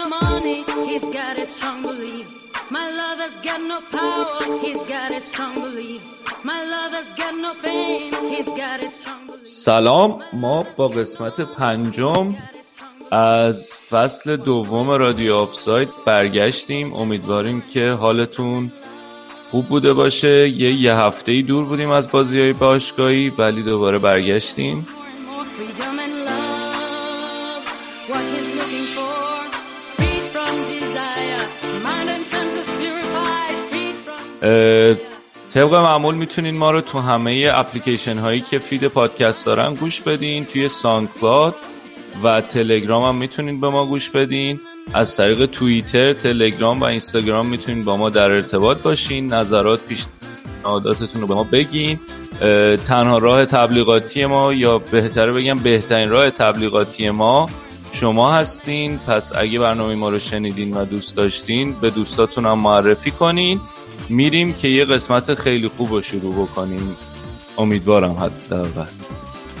No money, he's got his strong beliefs. My lover's got no power, he's got his strong beliefs. My lover's got no fame, he's got his strong beliefs. سلام ما با قسمت پنجم از فصل دوم رادیو آفساید برگشتیم امیدواریم که حالتون خوب بوده باشه یه یه هفته دور بودیم از بازی های باشگاهی ولی دوباره برگشتیم طبق معمول می‌تونین ما رو تو همه اپلیکیشن هایی که feed پادکست دارن گوش بدین. توی SoundCloud و تلگرام هم می‌تونین به ما گوش بدین. از طریق توییتر، تلگرام و اینستاگرام می‌تونین با ما در ارتباط باشین. نظرات پیشنهاداتتون رو به ما بگین. تنها راه تبلیغاتی ما یا بهتره بگم بهترین راه تبلیغاتی ما شما هستین. پس اگه برنامه ما رو شنیدین و دوست داشتین به دوستاتون هم معرفی کنین. میریم که یه قسمت خیلی خوب رو شروع بکنیم. امیدوارم حداقل.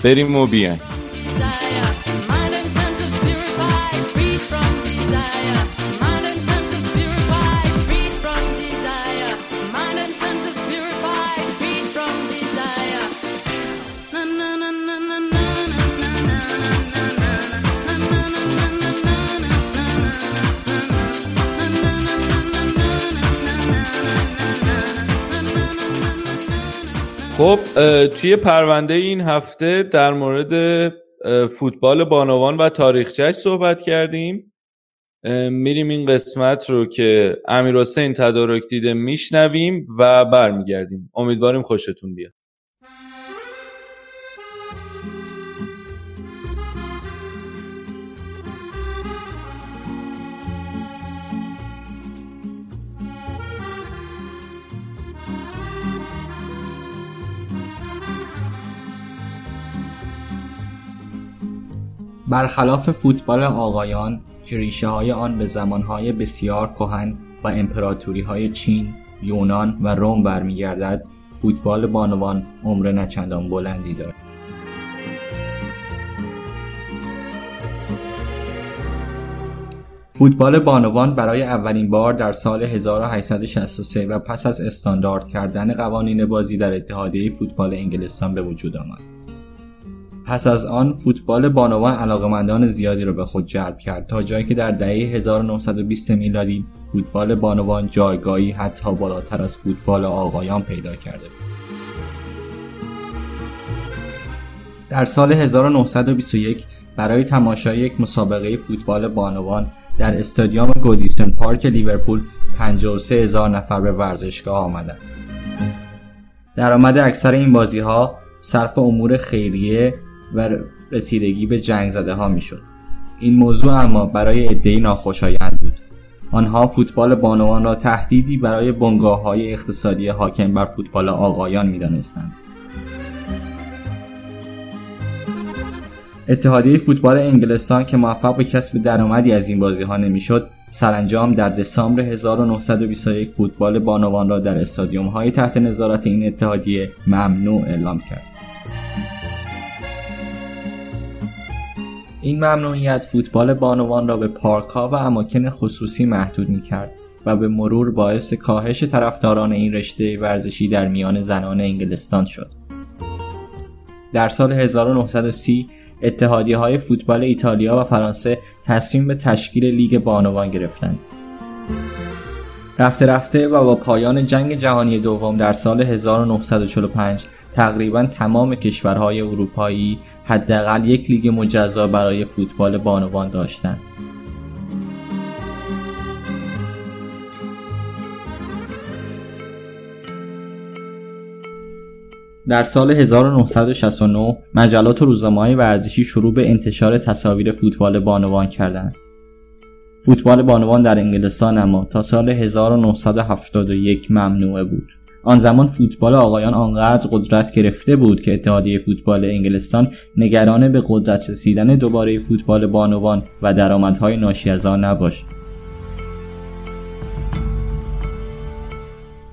بریم و بیاین خب توی پرونده این هفته در مورد فوتبال بانوان و تاریخچهش صحبت کردیم. میریم این قسمت رو که امیر حسین تدارک دیده میشنویم و برمیگردیم. امیدواریم خوشتون بیاد. برخلاف فوتبال آقایان که ریشه های آن به زمانهای بسیار کهن و امپراتوری های چین، یونان و روم برمیگردد، فوتبال بانوان عمر نچندان بلندی دارد. فوتبال بانوان برای اولین بار در سال 1863 و پس از استاندارد کردن قوانین بازی در اتحادیه فوتبال انگلستان به وجود آمد. پس از آن فوتبال بانوان علاقمندان زیادی را به خود جلب کرد تا جایی که در دهه 1920 میلادی فوتبال بانوان جایگاهی حتی بالاتر از فوتبال آقایان پیدا کرده بود. در سال 1921 برای تماشای یک مسابقه فوتبال بانوان در استادیوم گودیسون پارک لیورپول 53 هزار نفر به ورزشگاه آمدند. درآمد اکثر این بازی ها صرف امور خیریه و رسیدگی به جنگ زده ها می شد. این موضوع اما برای عدهای ناخوشایند بود. آنها فوتبال بانوان را تهدیدی برای بنگاه های اقتصادی حاکم بر فوتبال آقایان می دانستند. اتحادیه فوتبال انگلستان که موفق به کسب درآمدی از این بازی ها نمی‌شد سرانجام در دسامبر 1921 فوتبال بانوان را در استادیوم های تحت نظارت این اتحادیه ممنوع اعلام کرد این ممنوعیت فوتبال بانوان را به پارک ها و اماکن خصوصی محدود می کرد و به مرور باعث کاهش طرفداران این رشته ورزشی در میان زنان انگلستان شد در سال 1930 اتحادیه های فوتبال ایتالیا و فرانسه تصمیم به تشکیل لیگ بانوان گرفتند. رفته رفته و با پایان جنگ جهانی دوم در سال 1945 تقریبا تمام کشورهای اروپایی حداقل یک لیگ مجزا برای فوتبال بانوان داشتند. در سال 1969 مجلات و روزنامه‌های ورزشی شروع به انتشار تصاویر فوتبال بانوان کردند. فوتبال بانوان در انگلستان اما تا سال 1971 ممنوعه بود آن زمان فوتبال آقایان آنقدر قدرت گرفته بود که اتحادیه فوتبال انگلستان نگران به قدرت رسیدن دوباره فوتبال بانوان و درآمدهای ناشی از آن نباشد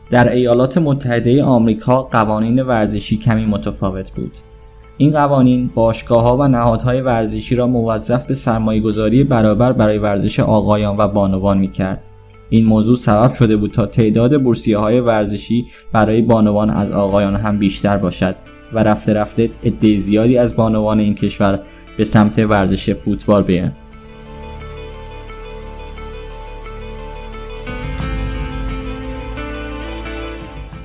در ایالات متحده آمریکا قوانین ورزشی کمی متفاوت بود این قوانین باشگاه و نهادهای ورزشی را موظف به سرمایه گذاری برابر برای ورزش آقایان و بانوان می کرد. این موضوع سبب شده بود تا تعداد بورسیه های ورزشی برای بانوان از آقایان هم بیشتر باشد و رفته رفته عده زیادی از بانوان این کشور به سمت ورزش فوتبال بیایند.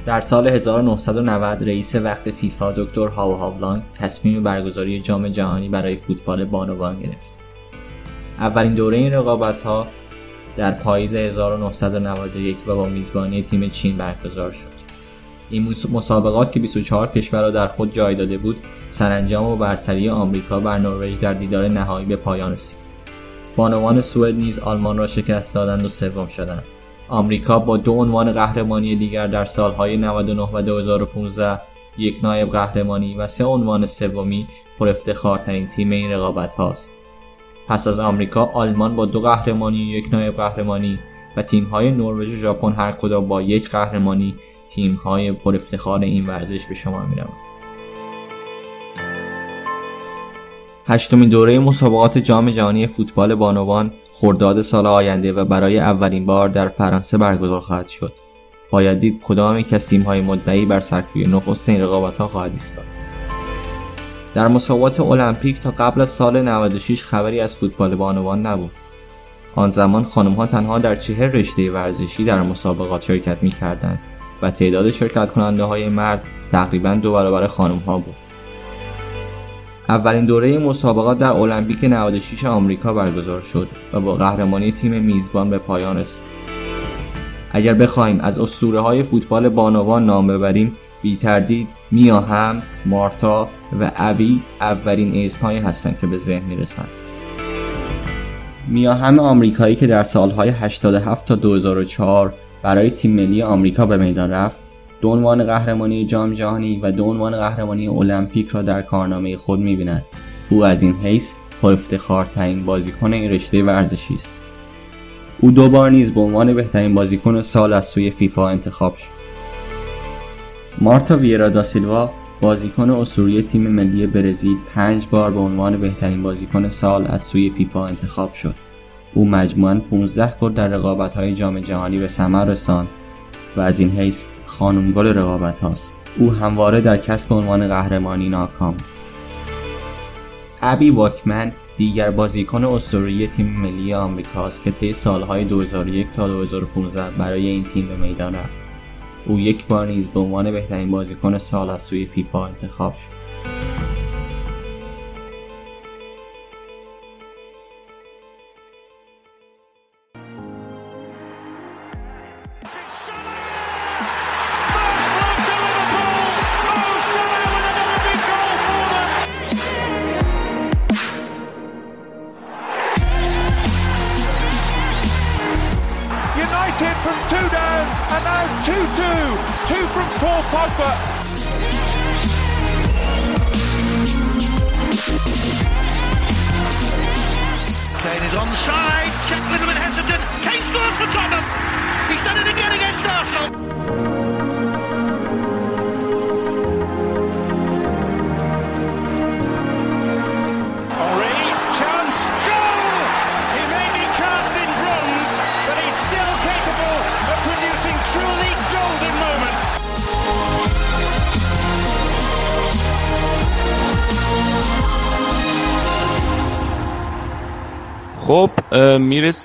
در سال 1990 رئیس وقت فیفا دکتر هاو هاولانگ تصمیم برگزاری جام جهانی برای فوتبال بانوان گرفت. اولین دوره این رقابت ها در پاییز 1991 و با میزبانی تیم چین برگزار شد. این مسابقات که 24 کشور را در خود جای داده بود سرانجام و برتری آمریکا بر نروژ در دیدار نهایی به پایان رسید بانوان سوئد نیز آلمان را شکست دادند و سوم شدند آمریکا با دو عنوان قهرمانی دیگر در سالهای 99 و 2015 یک نایب قهرمانی و سه عنوان سومی پر افتخارترین تیم این رقابت هاست. پس از آمریکا آلمان با دو قهرمانی و یک نایب قهرمانی و تیم‌های نروژ و ژاپن هر کدام با یک قهرمانی تیم‌های پر افتخار این ورزش به شما می‌روند. هشتمین دوره مسابقات جام جهانی فوتبال بانوان خرداد سال آینده و برای اولین بار در فرانسه برگزار خواهد شد باید دید کدام یک از تیم‌های مدعی بر سرکوی نخست این رقابت‌ها خواهد ایستاد در مسابقات المپیک تا قبل از سال 96 خبری از فوتبال بانوان نبود آن زمان خانمها تنها در چهر رشته ورزشی در مسابقات شرکت می‌کردند و تعداد شرکت کننده های مرد تقریبا دو برابر خانم ها بود اولین دوره مسابقات در المپیک 96 آمریکا برگزار شد و با قهرمانی تیم میزبان به پایان رسید. اگر بخواهیم از اسطوره های فوتبال بانوان نام ببریم بی تردید میا هم، مارتا و ابی اولین اسمهایی هستند که به ذهن می‌رسند. میا هم آمریکایی که در سالهای 87 تا 2004 برای تیم ملی آمریکا به میدان رفت دو عنوان قهرمانی جام جهانی و دو عنوان قهرمانی المپیک را در کارنامه خود می‌بیند. او از این حیث پرافتخارترین بازیکن این رشته ورزشی است. او دو بار نیز به عنوان بهترین بازیکن سال از سوی فیفا انتخاب شد. مارتا ویرا دا سیلوا بازیکن اسطوره تیم ملی برزیل پنج بار به عنوان بهترین بازیکن سال از سوی فیفا انتخاب شد. او مجموعاً 15 گل در رقابت‌های جام جهانی به ثمر رساند و از این حیث خانم گل رقابت هاست او همواره در کسب عنوان قهرمانی ناکام. ابی واکمن دیگر بازیکن اسطوره‌ای تیم ملی آمریکاست که طی سالهای 2001 تا 2015 برای این تیم به میدان رفت. او یک بار نیز به عنوان بهترین بازیکن سال از سوی فیفا انتخاب شد.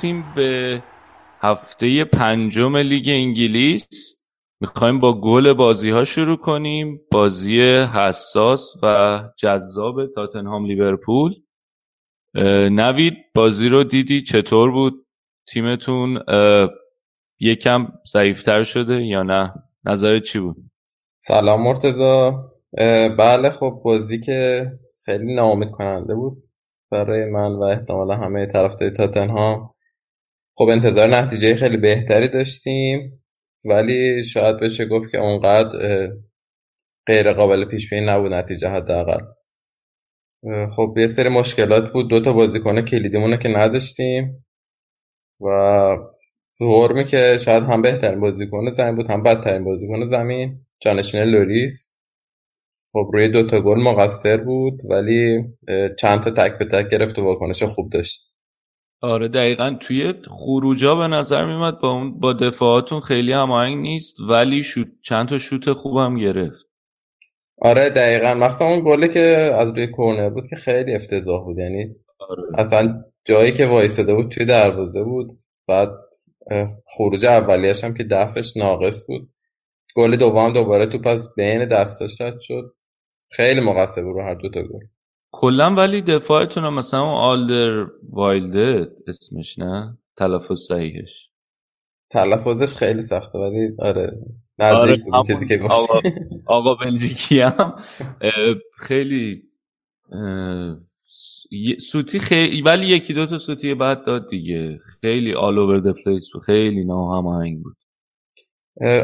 می‌رسیم به هفته پنجم لیگ انگلیس. می‌خوایم با گل بازی ها شروع کنیم. بازی حساس و جذاب تاتنهام لیورپول. نوید بازی رو دیدی؟ چطور بود تیمتون؟ یکم ضعیفتر شده یا نه؟ نظر چی بود؟ سلام مرتزا بله خب بازی که خیلی ناامید کننده بود برای من و احتمالا همه طرفدار تاتنهام. خب انتظار نتیجه خیلی بهتری داشتیم ولی شاید بشه گفت که اونقدر غیر قابل پیش بینی نبود نتیجه حداقل. خب یه سری مشکلات بود. دو تا بازیکن کلیدیمونه که نداشتیم و ورمی که شاید هم بهترین بازیکن زمین بود هم بدترین بازیکن زمین. جانشین لوریس. خب روی دوتا گل مقصر بود ولی چند تا تک به تک گرفت و واکنش خوب داشت. آره دقیقا توی خروجا به نظر میمد با اون با دفاعاتون خیلی هماهنگ نیست ولی شوت چند تا شوت خوبم گرفت. آره دقیقا. مخصوصا اون گله که از روی کورنر بود که خیلی افتضاح بود. یعنی آره. اصلا جایی که وایساده بود توی دروازه بود. بعد خروج اولیش هم که دفعش ناقص بود. گل دوم دوباره توپ از بین دستش رد شد. خیلی مقصر رو هر دو تا گل. کلا ولی دفاعتون هم مثلا اون آلدر وایلده اسمش نه؟ تلفظ صحیحش. تلفظش خیلی سخته ولی آره آره چیزی که آقا, آقا بلژیکی هم. خیلی سوتی خیلی ولی یکی دو تا سوتی بعد داد دیگه. خیلی all over the place بود خیلی ناهماهنگ بود.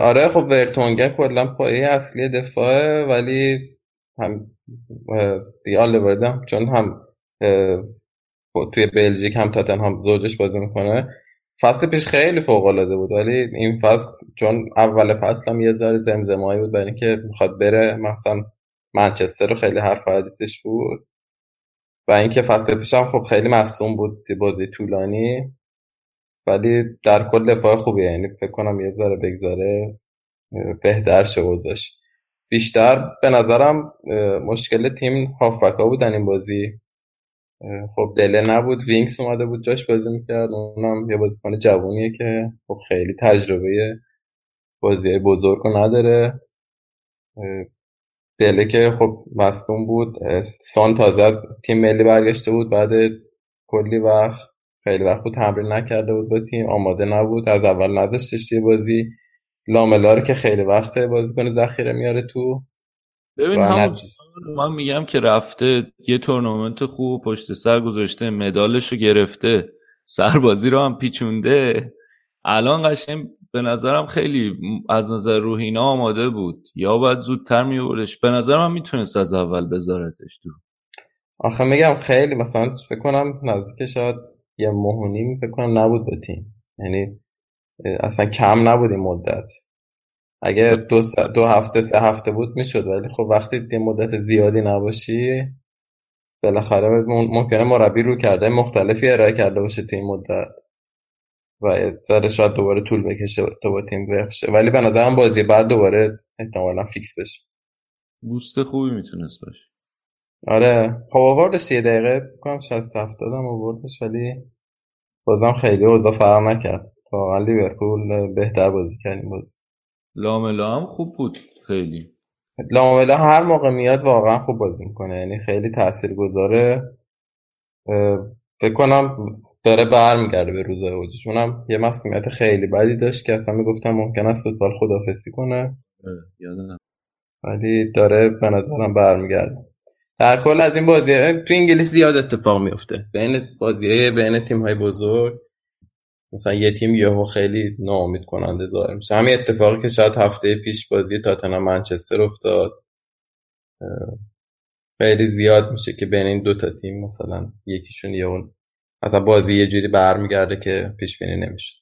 آره خب ورتونگن کلا پایه اصلی دفاعه ولی هم آلیور هم چون هم توی بلژیک هم تاتنهام زوجش بازی می‌کنه. فصل پیش خیلی فوق العاده بود ولی این فصل چون اول فصل هم یه ذره زمزمایی بود برای اینکه می‌خواد بره مثلا منچستر رو خیلی حرف حدیثش بود. و اینکه فصل پیش هم خب خیلی مصدوم بود بازی طولانی ولی در کل دفاع خوبیه یعنی فکر کنم یه ذره بگذاره بهتر شه اوضاعش بیشتر به نظرم مشکل تیم هافبک ها بودن این بازی. خب دله نبود وینکس اومده بود جاش بازی می‌کرد. اونم یه بازیکن جوونیه که خب خیلی تجربه بازی بزرگ رو نداره. دله که خب مصدوم بود. سان تازه از تیم ملی برگشته بود بعد کلی وقت خیلی وقت تمرین نکرده بود با تیم. آماده نبود از اول نداشتش توی بازی. لاملا رو که خیلی وقت بازیکن ذخیره میاره تو ببین همون. من میگم که رفته یه تورنمنت خوب پشت سر گذاشته مدالش رو گرفته سربازی رو هم پیچونده. الان قشنگ به نظرم خیلی از نظر روحینا آماده بود. یا باید زودتر میوردش به نظرم می‌تونست از اول بذارتش تو. آخه میگم خیلی مثلا فکر کنم نزدیک شاید یه نیم فکر کنم نبود با تیم. یعنی اصلا کم نبود این مدت. اگه دو, س- دو هفته سه هفته بود می‌شد ولی خب وقتی یه مدت زیادی نباشی بالاخره مم- ممکنه مربی رو کرده مختلفی ارائه کرده باشه تو این مدت. و ذره شاید دوباره طول بکشه تا با تیم بخشه. ولی به نظرم بازی بعد دوباره احتمالا فیکس بشه. بوست خوبی می‌تونست باشه. آره. خب آوردش یه دقیقه فکر کنم 60 70 هم آوردش ولی بازم خیلی اوضاع فرق نکرد. واقعا لیورپول بهتر بازی کردیم بازی. لاملا هم خوب بود خیلی. لاملا هر موقع میاد واقعا خوب بازی می‌کنه یعنی خیلی تأثیر گذاره فکر کنم داره برمیگرده به روزای اوجش. اونم یه مسئولیت خیلی بدی داشت که اصلا می‌گفتم ممکن است فوتبال خدافزی کنه. اه، یادم. ولی داره به نظرم برمیگرده. در کل از این بازی تو انگلیس زیاد اتفاق میفته بین بازی بین تیم های بزرگ. مثلا یه تیم یهو خیلی ناامید کننده ظاهر میشه. همین اتفاقی که شاید هفته پیش بازی تاتنهام منچستر افتاد خیلی زیاد میشه که بین این دو تا تیم مثلا یکیشون یهو مثلا بازی یه جوری برمیگرده که پیش بینی نمیشه.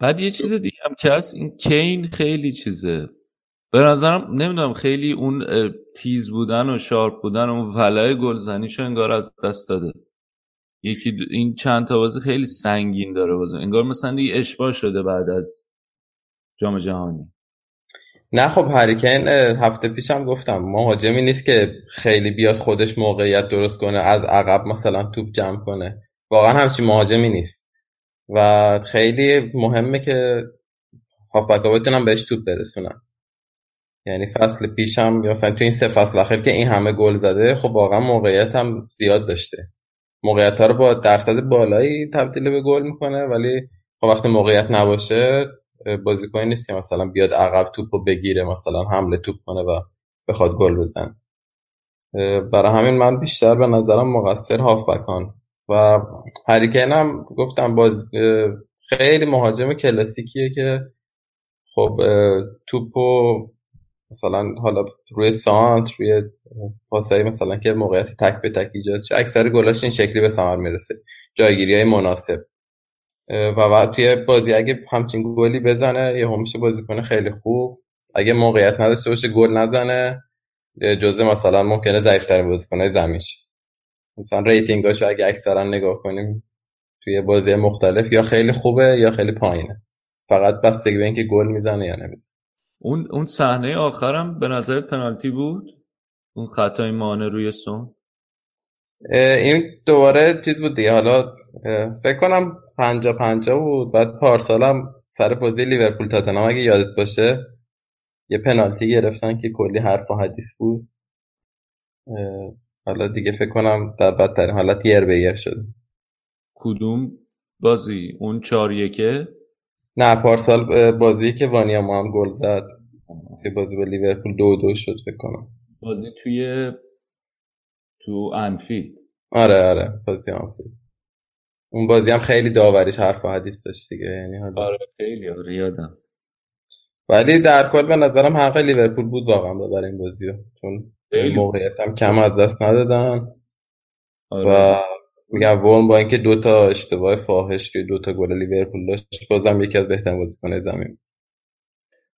بعد یه چیز دیگه هم که هست این کین خیلی چیزه. به نظرم نمی‌دونم خیلی اون تیز بودن و شارپ بودن و اون ولع گلزنیشو انگار از دست داده. یکی دو- این چند تا بازی خیلی سنگین داره بازی. انگار مثلا دیگه اشباه شده بعد از جام جهانی. نه خب هریکین هفته پیشم گفتم. مهاجمی نیست که خیلی بیاد خودش موقعیت درست کنه از عقب مثلا توپ جمع کنه. واقعا همچین مهاجمی نیست. و خیلی مهمه که هافبکا بتونن بهش توپ برسونن. یعنی فصل پیشم یا مثلا تو این سه فصل اخیر که این همه گل زده خب واقعا موقعیت هم زیاد داشته. موقعیت ها رو با درصد بالایی تبدیل به گل می‌کنه ولی خب وقتی موقعیت نباشه بازیکنی نیست که مثلا بیاد عقب توپ رو بگیره مثلا حمله توپ کنه و بخواد گل بزنه. برای همین من بیشتر به نظرم مقصر هافبکان و هریکین هم گفتم باز خیلی مهاجم کلاسیکیه که خب توپو مثلا حالا روی سانت روی پاسایی مثلا که موقعیت تک به تک ایجاد شه اکثر گلاش این شکلی به ثمر می‌رسه. جایگیری های مناسب و بعد توی بازی اگه همچین گلی بزنه یه همیشه بازی کنه خیلی خوب. اگه موقعیت نداشته باشه گل نزنه. جزء مثلا ممکنه ضعیفتر بازیکن زمینش مثلا ریتینگاشو اگه اکثرا نگاه کنیم توی بازی مختلف یا خیلی خوبه یا خیلی پایینه. فقط بستگی به اینکه گل می‌زنه یا نمی‌زنه. اون اون صحنه آخرم به نظر پنالتی بود؟ اون خطای مانع روی سون؟ این دوباره چیز بود دیگه. حالا فکر کنم پنجا پنجا بود. بعد پارسالم سر بازی لیورپول تاتنهام اگه یادت باشه یه پنالتی گرفتن که کلی حرف و حدیث بود. حالا دیگه فکر کنم در بدترین حالت یر به یر شده کدوم بازی؟ اون چهار یکه؟ نه پارسال بازی که وانیاما هم گل زد. که بازی با لیورپول دو دو شد فکر کنم. بازی توی تو انفیلد آره آره بازی انفیلد اون بازی هم خیلی داوریش حرف و حدیث داشت دیگه یعنی حالا. آره خیلی آره یادم. ولی در کل به نظرم حق لیورپول بود واقعا ببره این بازی رو. چون. موقعیت هم کم از دست ندادن. آره. و میگم ورن با اینکه دو تا اشتباه فاحش توی دو تا گل لیورپول داشت بازم یکی از بهترین بازیکن‌های زمین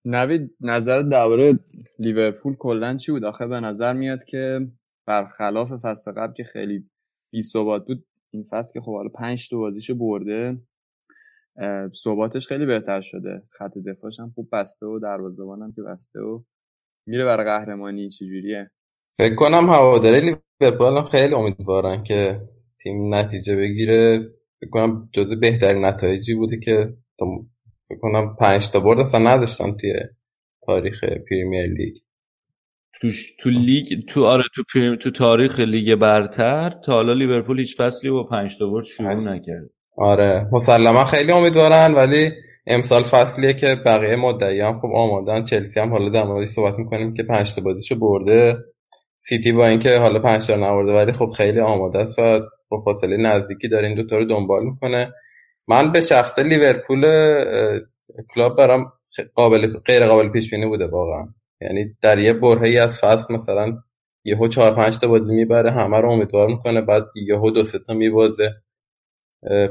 نوید نظر درباره لیورپول کلا چی بود؟ آخه به نظر میاد که برخلاف فصل قبل که خیلی بی ثبات بود این فصل که خب حالا 5 تا بازیشو برده ثباتش خیلی بهتر شده. خط دفاعش هم خوب بسته و دروازه‌بان هم که بسته و میره برای قهرمانی چجوریه؟ فکر کنم هوادارای لیورپول خیلی امیدوارن که تیم نتیجه بگیره فکر کنم جزو بهترین نتایجی بوده که تا فکر کنم پنج تا برد اصلا نداشتن توی تاریخ پریمیر لیگ. تو تو لیگ تو آره تو پریم تو تاریخ لیگ برتر تا حالا لیورپول هیچ فصلی با 5 تا برد شروع پنج. نکرد. آره. مسلما خیلی امیدوارن ولی امسال فصلیه که بقیه مدعی هم خوب آمادن. چلسی هم حالا در موردش صحبت می‌کنیم که پنج تا بازیشو برده. سیتی با اینکه حالا پنج تا نبرده ولی خب خیلی آماده است و با فاصله نزدیکی داره این دوتا رو دنبال می‌کنه. من به شخص لیورپول کلاب برام قابل غیر قابل پیش بینی بوده واقعا. یعنی در یه برهه‌ای از فصل مثلا یهو چهار پنج تا بازی می‌بره همه رو امیدوار می‌کنه بعد یهو دو سه تا میبازه.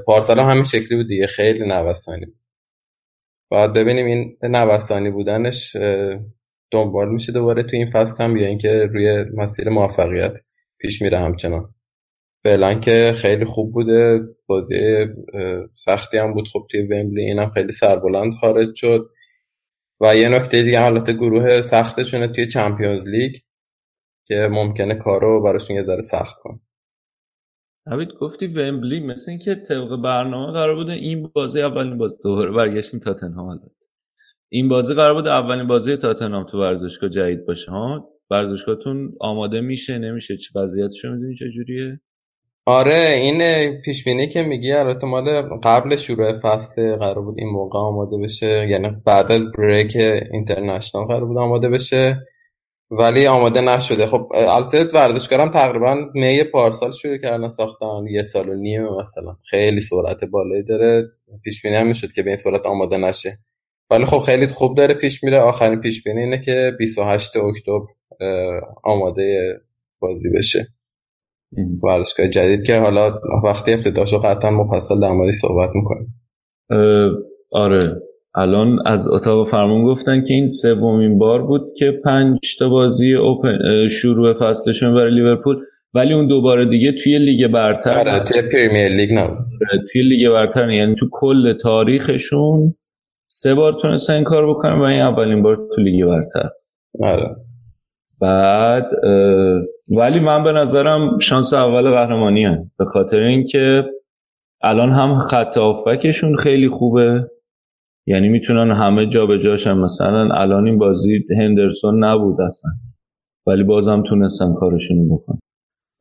پارسال هم همین شکلی بود دیگه خیلی نوسانی بود. باید ببینیم این نوسانی بودنش دنبال میشه دوباره تو این فصل هم یا اینکه روی مسیر موفقیت پیش میره همچنان. فعلا که خیلی خوب بوده بازی سختی هم بود. خب توی ومبلی اینم خیلی سربلند خارج شد. و یه نکته دیگه حالت گروه سختشونه توی چمپیونز لیگ که ممکنه کارو براشون یه ذره سخت کنه. نوید گفتی ومبلی مثل اینکه طبق برنامه قرار بوده این بازی اولین بازی دوباره برگشتیم تاتنهام البته این بازی قرار بود اولین بازی تاتنهام تو ورزشگاه جدید باشه ها؟ ورزشگاهتون آماده میشه نمیشه؟ چه وضعیتشو می‌دونی چه جوریه؟ آره این پیش بینی که میگی البته مال قبل شروع فصل قرار بود این موقع آماده بشه یعنی بعد از بریک اینترنشنال قرار بود آماده بشه ولی آماده نشده. خب البته ورزشکارم تقریبا می پارسال شروع کردن ساختن یه سال و نیمه مثلا. خیلی سرعت بالایی داره. پیش بینی هم می‌شد که به این سرعت آماده نشه. ولی خب خیلی خوب داره پیش میره. آخرین پیش بینی اینه که 28 اکتبر آماده بازی بشه. ورزشگاه جدید که حالا وقتی افتتاحش رو قطعا مفصل در موردش صحبت می‌کنیم. آره. الان از اتاق فرمان گفتن که این سومین بار بود که پنج تا بازی اول شروع فصلشون برای لیورپول. ولی اون دو بار دیگه توی لیگ برتر آره توی پریمیر لیگ نبود. توی لیگ برتر نه. یعنی تو کل تاریخشون سه بار تونستن این کار بکنن و این اولین بار تو لیگ برتر. آره. بعد ولی من به نظرم شانس اول قهرمانی هن. به خاطر اینکه الان هم خط هافبکشون خیلی خوبه. یعنی می‌تونن همه جا به جاشن مثلا الان این بازی هندرسون نبود اصلا. ولی بازم تونستن کارشون بکنن.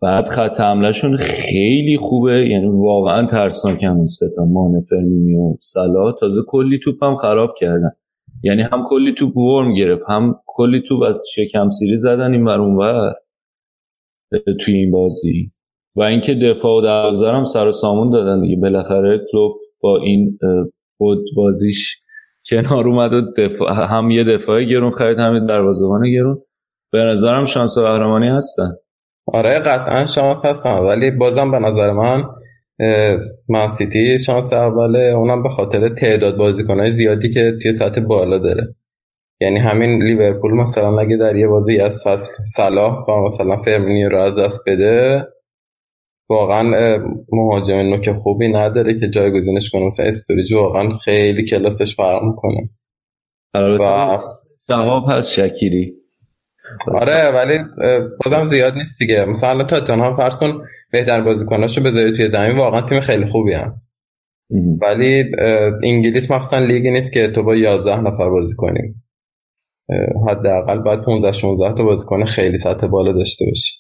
بعد خط حملهشون خیلی خوبه. یعنی واقعا ترسناک هم این ستا مانه فرمینیو سلا تازه کلی توپ هم خراب کردن. یعنی هم کلی توپ ورم گرفت هم کلی توپ از شکم سیری زدن این ور اونور توی این بازی. و اینکه دفاع و دروازه هم سر و سامون دادن دیگه. بالاخره کلوپ با این بعد بازیش کنار اومد و دفاع هم یه دفاع گرون خرید هم دروازه‌بان گرون. به نظرم شانس قهرمانی هستن. آره قطعا شانس هستن ولی بازم به نظر من من سیتی شانس اوله. اونم به خاطر تعداد بازیکنهای زیادی که توی سطح بالا داره. یعنی همین لیورپول مثلا اگه در یه بازی از فصل صلاح و مثلا فرمینیو رو از دست بده واقعا مهاجم نوک خوبی نداره که جایگزینش کنه. مثلا استوریج واقعا خیلی کلاسش فرق می‌کنه. و جواب هست شکیری. آره ولی بازم زیاد نیست دیگه. مثلا تاتنهام فرض کن بهتر بازیکناشو بذاری توی زمین. واقعا تیم خیلی خوبی هم. ولی انگلیس مخصوصا لیگی نیست که تو با 11 نفر بازی کنیم حداقل باید 15 16 تا بازیکن خیلی سطح بالا داشته باشی.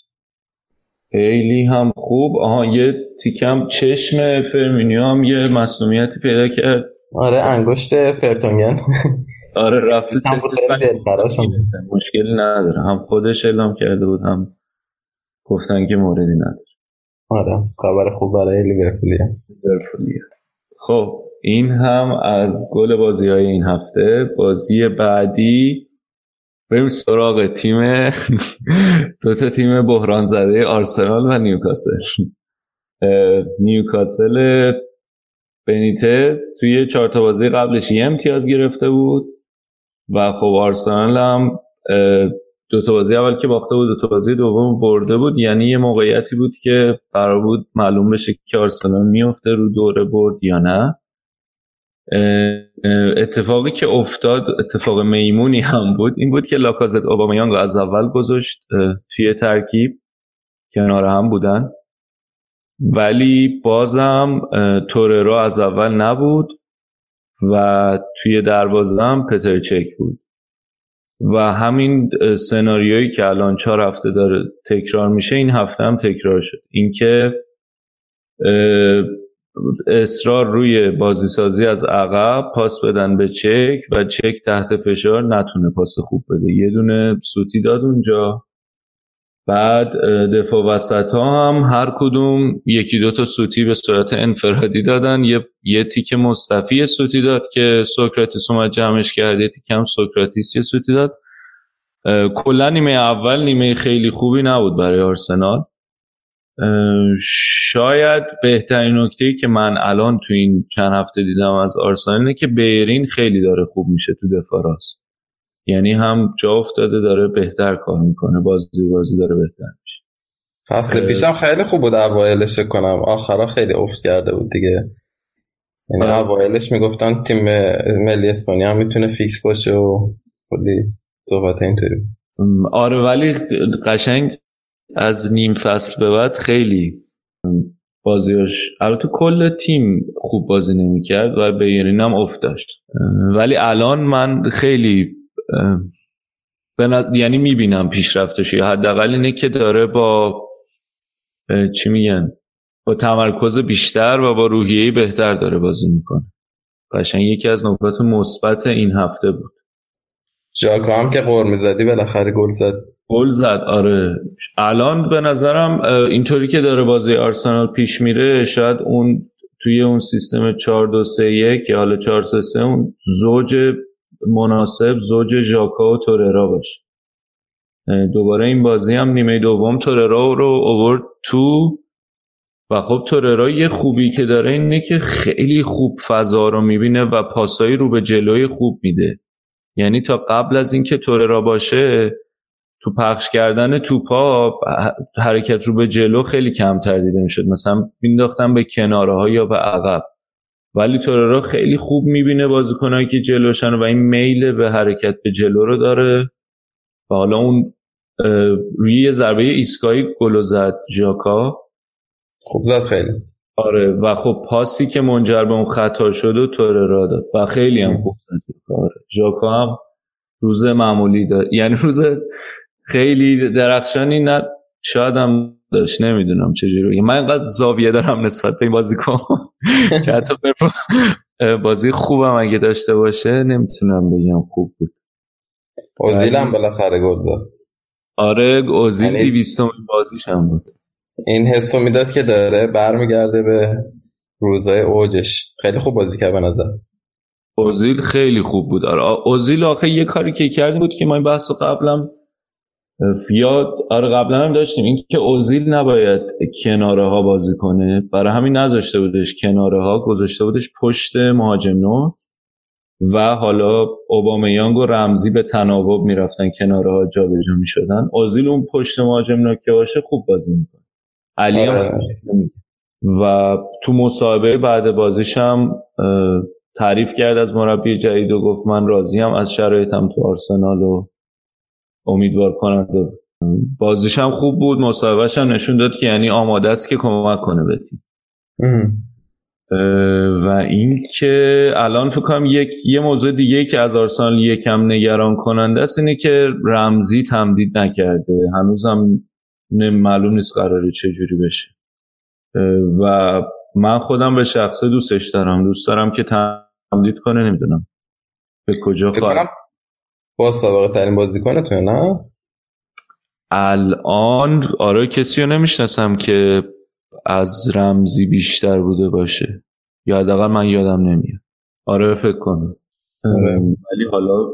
خیلی هم خوب. آها یه تیکم چشم فرمینیو هم یه مسئولیتی پیدا کرد. آره انگشت فرتونگن. آره رفته مشکلی نداره. هم خودش اعلام کرده بود هم گفتن که موردی نداره. آره خبر خوب برای لیورپولیا لیورپولیا خب این هم از گل بازی های این هفته. بازی بعدی بریم سراغ تیم دو تا تیم بحران زده آرسنال و نیوکاسل. نیوکاسل بنیتز توی چهار تا بازی قبلش یه امتیاز گرفته بود. و خب آرسنال هم دو تا بازی اول که باخته بود دو تا بازی دوم برده بود. یعنی یه موقعیتی بود که قرار بود معلوم بشه که آرسنال میفته رو دوره برد یا نه. اتفاقی که افتاد اتفاق میمونی هم بود این بود که لاکازت اوبامیانگ از اول گذاشت توی ترکیب کنار هم بودن. ولی بازم توررو از اول نبود. و توی دروازم پتر چک بود. و همین سناریویی که الان چهار هفته داره تکرار میشه این هفته هم تکرار شد. اینکه اصرار روی بازی سازی از عقب پاس بدن به چک و چک تحت فشار نتونه پاس خوب بده. یه دونه سوتی داد اونجا. بعد دفاع وسط ها هم هر کدوم یکی دو تا سوتی به صورت انفرادی دادن. یه, یه تیکه موستافی سوتی داد که سوکراتیس اومد جمعش کرد یه تیکه هم سوکراتیس یه سوتی داد. کلا نیمه اول نیمه خیلی خوبی نبود برای آرسنال. شاید بهترین نکته ای که من الان تو این چند هفته دیدم از آرسنال اینه که بیرین خیلی داره خوب میشه تو دفاع راست. یعنی هم جا افتاده داره بهتر کار می‌کنه. بازی بازی داره بهتر میشه. فصل پیشم خیلی خوب بود اوایلش کنم. آخرا خیلی افت کرده بود دیگه. یعنی اوایلش می‌گفتن تیم ملی اسپانیا هم می‌تونه فیکس باشه و کلی صحبت اینطوری آره ولی قشنگ از نیم فصل به بعد خیلی بازیاش البته کل تیم خوب بازی نمی‌کرد و بیرین هم افت داشت. ولی الان من خیلی یعنی می‌بینم پیشرفتش. یا حداقل اینه که داره با چی میگن؟ با تمرکز بیشتر و با روحیه بهتر داره بازی می‌کنه. قشنگ یکی از نکات مثبت این هفته بود. جاکا هم که قرمه زدی بالاخره گل زد. گل زد آره. الان به نظرم اینطوری که داره بازی آرسنال پیش میره شاید اون توی اون سیستم 4 2 3 1 یا حالا 4 3 3 اون زوج مناسب زوج ژاکا و توررا باشه. دوباره این بازی هم نیمه دوم توررا رو اوورد تو. و خب توررا یه خوبی که داره اینه که خیلی خوب فضا رو می‌بینه و پاسایی رو به جلوی خوب میده. یعنی تا قبل از اینکه توررا باشه تو پخش کردن توپا حرکت رو به جلو خیلی کمتر دیده می‌شد. مثلا مینداختن به کناره ها یا به عقب. ولی توررا خیلی خوب می‌بینه بازیکنایی که جلوشن و این میل به حرکت به جلو رو داره. و حالا اون روی یه ضربه ایسکایی گل زد ژاکا. خوب زد خیلی. آره و خب پاسی که منجر به اون خطا شد و توررا داد. و خیلی هم خوب زد آره ژاکا هم روز معمولی داد. یعنی روز خیلی درخشانی نه شاید هم داشت نمی‌دونم چجوری. من اینقدر زاویه دارم نسبت به این بازیکن که حتی بازی خوبم اگه داشته باشه نمی‌تونم بگم خوب بود. اوزیل هم بالاخره گل زد. آره اوزیل یعنی... 200 بازیش هم بود. این حسو می‌داد که داره برمیگرده به روزای اوجش. خیلی خوب بازی کرد به نظر. اوزیل خیلی خوب بود. آره اوزیل آخه یه کاری که کردیم بود که ما این بحث رو قبلم فیاد آره قبلا هم داشتیم. این که اوزیل نباید کناره ها بازی کنه برای همین نذاشته بودش کناره ها گذاشته بودش پشت مهاجم نو. و حالا اوبامیانگ و رمزی به تناوب می‌رفتن کناره ها جابجا می‌شدن. اوزیل اون پشت مهاجم نو که باشه خوب بازی می‌کنه. علی هم آره. و تو مصاحبه بعد بازیش هم تعریف کرد از مربی جدید و گفت من راضیم از شرایطم تو آرسنال و امیدوار کننده. بازیش هم خوب بود مصاحبهش هم نشون داد که یعنی آماده است که کمک کنه به تیم. و اینکه الان فکر کنم یک یه موضوع دیگه که از آرسنال یکم نگران کننده است اینه که رمزی تمدید نکرده. هنوزم معلوم نیست قراره چه جوری بشه. و من خودم به شخصه دوستش دارم. دوست دارم که تمدید کنه نمی‌دونم. به کجا کنم با سابقه ترین بازیکن تو نه؟ الان آره کسی رو نمی‌شناسم که از رمزی بیشتر بوده باشه. یا حداقل من یادم نمیاد. آره فکر کنم. آره. ولی حالا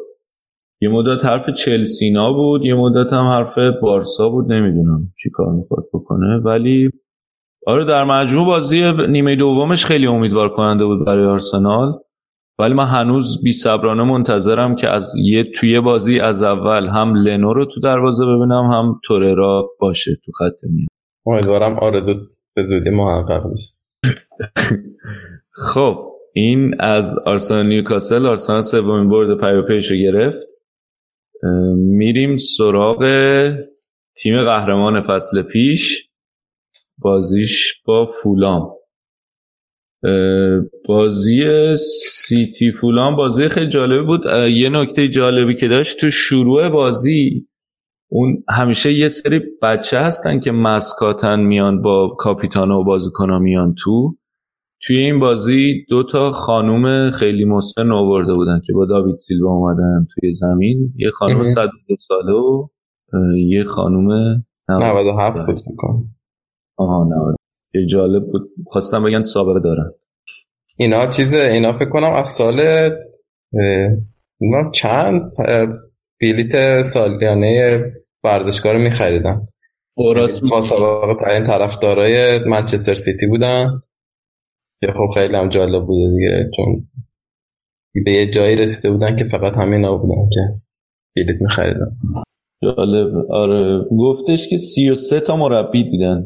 یه مدت حرف چلسینا بود یه مدت هم حرف بارسا بود نمی‌دونم چی کار می‌خواد بکنه. ولی آره در مجموع بازی نیمه دومش خیلی امیدوار کننده بود برای آرسنال. ولی من هنوز بی صبرانه منتظرم که از یه توی بازی از اول هم لنو رو تو دروازه ببینم هم توررا باشه تو خط میان. امیدوارم آرزو به زودی محقق بشه. خب این از آرسنال نیوکاسل. آرسنال سومین برد پیاپیش رو گرفت. میریم سراغ تیم قهرمان فصل پیش. بازیش با فولام. بازی سیتی فولام بازی خیلی جالبی بود. یه نکته جالبی که داشت تو شروع بازی اون همیشه یه سری بچه هستن که مسکاتن میان با کاپیتان و بازیکنها میان تو. توی این بازی دو تا خانوم خیلی مسن آورده بودن که با داوید سیلوا اومدن توی زمین. یه خانوم مهم. 102 ساله و یه خانوم 97 بود آها 90 که جالب بود. خواستم بگن سابقه دارن. اینا چیز اینا فکر کنم از سال چند بلیت سالیانه ورزشگاه رو میخریدن. اوراس با سابقه ترین طرفدارای منچستر سیتی بودن. که خب خیلی هم جالب بوده دیگه چون به یه جایی رسیده بودن که فقط همینا بودن که بلیت میخریدن. جالب. آره. گفتش که 33 تا مربی دیدن.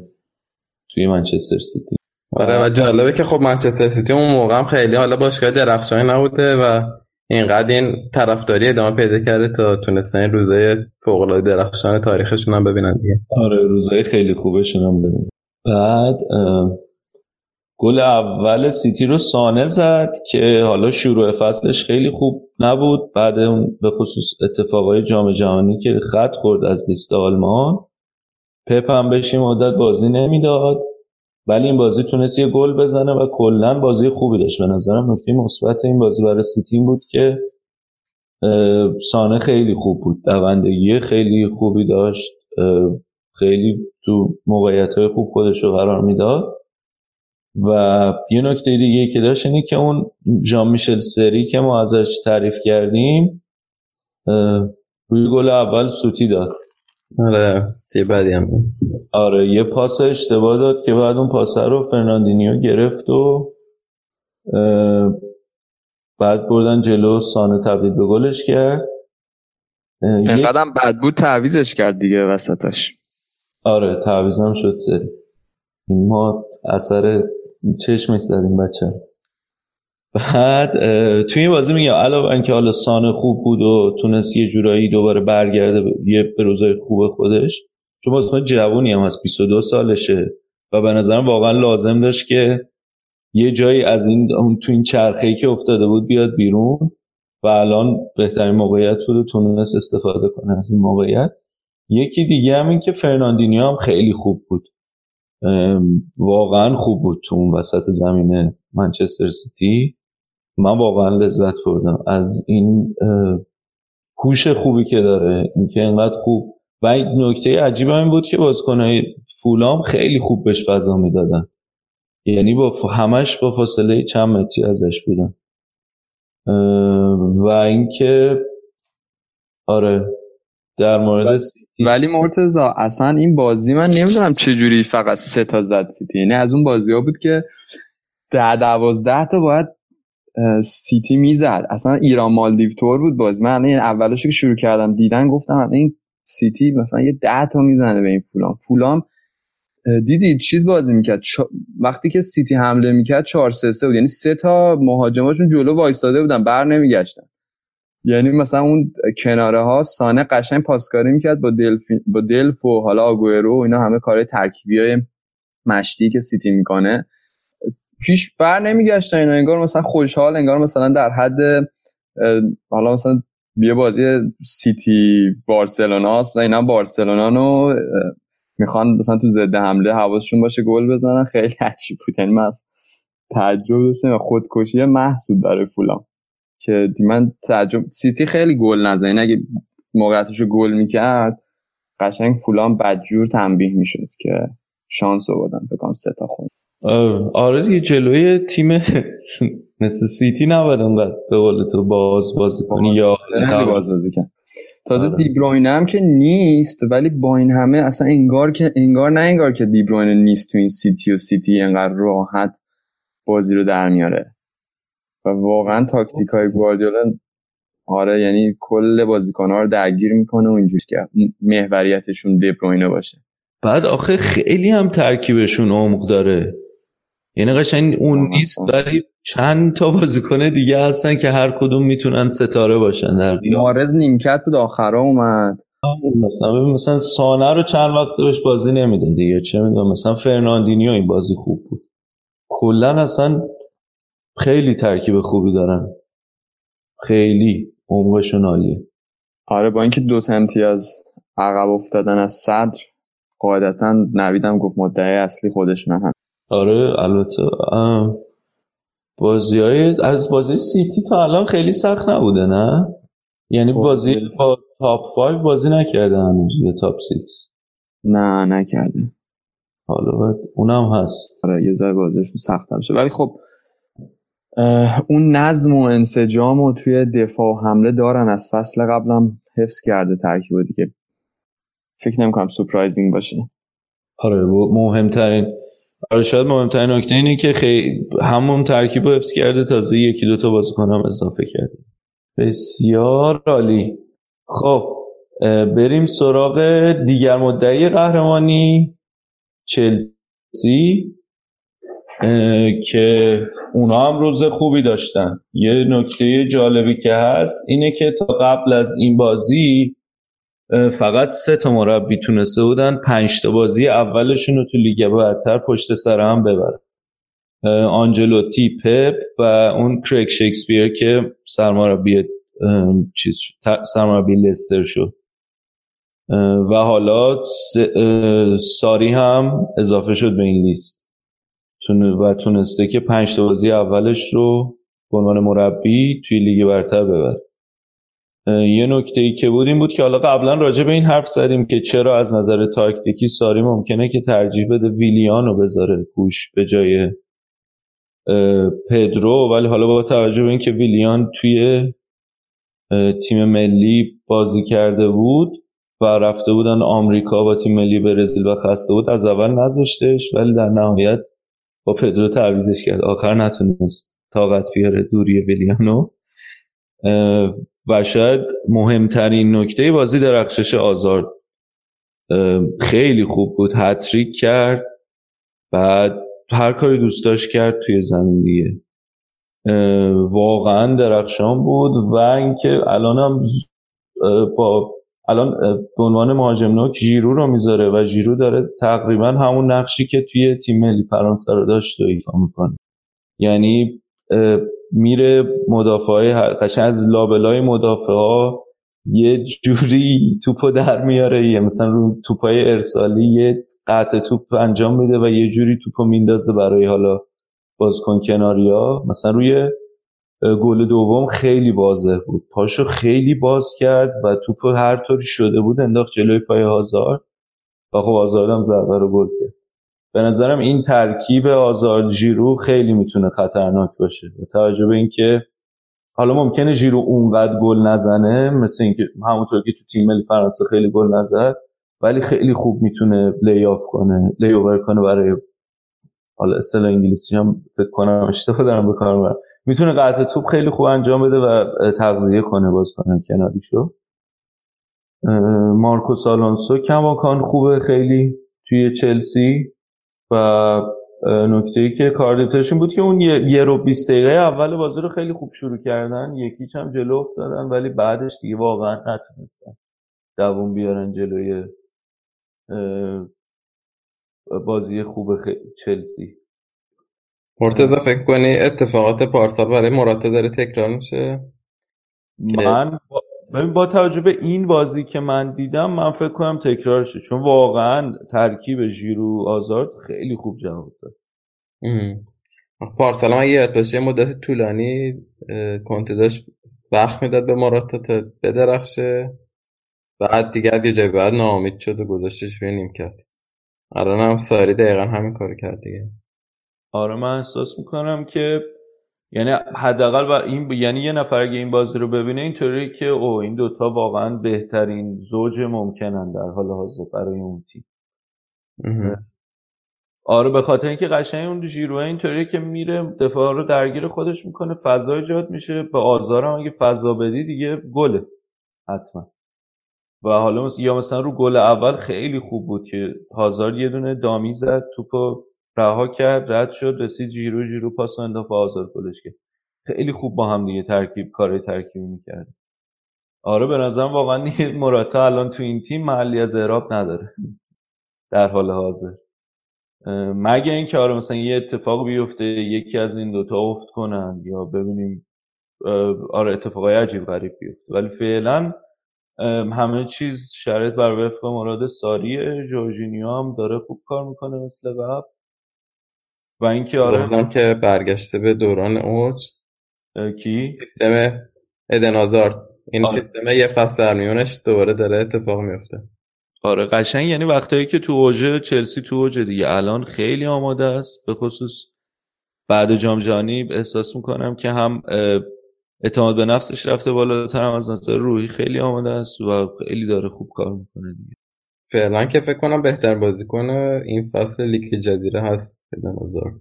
توی منچستر سیتی. آره و جالبه که خب منچستر سیتی اون موقع هم خیلی حالا باشگاه درخشانی نبوده و اینقدر این طرفداری ادامه پیدا کرده تا تونستن این روزای فوق العاده درخشان تاریخشون هم ببینن دیگه. آره روزای خیلی خوبشون هم ببین بعد گل اول سیتی رو سانه زد که حالا شروع فصلش خیلی خوب نبود. بعد اون به خصوص اتفاقای جام جهانی که خط خورد از لیست آلمان. پپ هم بهش مدت بازی نمی‌داد. ولی این بازی تونست یه گل بزنه و کلا بازی خوبی داشت. به نظرم نکته مثبت این بازی برای سیتی این بود که سانه خیلی خوب بود. دوندگی خیلی خوبی داشت. خیلی تو موقعیت های خوب خودش رو قرار می‌داد. و یه نکته دیگه که داشت اینه که اون ژان میشل سری که ما ازش تعریف کردیم روی گل اول سوتی داد. آره تیه بعدی هم. آره یه پاس اشتباه داد که بعد اون پاس رو فرناندینیو گرفت و بعد بردن جلو سانه تبدیل به گلش کرد. اینقدرم بد بود تعویزش کرد دیگه وسطش. آره تعویزم شد سری. این ما اثر چشمش زدیم بچه بعد توی این بازی میگم علاوه اینکه حالا سانه خوب بود و تونست یه جورایی دوباره برگرده یه به روزای خوب خودش چون بازیکن جوونی هم هست 22 سالشه و به نظرم واقعا لازم داشت که یه جایی از این تو این چرخه‌ای که افتاده بود بیاد بیرون و الان بهترین موقعیت بود تونست استفاده کنه از این موقعیت. یکی دیگه هم این که فرناندینیو هم خیلی خوب بود. واقعا خوب بود تو اون وسط زمین منچستر سیتی. من واقعا لذت بردم. از این هوش خوبی که داره اینکه اینقدر خوب. و این نکته عجیب این بود که بازیکنهای فولام خیلی خوب بهش فضا می‌دادن. یعنی با همش با فاصله چند متری ازش بودن. و اینکه آره در مورد سیتی ولی مرتزا اصلا این بازی من نمی‌دونم چه جوری فقط سه تا زد سیتی. یعنی از اون بازی ها بود که ده دوازده تا باید سیتی می‌زد. اصلا ایران مالدیو تور بود بازی. من این اولش که شروع کردم دیدن گفتم این سیتی مثلا یه ده تا می‌زنه به این فولام. فولام دیدید چیز بازی می‌کرد؟ چا- وقتی که سیتی حمله می‌کرد 4 3 3 بود. یعنی سه تا مهاجماشون جلو وایستاده بودن بر نمیگشتن. یعنی مثلا اون کناره ها سانه قشنگ پاسکاری می‌کرد با دلف با دلف و حالا آگوئرو و اینا همه کار ترکیبی های مشتی که سیتی می‌کنه. پیش بر نمیگشتن اینا انگار مثلا خوشحال انگار مثلا در حد حالا مثلا یه بازی سیتی بارسلونا هست مثلا اینا بارسلونا رو می‌خوان مثلا تو ضد حمله حواسشون باشه گل بزنن. خیلی عجیب بود. یعنی من تعجب داشتم خودکشی محض بود برای فولام که من تعجب سیتی خیلی گل نزد این اگه موقعیتش رو گل می‌کرد قشنگ فولام بدجور تنبیه می‌شد که شانس آوردن فکر کنم سه تا آه، آره دیگه جلوی تیم مثل سیتی نباید اونقدر به قول تو باز بازی کنی یا باز بازی کرد. تازه آره. دیبروینه هم که نیست ولی با این همه اصلا انگار که انگار نه انگار که دیبروینه نیست تو این سیتی و سیتی انقدر راحت بازی رو در میاره. و واقعا تاکتیک های گواردیولا آره یعنی کل بازیکن‌ها رو درگیر می‌کنه و اینجوری که محوریتشون دیبروینه باشه. بعد آخه خیلی هم ترکیبشون عمق داره. یعنی قشنگ اون. نیست ولی چند تا بازیکن دیگه هستن که هر کدوم می‌تونن ستاره باشن در مارز نیمکت بود آخرا اومد. مثلا مثلا سانه رو چند وقت بهش بازی نمیده دیگه چه می‌دونم مثلا فرناندینیو این بازی خوب بود. کلا اصلا خیلی ترکیب خوبی دارن. خیلی عمقشون عالیه. آره با اینکه دو تا امتیاز عقب افتادن از صدر قاعدتا نویدم گفت مدعی اصلی خودشون هم. آره البته. بازی های از بازی سیتی تا الان خیلی سخت نبوده نه؟ یعنی خب، بازی. با تاپ 5 بازی نکرده هنوز یا تاپ 6 نه نکرده. حالا باید اونم هست. آره یه ذره بازیشون سخت میشه ولی خب اون نظم و انسجام و توی دفاع و حمله دارن. از فصل قبلم حفظ کرده ترکیب دیگه. فکر نمی‌کنم سورپرایزینگ باشه. آره مهمترین آره شاید مهمترین نکته اینه که خیلی همون ترکیب رو حفظ کرده تازه یکی دوتا بازیکن هم اضافه کرده. بسیار عالی. خب بریم سراغ دیگر مدعی قهرمانی چلسی که اونا هم روز خوبی داشتن. یه نکته جالبی که هست اینه که تا قبل از این بازی فقط سه تا مربی تونسته بودن. پنج تا بازی اولشون رو تو لیگ برتر پشت سر هم ببرن. آنجلوتی پپ و اون کریک شکسپیر که سرمربی چیز سرمربی لستر شد. و حالا ساری هم اضافه شد به این لیست. و تونسته که پنج تا بازی اولش رو به عنوان مربی توی لیگ برتر ببره. یه نکته ای که بود این بود که حالا قبلا راجع به این حرف زدیم که چرا از نظر تاکتیکی ساری ممکنه که ترجیح بده ویلیان رو بذاره گوش به جای پدرو. ولی حالا با توجه به اینکه ویلیان توی تیم ملی بازی کرده بود و رفته بودن آمریکا با تیم ملی برزیل و خسته بود از اول نذاشتش ولی در نهایت با پدرو تعویزش کرد. آخر نتونست طاقت بیاره دوری ویلیانو. و شاید مهمترین نکته بازی درخشش آزار خیلی خوب بود. هتریک کرد بعد هر کاری دوست داشت کرد توی زمین دیگه. واقعا درخشان بود و اینکه الان هم ز- اه، با الان به عنوان مهاجم نوک ژیرو رو می‌ذاره و ژیرو داره تقریبا همون نقشی که توی تیم ملی فرانسه رو داشت و ایفا می‌کنه. یعنی میره مدافعای هر- قشنگ از لابلای مدافع ها یه جوری توپو در میاره. یه مثلا رو توپای ارسالی یه قطع توپ انجام میده و یه جوری توپو میندازه برای حالا بازیکن کناریا. مثلا روی گل دوم خیلی واضح بود. پاشو خیلی باز کرد و توپو هر طوری شده بود انداخت جلوی پای هازار و خب آزارد هم ضربه رو گل کرد. به نظرم این ترکیب آزارد ژیرو خیلی می‌تونه خطرناک باشه. با توجه به اینکه حالا ممکنه ژیرو اونقدر گل نزنه مثل اینکه همونطور که تو تیم ملی فرانسه خیلی گل نزد ولی خیلی خوب می‌تونه lay off کنه لی اوور کنه برای حالا اصطلاح انگلیسی هم فکر کنم اشتباه دارم به کار می‌تونه قطع توپ خیلی خوب انجام بده و تغذیه کنه باز کنه کناریشو. مارکوس آلونسو کماکان خوبه خیلی توی چلسی. و نکته ای که کاردیتاشون بود که اون یه, رو 20 دقیقه اول بازی رو خیلی خوب شروع کردن یکیچ هم جلو افتادن ولی بعدش دیگه واقعا نتونستن دووم بیارن جلوی بازی خوب خ- چلسی. مرتضی فکر کنی اتفاقات پارسال برای مراتا داره تکرار میشه؟ من ببین با توجه به این بازی که من دیدم من فکر کنم تکرارشه چون واقعا ترکیب ژیرو آزارد خیلی خوب جواب داد. پارسال من یاد باشه یه مدت طولانی کنته داشت وقت می‌داد به مراتا تا بدرخشه. بعد دیگه از یه جای بعد ناامید شد و گذاشتش روی نیمکت. الان هم ساری دقیقا همین کارو کرد دیگه. آره من احساس می‌کنم که یعنی حداقل بر این یعنی یه نفر اگه این بازی رو ببینه اینطوری که او این دوتا واقعا بهترین زوج ممکنن در حال حاضر برای اون تیم. آره به خاطر اینکه قشنگ اون ژیروه اینطوریه که میره دفاع رو درگیر خودش می‌کنه فضا ایجاد میشه. به آزارم اگه فضا بدی دیگه گله حتما. و حالا مثلا یا مثلا رو گل اول خیلی خوب بود که هازارد یه دونه دامی زد توپو رها کرد رد شد رسید جیرو جیرو پاس انداخت و آزارد گلش کرد خیلی خوب با هم دیگه ترکیب کار ترکیبی می‌کرد آره به نظرم واقعا مراتا الان تو این تیم محلی از اعراب نداره. در حال حاضر. مگه اینکه آره مثلا یه اتفاق بیفته یکی از این دوتا افت کنن یا ببینیم آره اتفاقای عجیب غریب بیفته. ولی فعلا همه چیز شرایط بر وفق مراد ساریه. جورجینیو هم داره خوب کار می‌کنه مثل قبل. و اینکه آره. که برگشته به دوران اوج. کی؟ سیستم ادن هازارد این آره. سیستم یه فصل در میونش دوباره داره اتفاق میفته. آره قشنگ. یعنی وقتایی که تو اوج چلسی تو اوج دیگه. الان خیلی آماده است. به خصوص بعد جام جهانی احساس می‌کنم که هم اعتماد به نفسش رفته بالاتر هم از نظر روحی خیلی آماده است و خیلی داره خوب کار می‌کنه دیگه. فعلا که فکر کنم بهتر بازیکن این فصل لیگ جزیره هست ادن هازارد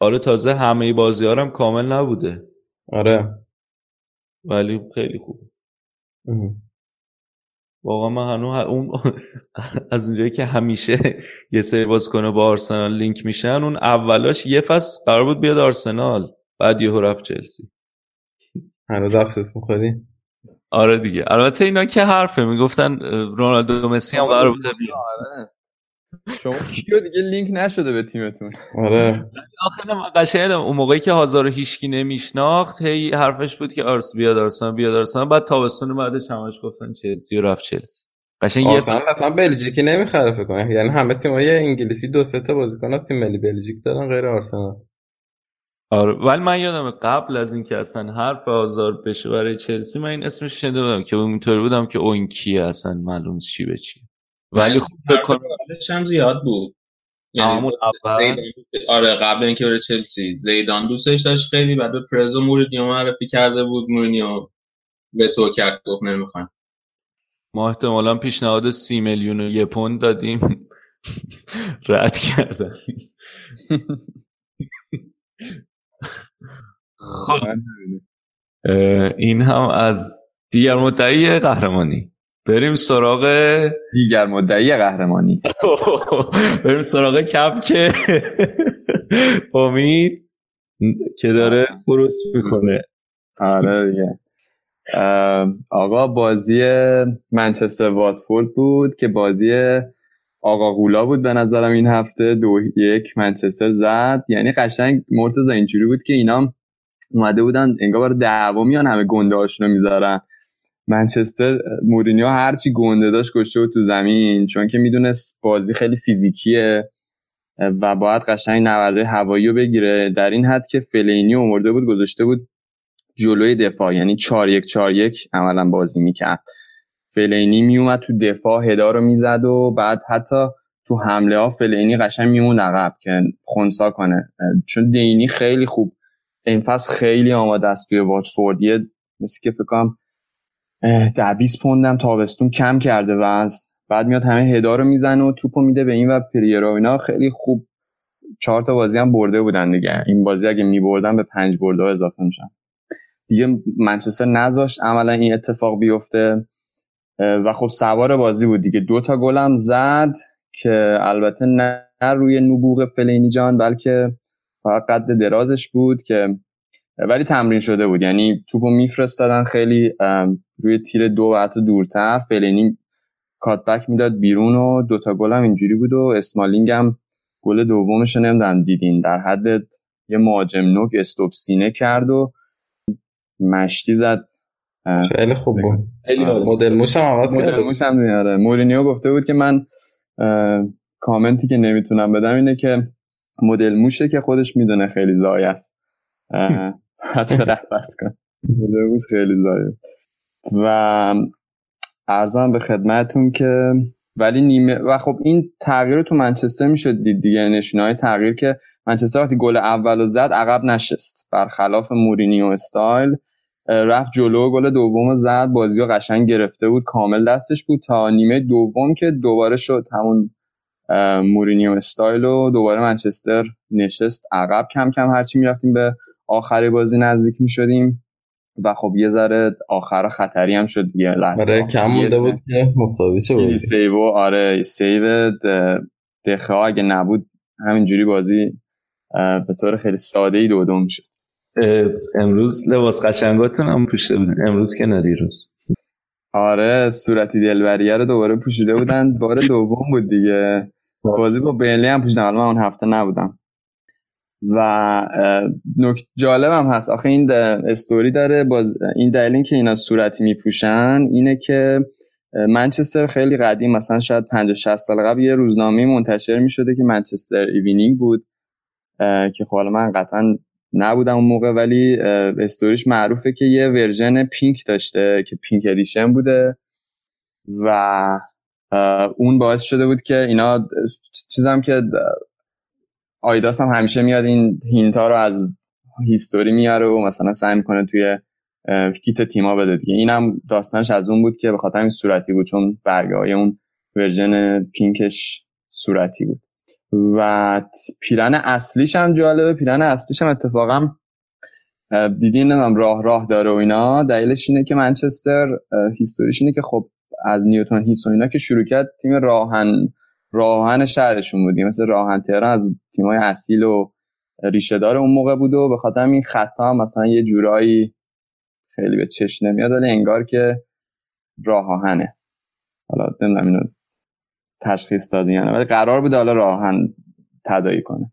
آره تازه همه بازی هم کامل نبوده. آره. ولی خیلی خوبه اه. واقعا من هنوز اون از اونجایی که همیشه یه سری بازیکن با آرسنال لینک میشن اون اولاش یه فصل قرار بود بیاد آرسنال بعد یهو رفت چلسی. هنوز افسوس می‌خوری؟ آره دیگه. البته اینا که حرفه. می‌گفتن رونالدو و مسی هم قرار بوده آره. شما کیو دیگه لینک نشده به تیمتون؟ آره. آخه نه، من قشنگ یادم اون موقعی که هازارو هیچکی نمیشناخت هی حرفش بود که آرس بیاد آرسنال بیاد آرسنال. بعد تابستون بعدش همش گفتن چلسی و رفت چلسی. قشنگ یه آرسنال اصلا بلژیکی نمی‌خره فکر کنم. یعنی همه تیم‌های انگلیسی دو سه تا بازیکن از تیم ملی بلژیک دارن غیر آرسنال. آره ولی من یادم قبل از اینکه اصلا حرف آزار بشه برای چلسی من این اسمش شنیده بودم که اینطوری بودم که او این کیه اصلا معلوم نیست چی به چی ولی خب فکر کنم هم زیاد بود. یعنی اول. آره قبل اینکه بره چلسی. زیدان دوستش داشت خیلی بعد به پرز و مورینیو معرفی کرده بود. مورینیو به تو کرد گفت نمی‌خوام. ما احتمالا پیشنهاد سی میلیون و یه پوند دادیم. رد کردن. این هم از دیگر مدعی قهرمانی. بریم سراغ دیگر مدعی قهرمانی. بریم سراغ کپک امید که داره خروس می‌کنه. آره دیگه. آقا بازی منچستر واتفورد بود که بازی آقا غولا بود به نظرم این هفته. دو یک منچستر زد. یعنی قشنگ مرتضی اینجوری بود که اینا اومده بودن انگار برای دعوا میان همه گنده هاشونو می‌ذارن. منچستر مورینیو هرچی گنده داشت گشته بود تو زمین چون که می‌دونست بازی خیلی فیزیکیه و باید قشنگ نورده هوایی رو بگیره. در این حد که فلینی اومده بود گذاشته بود جلوی دفاع یعنی 4 1 4 1 عملا بازی می‌کرد. فلینی میومد تو دفاع هدا رو می‌زد و بعد حتی تو حمله ها فلینی قشنگ میمون عقب که خونسا کنه. چون دینی خیلی خوب این فصل خیلی آماده است توی واتفورد. یه مثل که فکر کنم ده 20 پوندم تابستون کم کرده وزن بعد میاد همه هدا رو می‌زنه و توپو میده به این و پریرا اینا. خیلی خوب چهار تا بازی هم برده بودن دیگه. این بازی اگه میبردن به پنج برده اضافه میشن. دیگه منچستر نذاشت. عملا این اتفاق بیفته. و خب سوار بازی بود دیگه. دو تا گلم زد که البته نه روی نبوغ فلینی جان بلکه فقط قد درازش بود که ولی تمرین شده بود. یعنی توپو میفرستادن خیلی روی تیر دو و حتی دورتر. فلینی کاتبک می‌داد بیرون و دوتا گل هم اینجوری بود و اسمالینگ هم گل دومش نمی‌دونم دیدین. در حد یه مهاجم نوک استوب سینه کرد و مشتی زد. خیلی خوب بود. مدل موش هم عوض مدل موش هم میاره مورینیو گفته بود که من کامنتی که نمی‌تونم بدم اینه که مدل موشه که خودش می‌دونه خیلی زای است. حتی رفت بس کن. مدل موش خیلی ضایعه. و عرضم به خدمتتون که ولی نیمه و خب این تغییر تو منچستر می‌شد دید دیگه. نشونه تغییر که منچستر وقتی گل اول رو زد عقب نشست. برخلاف مورینیو استایل رفت جلو گل دوم زد بازی رو قشنگ گرفته بود کامل دستش بود تا نیمه دوم که دوباره شد. همون مورینیو استایل و دوباره منچستر نشست. عقب کم کم هرچی می‌رفتیم به آخر بازی نزدیک می‌شدیم و خب یه ذره آخر خطری هم شد دیگه. لحظه آره کم مونده بود که مساوی بود save آره save دخیا اگه نبود همینجوری بازی به طور خیلی ساده ای دو دو شد. امروز لباس قشنگاتون هم پوشیده بودن. امروز که نه دیروز. آره صورتی دلبریه رو دوباره پوشیده بودن. بار دوم بود دیگه. بازی با برنلی هم پوشیدن. من اون هفته نبودم. و نکته جالب هم هست. آخه این استوری داره باز این دلیل که اینا صورتی میپوشن اینه که منچستر خیلی قدیم مثلا شاید 50 60 سال قبل یه روزنامه منتشر می‌شده که منچستر Evening بود. که خب من قطعا نبودم اون موقع ولی استوریش معروفه که یه version pink داشته که pink edition بوده و اون باعث شده بود که اینا چیزم که آدیداس هم همیشه میاد این hint ا رو از history میاره و مثلا سعی می‌کنه توی کیت تیما بده دیگه. اینم داستانش از اون بود که به خاطر این صورتی بود چون برگه اون version pink ش صورتی بود. و پیرن اصلیش هم جالبه پیرن اصلیش هم اتفاقا دیدین نمی‌دونم راه راه داره و اینا. دلیلش اینه که منچستر هیستوریش اینه که خب از نیوتن هیس و اینا که شروع کرد تیم راهن راهن شهرشون بودیم مثل راهن تهران از تیمای اصیل و ریشه دار اون موقع بود و به خاطر این خطا مثلا یه جورایی خیلی به چشم نمیاد ولی انگار که راه حالا نمی‌دونم اینو تشخیص دادی یعنی ولی قرار بود حالا راهن تدایی کنه.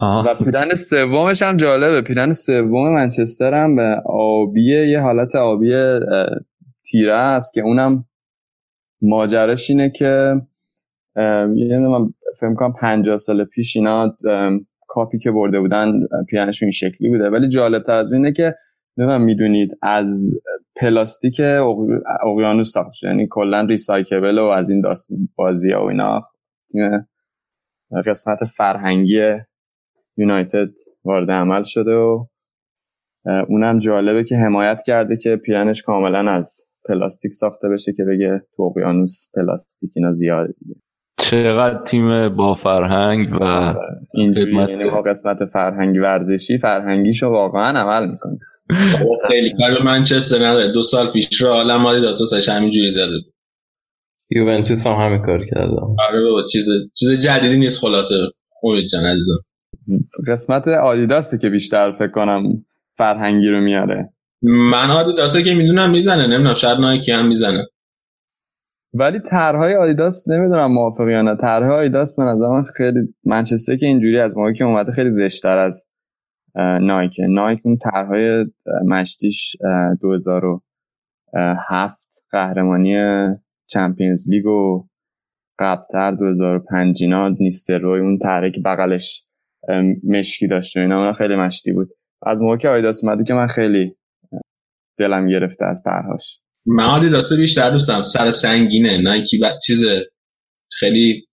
و پیرن سومش هم جالبه. پیرن سوم منچستر هم به آبیه یه حالت آبی تیره است که اونم ماجرش اینه که یه من فکر کنم 50 سال پیش اینا کاپی که برده بودن پیرنشون این شکلی بوده. ولی جالب تر از اینه که نمی‌دونم می‌دونید از پلاستیک اقیانوس ساخته شده. یعنی کلا ریسایکبل و از این داست بازی و اینا. قسمت فرهنگی یونایتد وارد عمل شده و اونم جالبه که حمایت کرده که پیرنش کاملا از پلاستیک ساخته بشه که بگه تو اقیانوس پلاستیک اینا زیاده دیگه. چقدر تیم با فرهنگ و اینجوری یعنی با قسمت فرهنگی ورزشی فرهنگیشو واقعا عمل می‌کنه خیلی. کار به منچستر نداره. دو سال پیش رو حالا ماری داستانش همینجوری زده بود. یوونتوس هم همین کار کرده. آره بابا چیز چیز جدیدی نیست خلاصه. امید جان عزیزم. قسمت آدیداسه که بیشتر فکر کنم فرهنگی رو میاره. من آدیداسه که می‌دونم می‌زنه. نمی‌دونم شاید نایکی هم می‌زنه. ولی طرحهای آدیداس نمی‌دونم موافقی یا نه. طرحهای آدیداس من از من خیلی منچستر که اینجوری از موقعی که اومده خیلی زشتر از نایک نایک اون طرحهای مشتیش 2007 قهرمانی چمپیونز لیگ و قبلتر 2005 اینا نیستروی اون طرحی که بغلش مشکی داشت و اینا خیلی مشتی بود. از موقع که آیداس اومده که من خیلی دلم گرفته از طرحاش من آدیداس بیشتر دوست دارم. سر سنگینه. نایکی بعد چیز خیلی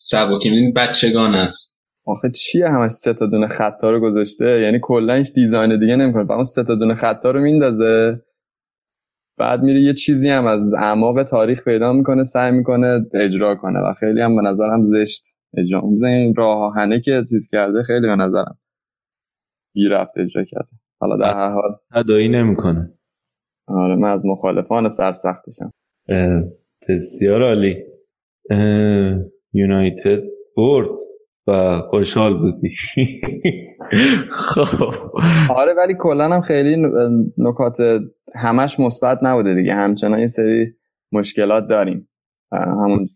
سبکی می‌دونی؟ بچگان است. آخه چیه همش سه تا دونه خطا رو گذاشته؟ یعنی کلا هیچ دیزاین دیگه نمی‌کنه. فقط سه تا دونه خطا رو میندازه. بعد میره یه چیزی هم از اعماق تاریخ پیدا می‌کنه سعی می‌کنه اجرا کنه و خیلی هم به نظرم زشت. اجرا میزن این راه آهنه که چیز کرده خیلی به نظرم بی رفت اجرا کرده. حالا در هر حال. تدایی نمی‌کنه. آره من از مخالفان سرسختشم. بسیار عالی. یونایتد برد. و خوشحال بودی. خب. آره ولی کلا هم خیلی نکات همش مثبت نبوده دیگه. همچنان یه سری مشکلات داریم. همون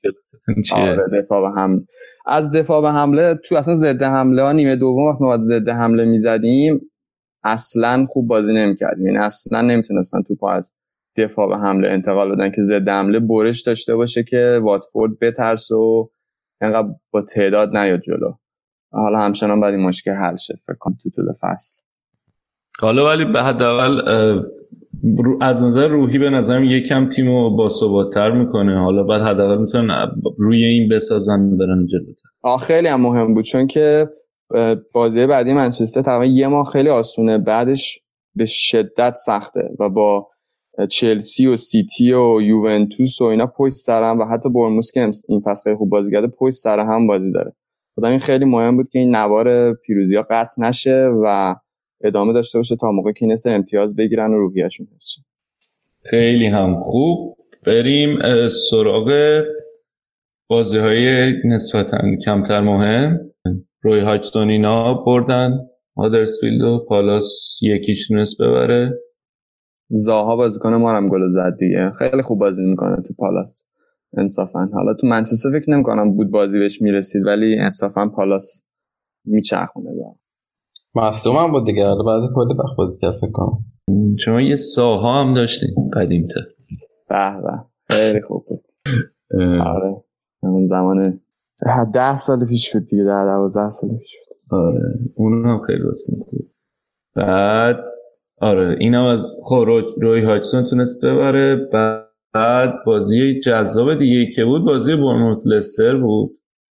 آره دفاع به حمله از دفاع به حمله تو اصلا ضد حمله ها نیمه دوم وقت ما ضد حمله می‌زدیم اصلا خوب بازی نمی‌کردیم. یعنی اصلا نمی‌تونستن توپا از دفاع به حمله انتقال بدن که ضد حمله برش داشته باشه که واتفورد بترسه و انقدر با تعداد نیاد جلو. حالا همچنان باید این مشکل حل شه فکر کنم تو طول فصل. حالا ولی به حداقل از نظر روحی به نظرم یکم تیم رو باثبات‌تر می‌کنه. حالا بعد حداقل می‌تونن روی این بسازن برن جلوتر. آه خیلی هم مهم بود. چون که بازی بعدی منچستر تقریبا یه ماه خیلی آسونه. بعدش به شدت سخته و با چلسی و سیتی و یوونتوس و اینا پشت سر هم و حتی برموس که این فصل خوب بازی کرده پشت سر هم بازی داره. خدا این خیلی مهم بود که این نوار پیروزی ها قطع نشه و ادامه داشته باشه تا موقع که سر امتیاز بگیرن و روحیه‌شون حفظ. خیلی هم خوب. بریم سراغ بازی های نسبتا کمتر مهم. روی هاچتون اینا بردن. هادرسفیلد و پالاس یکیش تونست ببره. زاها بازیکن ما هم گل زد دیگه. خیلی خوب بازی می‌کنه تو پالاس. انصافا. حالا تو منچستر فکر نمی‌کنم بود بازی بهش می‌رسید ولی انصافا پالاس میچرخونه زاها. مصدوم هم بود دیگه. حالا بعد کلی وقت بازی کرد فکر کنم. شما یه ساها هم داشتین قدیمتر. به به. خیلی خوب بود. آره. همون زمان ده- ده سال پیش بود دیگه ده دوازده سال پیش بود. آره. اون هم خیلی واسه خوب بعد آره اینم از خب رو- روی هاچسون تونست ببره بعد بازی جذاب دیگه که بود بازی بورنموث لستر بود.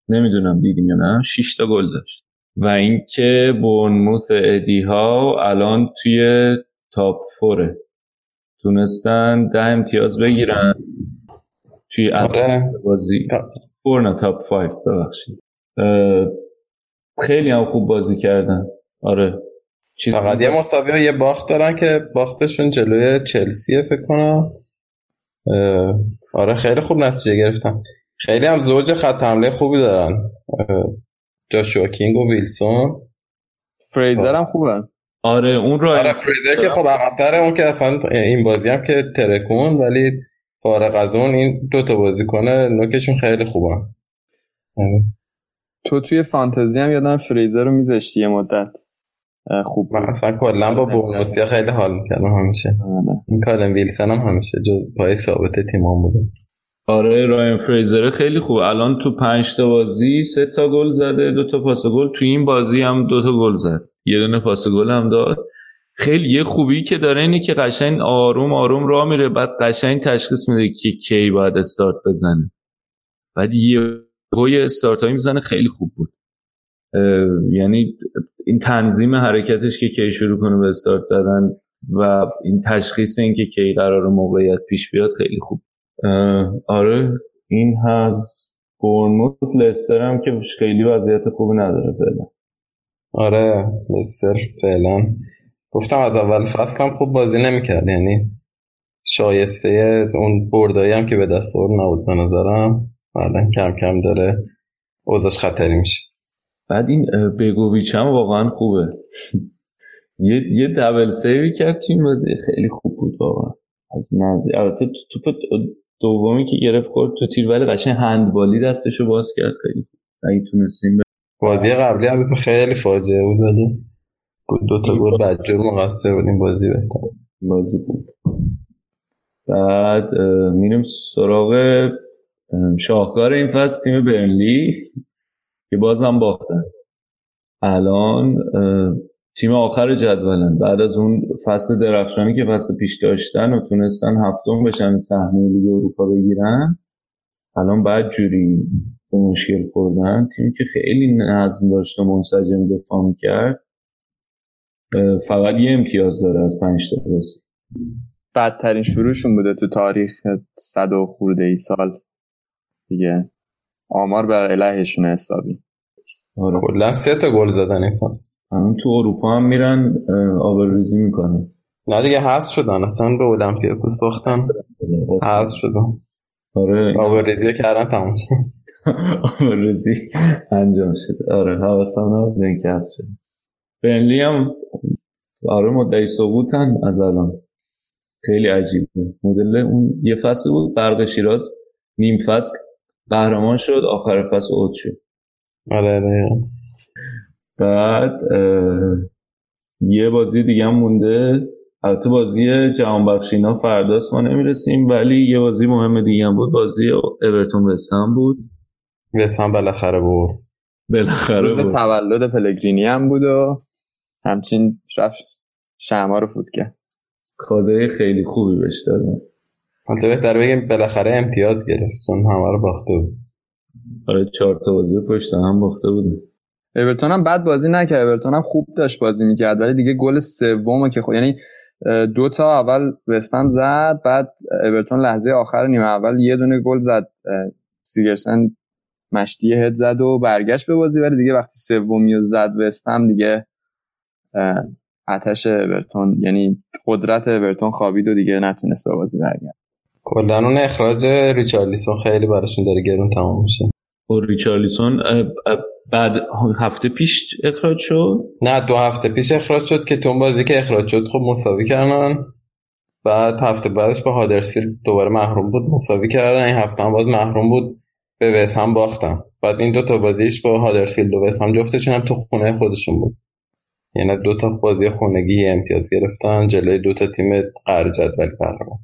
نمی‌دونم دیدین یا نه. 6 تا گل داشت. و اینکه بورنموث ادی هاو الان توی top four ه. تونستن ده امتیاز بگیرن. توی از آره. بازی four نه top five ببخشید. خیلی هم خوب بازی کردن. آره. فقط یه مساوی یه باخت دارن که باختشون جلوی چلسیه فکر کنم. آره خیلی خوب نتیجه گرفتن. خیلی هم زوج خط حمله خوبی دارن. جاشوا کینگ و ویلسون. فریزر هم خوبه آره اون را آره فریزر که خب عقب‌تره اون که اصلا این بازی هم که ترکون ولی فارغ از اون این دوتا بازی کنه نوکشون خیلی خوبه. تو توی فانتزی هم یادم فریزر رو میذاشتی یه مدت. خوب من اصلا کلا با بورنوسیا خیلی. حال می‌کردم همیشه. آره. این کالن ویلسون هم همیشه جز پای ثابت تیمان بوده آره راین فریزر خیلی خوب. الان تو پنج تا بازی سه تا گل زده دو تا پاس گل. تو این بازی هم دو تا گل زد. یه دونه پاس گل هم داد. خیلی یه خوبی که داره اینه که قشنگ آروم آروم راه میره. بعد قشنگ تشخیص میده که کی باید استارت بزنه. بعد یه یه استارت می‌زنه. خیلی خوب بود. یعنی این تنظیم حرکتش که کی شروع کنه به استارت زدن و این تشخیص این که کی قرار موقعیت پیش بیاد خیلی خوب. آره این هز بورنموث لستر هم که خیلی وضعیت خوبی نداره فعلا. آره لستر فعلا. گفتم از اول فصل هم خوب بازی نمی‌کرد یعنی شایسته اون بردایی هم که به دست آورد نبود به نظرم. بعدا کم کم داره اوضاش خطری میشه. بعد این بگوویچ هم واقعا خوبه. یه یه دبل سیوی کرد تو این بازی. خیلی خوب بود واقعا. از نزدیک البته تو- توپ دومی که گرفت خورد تو تیر ولی قشنگ هندبالی دستشو باز کرد. خیلی اگه تونستیم بازی قبلی هم تو خیلی فاجعه بود ولی دو تا گل بدجور مقصر بودیم بازی بهتر. بازی بود بعد میریم سراغ اه، شاهکار این فصل تیم برنلی. که بازم باختن الان تیم آخر جدولن. بعد از اون فصل درخشانی که فصل پیش داشتن و تونستن هفتم بشن سهمیه لیگ اروپا بگیرن الان بعد جوری به مشکل خوردن. تیمی که خیلی نظم داشت و منسجم دفاع می‌کرد فقط یه امتیاز داره از پنج تا بازی. بدترین شروعشون بوده تو تاریخ صد و خورده ای سال. دیگه آمار بر علیهشون حسابی. آره. کلا سه تا گل زدن این فصل الان تو اروپا هم میرن اه، آبروریزی می‌کنن نه دیگه حذف شدن. اصلا به اولمپیاکوس باختن. حذف شدن. آره. آبروریزی کردن تموم شد. آبروریزی انجام شده آره حواسم نبود اینکه هست شده بنلی هم آره مدعی ثبوتن از الان. خیلی عجیبه. مدل اون یه فصل بود برق شیراز نیم فصل. قهرمان شد آخر فصل اوت شد. آره بعد یه بازی دیگه هم مونده. البته بازی جهان بخشی اینا فرداست ما نمی‌رسیم ولی یه بازی مهم دیگه هم بود. بازی اورتون وستهم بود. وسام بالاخره برد. بالاخره روز بود تولد پلگرینی هم بود و همچین رفت شمع رو فوت کرد. کادای خیلی خوبی بهش دادن. البته بهتر بگیم بالاخره امتیاز گرفت چون همه رو باخته بود. آره چهار تا بازی پشت هم باخته بودن. اورتون هم بد بازی نکرد. اورتون هم خوب داشت بازی می‌کرد ولی دیگه گل سومو که خود یعنی اه، دو تا اول وستهم زد بعد اورتون لحظه آخر نیمه اول یه دونه گل زد. سیگرسن مشتی هد زد و برگشت به بازی ولی دیگه وقتی سومی رو زد وستهم دیگه آتش اورتون یعنی قدرت اورتون خوابید و دیگه نتونست به بازی برگرد. کلا اون اخراج ریچارلیسون خیلی براشون داره گرون تمام میشه. و ریچارلیسون اه، اه، بعد هفته پیش اخراج شد؟ نه دو هفته پیش اخراج شد که تو بازی که اخراج شد خب مساوی کردن. بعد هفته بعدش با هادرسفیلد دوباره محروم بود مساوی کردن. این هفته هم باز محروم بود به وست هم باختن. بعد این دو تا بازیش با هادرسفیلد و وست هم جفتشون هم تو خونه خودشون بود. یعنی از دو تا بازی خونگی یه امتیاز گرفتن جلوی دو تا تیم قهر جدولی قهرمان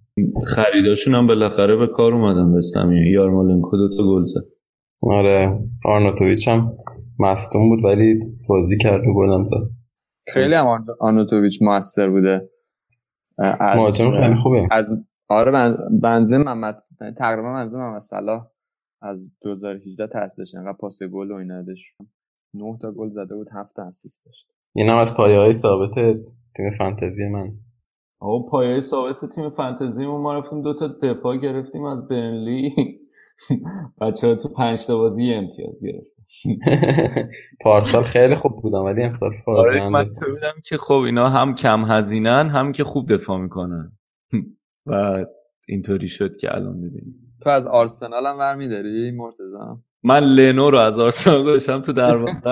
خریداشون هم بالاخره به کار اومدن وستهم یارمالنکو دو تا گل زد. آره آرناتوویچ هم مصدوم بود ولی بازی کرد و گلم زد. خیلی هم آنوتوویچ موثر بوده. از مهاجم خیلی خوبه. از آره بن... بنزه محمد تقریبا بنزه محمد صلاح از 2018 تاسیسش انقدر پاس گل و اینا داشت. 9 تا گل زده بود 7 تا اسیست داشت. این هم از پایه های ثابت تیم فانتزی من. آقا پایه ثابت تیم فانتزیمون ما رفتیم دو تا دفاع گرفتیم از برنلی. بچه ها تو پنج تا بازی امتیاز گرفتیم پارسال خیلی خوب بودم ولی امسال آره من تو بودم که خب اینا هم کم هزینن هم که خوب دفاع می‌کنن. و اینطوری شد که الان می‌بینیم. تو از آرسنال هم برمیداری مرتضی؟ من لنو رو از آرسنال گذاشتم تو دروازه.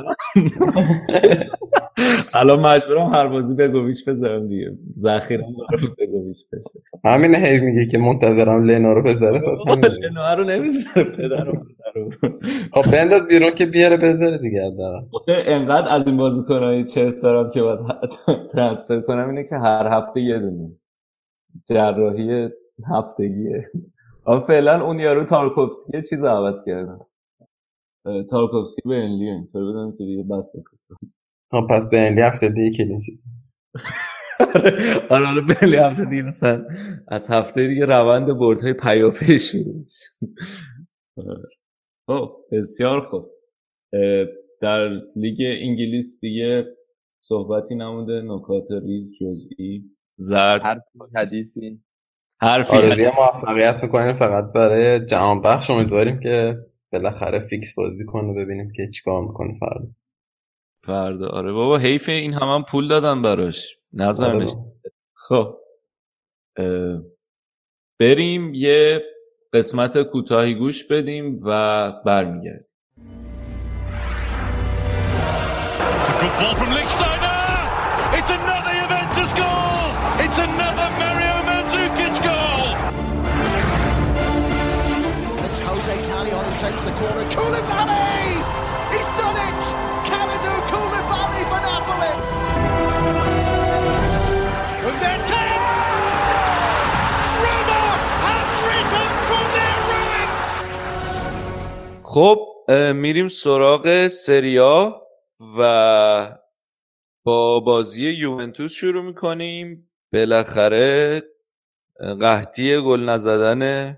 الان مجبورم هر بازی بگویش بذارم دیگه. ذخیرم داره بگویش بشه. همین هی میگه که منتظرم لنا رو بذاره پس. لنو رو نمی‌ذاره پدرم خب بنداز بیرون که بیاره بذاره دیگه. آخه انقدر از این بازیکنهای چرت دارم که باید ترانسفر کنم اینه که هر هفته یه دونه. جراحی هفتگیه. اما فعلا اون یارو تارکوفسکی چیز عوض کردن تارکوفسکی به انلیو اینطور بدم که دیگه بسه خب پس به اندی هفته دیگه کلینشید آره آره بلی هفته دیگه مثلا از هفته دیگه روند بردهای پیاپی شروع میشه. آره. خب بسیار خوب. در لیگ انگلیس دیگه صحبتی نمونده نکات ریز جزئی زرد. هر حدیثی. حرفی آرزوی موفقیت می‌کنیم فقط برای جهان بخش امیدواریم که بالاخره فیکس بازی کنه ببینیم که چیکار می‌کنه فردا فردا آره بابا حیف این هم, هم پول دادن براش نظرنش آره. خب بریم یه قسمت کوتاهی گوش بدیم و برمیگردیم It's a good ball from Lichtsteiner. It's another Juventus goal. It's another خب میریم سراغ سریا و با بازی یوونتوس شروع می‌کنیم. بالاخره قحطی گل نزدن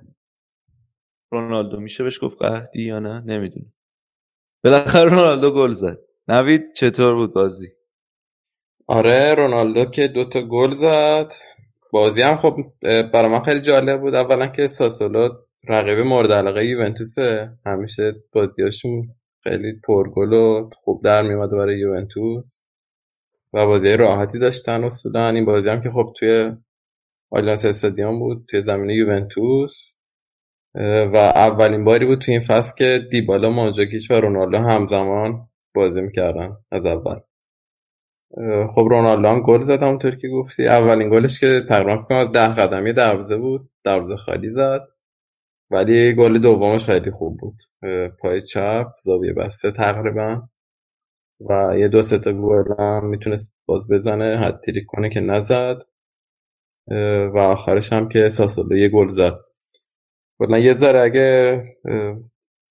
رونالدو. میشه بهش گفت قحطی یا نه؟ نمی‌دونم. بالاخره رونالدو گل زد. نوید چطور بود بازی؟ آره رونالدو که دوتا گل زد. بازی هم خب برای من خیلی جالب بود. اولا که ساسولو رقیب مورد علاقه یوونتوسه. همیشه بازیاشون خیلی پرگل و خوب در میومده برای یوونتوس. و بازی راحتی داشتن اصولا این بازی هم که خب توی آلیانس استادیوم بود توی زمین یوونتوس. و اولین باری بود توی این فصل که دیبالا مانجاکیچ و رونالدو همزمان بازی می‌کردن از اول. خب رونالدو هم گل زد همونطور که گفتی. اولین گلش که تقریبا فکر کنم ده قدمی دروازه بود. دروازه خالی زد. ولی گل دومش خیلی خوب بود. پای چپ زاویه بسته تقریبا. و یه دو سه تا گل هم می‌تونست باز بزنه حد تریک کنه که نزد. و آخرش هم که ساسولو یه گل زد. کلا یه ذره اگه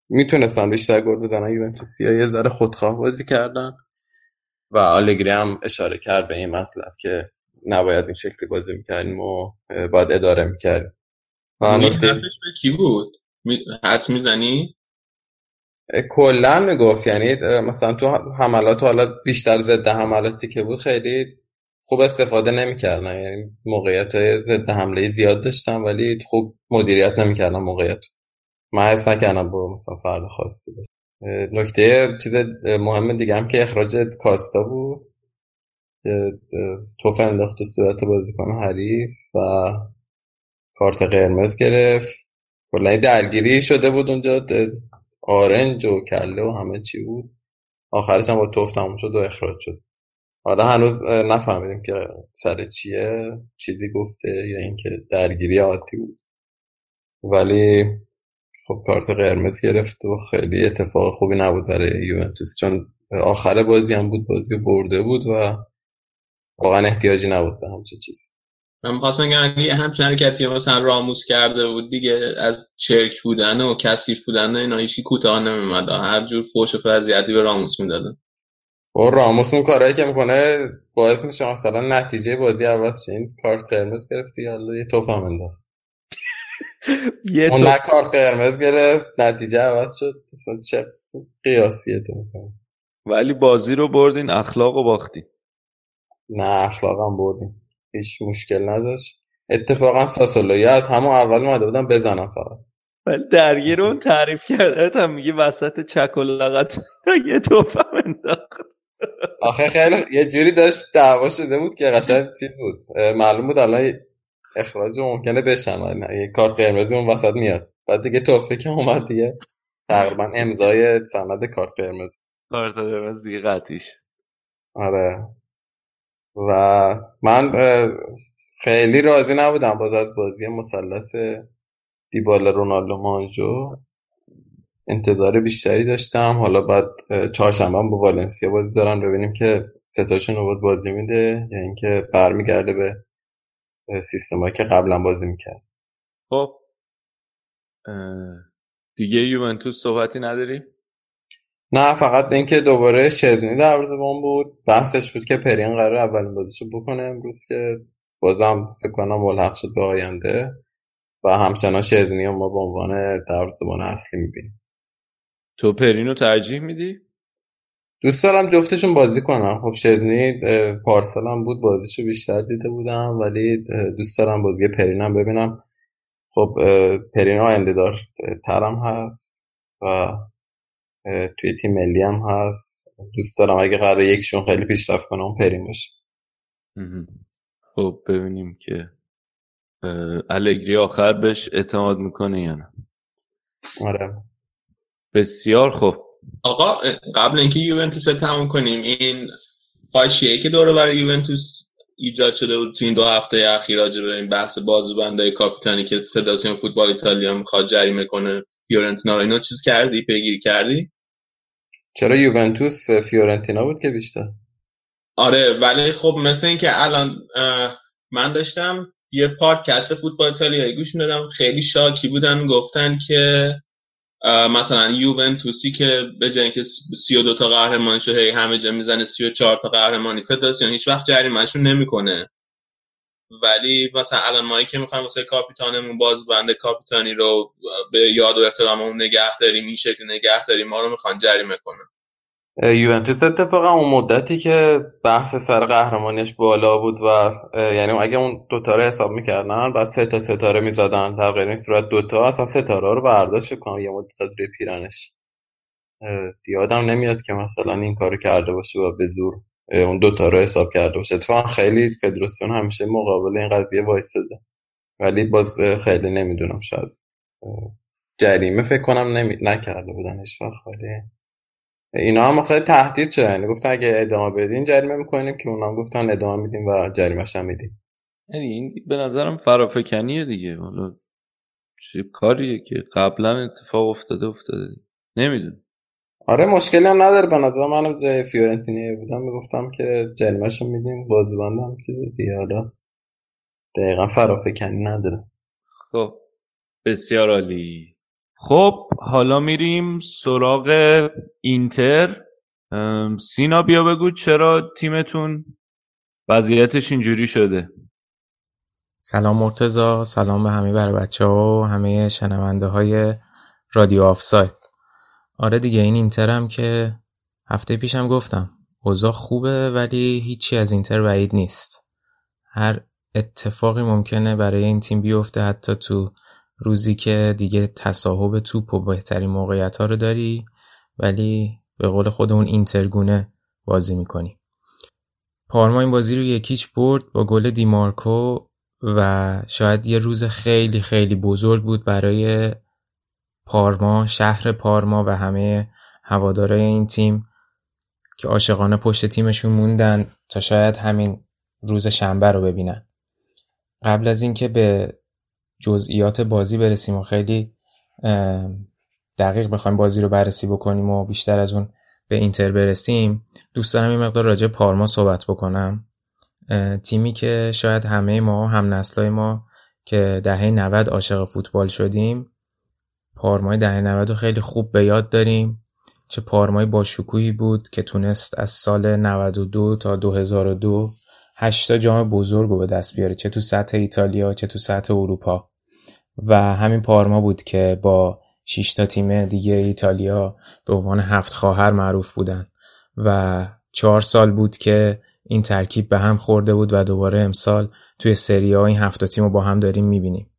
می‌تونستن بیشتر گل بزنن یوونتوسی یه ذره خودخواه بازی کردن. و آلگری هم اشاره کرد به این مطلب که نباید این شکلی بازی می‌کردیم و باید اداره می‌کردیم. و نکته به کی بود؟ حدس می‌زنی؟ کلا می‌گفت یعنی مثلا تو حملات حالا بیشتر ضد حملاتی که بود خیلی خوب استفاده نمی‌کردن. یعنی موقعیت ضد حمله زیاد داشتن ولی خوب مدیریت نمی‌کردن موقعیت. من حس نکردم با مثلا فرد خاصی نکته چیز مهم دیگه هم که اخراج کاستا بود. توف انداخت صورت بازیکن حریف و کارت قرمز گرفت. کلا درگیری شده بود اونجا آرنج و کله و همه چی بود. آخرش هم با توف تموم شد و اخراج شد. حالا هنوز نفهمیدیم که سر چیه چیزی گفته یا اینکه درگیری عادی بود. ولی خب کارت قرمز گرفت و خیلی اتفاق خوبی نبود برای یوونتوس. چون آخر بازی هم بود بازی برده بود و واقعا احتیاجی نبود به همچین چیزی. من می‌خواستم بگم اگه همچین حرکتی مثلا راموس کرده بود دیگه از چرک بودن و کثیف بودن اینا هیچی کوتاه نمیومد هر جور فوش و فضیحتی به راموس می‌دادن. و راموس اون کارهایی که می‌کنه باعث میشه مثلا نتیجه بازی عوض شه. این کارت قرمز گرفتی حالا یه توپ هم انداخت. یه اون نه کارت قرمز گرفت نتیجه عوض شد. مثلا چه قیاسیه تو می‌کنه ولی بازی رو بردین اخلاق و باختی. نه اخلاقم بردیم. هیچ مشکل نداشت. اتفاقا ساسولویا از همون اول اومده بودم بزنم فقط. ولی درگیر اون تعریف کرده هم میگه وسط چک و لغت یه توفم انداخت. آخه خیلی یه جوری داشت دعوا شده بود که قشنگ چیز بود. معلوم بود الان اخراج ممکنه بشن یه کارت قرمزی اون وسط میاد. بعد دیگه توفیق که اومد دیگه. تقریبا امضای سند کارت قرمز. کارت قرمز دیگه قطیش آره. و من خیلی راضی نبودم باز از بازی مثلث دیبالا رونالدو مانجو. انتظار بیشتری داشتم. حالا بعد چهارشنبه با والنسیا بازی دارن ببینیم که ستاشون رو باز بازی میده یا اینکه برمیگرده به سیستمایی که قبلا بازی می‌کرد. خب دیگه یوونتوس صحبتی نداری؟ نه فقط اینکه دوباره شزنی دروازه‌بان بود. بحثش بود که پرین قرار اولین بازیشو بکنه امروز که بازم فکر کنم ملحق شد به آینده و همچنان شزنی ما به عنوان دروازه‌بان اصلی می‌بینیم. تو پرینو ترجیح میدی؟ دوست دارم جفتشون بازی کنم. خب شزنی پارسال هم بود بازیشو بیشتر دیده بودم ولی دوست دارم بازی پرینم ببینم. خب پرین آینده دار ترم هست و توی تیم ملی هم هست. دوست دارم اگه قرار یکیشون خیلی پیشرفت کنه اون پرین باشه. خب ببینیم که الگری آخر بهش اعتماد می‌کنه یا نه. آره. بسیار خوب. آقا قبل اینکه یوونتوس رو تموم کنیم این حاشیه که دوره برای یوونتوس ایجاد شده بود تو این دو هفته اخیر راجع به این بحث بازوبندای کاپیتانی که فدراسیون فوتبال ایتالیا می‌خواد جریمه کنه فیورنتینا رو. اینا چیز کردی؟ پیگیری کردی؟ چرا یوونتوس فیورنتینا بود که بیشتر؟ آره ولی خب مثل اینکه الان من داشتم یه پادکست فوتبال ایتالیایی گوش می‌دادم خیلی شاکی بودن گفتن که مثلا یوونتوسی که به جای اینکه 32 تا قهرمانیشو هی همه جا می‌زنه 34 تا قهرمانی فدراسیون هیچ وقت جریمهشون نمی‌کنه. ولی مثلا الان ما که می‌خوایم واسه کاپیتانمون باز بنده کاپیتانی رو به یاد و احتراممون نگه داریم این شکل نگه داریم ما رو می‌خوان جریمه کنن. یوونتوس اتفاقا اون مدتی که بحث سر قهرمانیش بالا بود و یعنی اگه اون دوتا رو حساب می‌کردن بعد سه تا ستاره می‌زدن در غیر این صورت دوتا اصلا ستاره رو برداشت کنم یه مدت از روی پیرنش. یادم نمیاد که مثلا این کارو کرده باشه و به زور. اون دوتا رو حساب کرده باشه. اتفاقا خیلی فدراسیون همیشه مقابل این قضیه وایستاده. ولی باز خیلی نمی‌دونم شاید جریمه فکر کنم نمی... نکرده بودن هیچ ولی اینا هم خیلی تهدید شده یعنی گفتن اگه ادامه بدین جریمه می‌کنیم که اونا هم گفتن ادامه میدیم و جریمه‌ش هم میدیم. یعنی این به نظرم فرافکنیه دیگه. حالا چه کاریه که قبلا اتفاق افتاده افتاده. نمی‌دونم. آره مشکلی هم نداره. به نظر منم جای فیورنتینی بودم. می‌گفتم که جریمه‌ش رو میدیم بازیبندم که دیگه حالا دقیقا فرافکنی نداره. خب بسیار عالی. خب حالا میریم سراغ اینتر. سینا بیا بگو چرا تیمتون وضعیتش اینجوری شده. سلام مرتزا سلام به همه بر بچه ها و همه شنونده های رادیو آفساید. آره دیگه این اینتر هم که هفته پیشم گفتم. اوضاع خوبه ولی هیچی از اینتر بعید نیست. هر اتفاقی ممکنه برای این تیم بیفته حتی تو روزی که دیگه تصاحب توپ و بهترین موقعیت ها رو داری ولی به قول خودمون اینترگونه بازی می‌کنی. پارما این بازی رو یکیچ برد با گل دیمارکو و شاید یه روز خیلی خیلی بزرگ بود برای پارما شهر پارما و همه هوادارای این تیم که عاشقانه پشت تیمشون موندن تا شاید همین روز شنبه رو ببینن. قبل از اینکه به جزئیات بازی برسیم و خیلی دقیق بخوایم بازی رو بررسی بکنیم و بیشتر از اون به اینتر برسیم دوست دارم این مقدار راجع پارما صحبت بکنم. تیمی که شاید همه ما هم نسلای ما که دهه 90 عاشق فوتبال شدیم پارمای دهه 90 رو خیلی خوب به یاد داریم. چه پارمای با شکوهی بود که تونست از سال 92 تا 2002 هشتا جام بزرگ رو به دست بیاره چه تو سطح ایتالیا چه تو سطح اروپا. و همین پارما بود که با 6 تا تیم دیگه ایتالیا به عنوان هفت خواهر معروف بودن. و چهار سال بود که این ترکیب به هم خورده بود و دوباره امسال توی سری ها این هفت تیم رو با هم داریم می‌بینیم.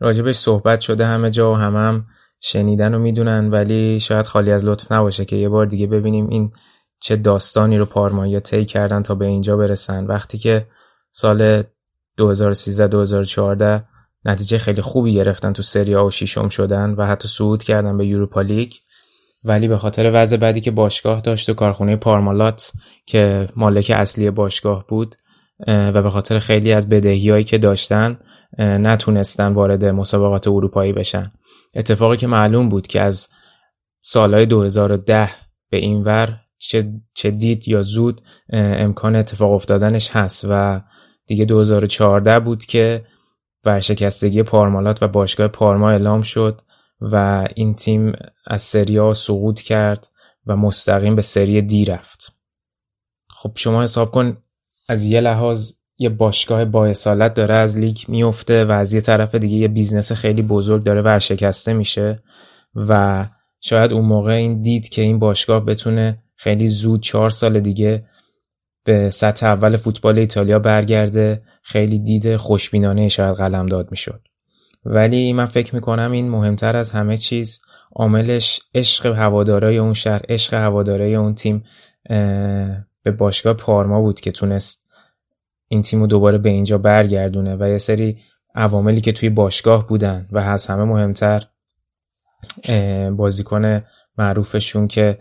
راجبش صحبت شده همه جا و هم هم شنیدن و می‌دونن ولی شاید خالی از لطف نباشه که یه بار دیگه ببینیم این چه داستانی رو پارمایا طی کردن تا به اینجا برسن. وقتی که سال 2013-2014 نتیجه خیلی خوبی گرفتن تو سری و شیشم شدن و حتی صعود کردن به یوروپا لیگ. ولی به خاطر وضع بدی که باشگاه داشت و کارخونه پارمالات که مالک اصلی باشگاه بود و به خاطر خیلی از بدهیایی که داشتن نتونستن وارد مسابقات اروپایی بشن. اتفاقی که معلوم بود که از سالهای 2010 به این ور چه, دید یا زود امکان اتفاق افتادنش هست و دیگه 2014 بود که ورشکستگی پارمالات و باشگاه پارما اعلام شد و این تیم از سریا سقوط کرد و مستقیم به سری دی رفت. خب شما حساب کن از یه لحاظ یه باشگاه با اصالت داره از لیگ میفته و از یه طرف دیگه یه business خیلی بزرگ داره ورشکسته میشه و شاید اون موقع این دید که این باشگاه بتونه خیلی زود چهار سال دیگه به سطح اول فوتبال ایتالیا برگرده خیلی دید خوشبینانه شاید قلمداد می‌شد. ولی من فکر می‌کنم این مهمتر از همه چیز عاملش عشق هوادارای اون شهر عشق هوادارای اون تیم به باشگاه پارما بود که تونست این تیم رو دوباره به اینجا برگردونه و یه سری عواملی که توی باشگاه بودن و از همه مهمتر بازیکن معروفشون که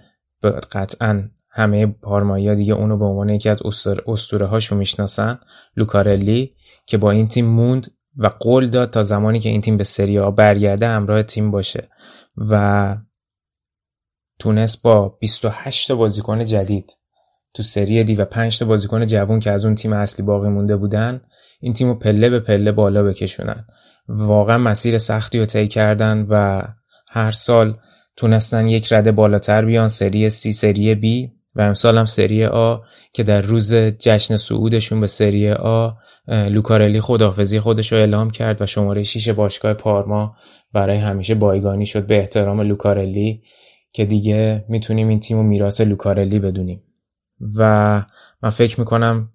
قطعا همه پارمایی دیگه اونو به عنوان یکی از استوره هاشو می‌شناسن لوکارلی که با این تیم موند و قول داد تا زمانی که این تیم به سری آ برگرده همراه تیم باشه و تونست با 28 بازیکن جدید تو سری دی و 5 بازیکن جوون که از اون تیم اصلی باقی مونده بودن این تیم رو پله به پله بالا بکشونن. واقعا مسیر سختی رو طی کردن و هر سال تونستن یک رده بالاتر بیان سری سی سری بی و امسال هم سری آ که در روز جشن صعودشون به سری آ لوکارلی خداحافظی خودش رو اعلام کرد و شماره 6 باشگاه پارما برای همیشه بایگانی شد به احترام لوکارلی که دیگه می‌تونیم این تیم و میراث لوکارلی بدونیم. و من فکر می‌کنم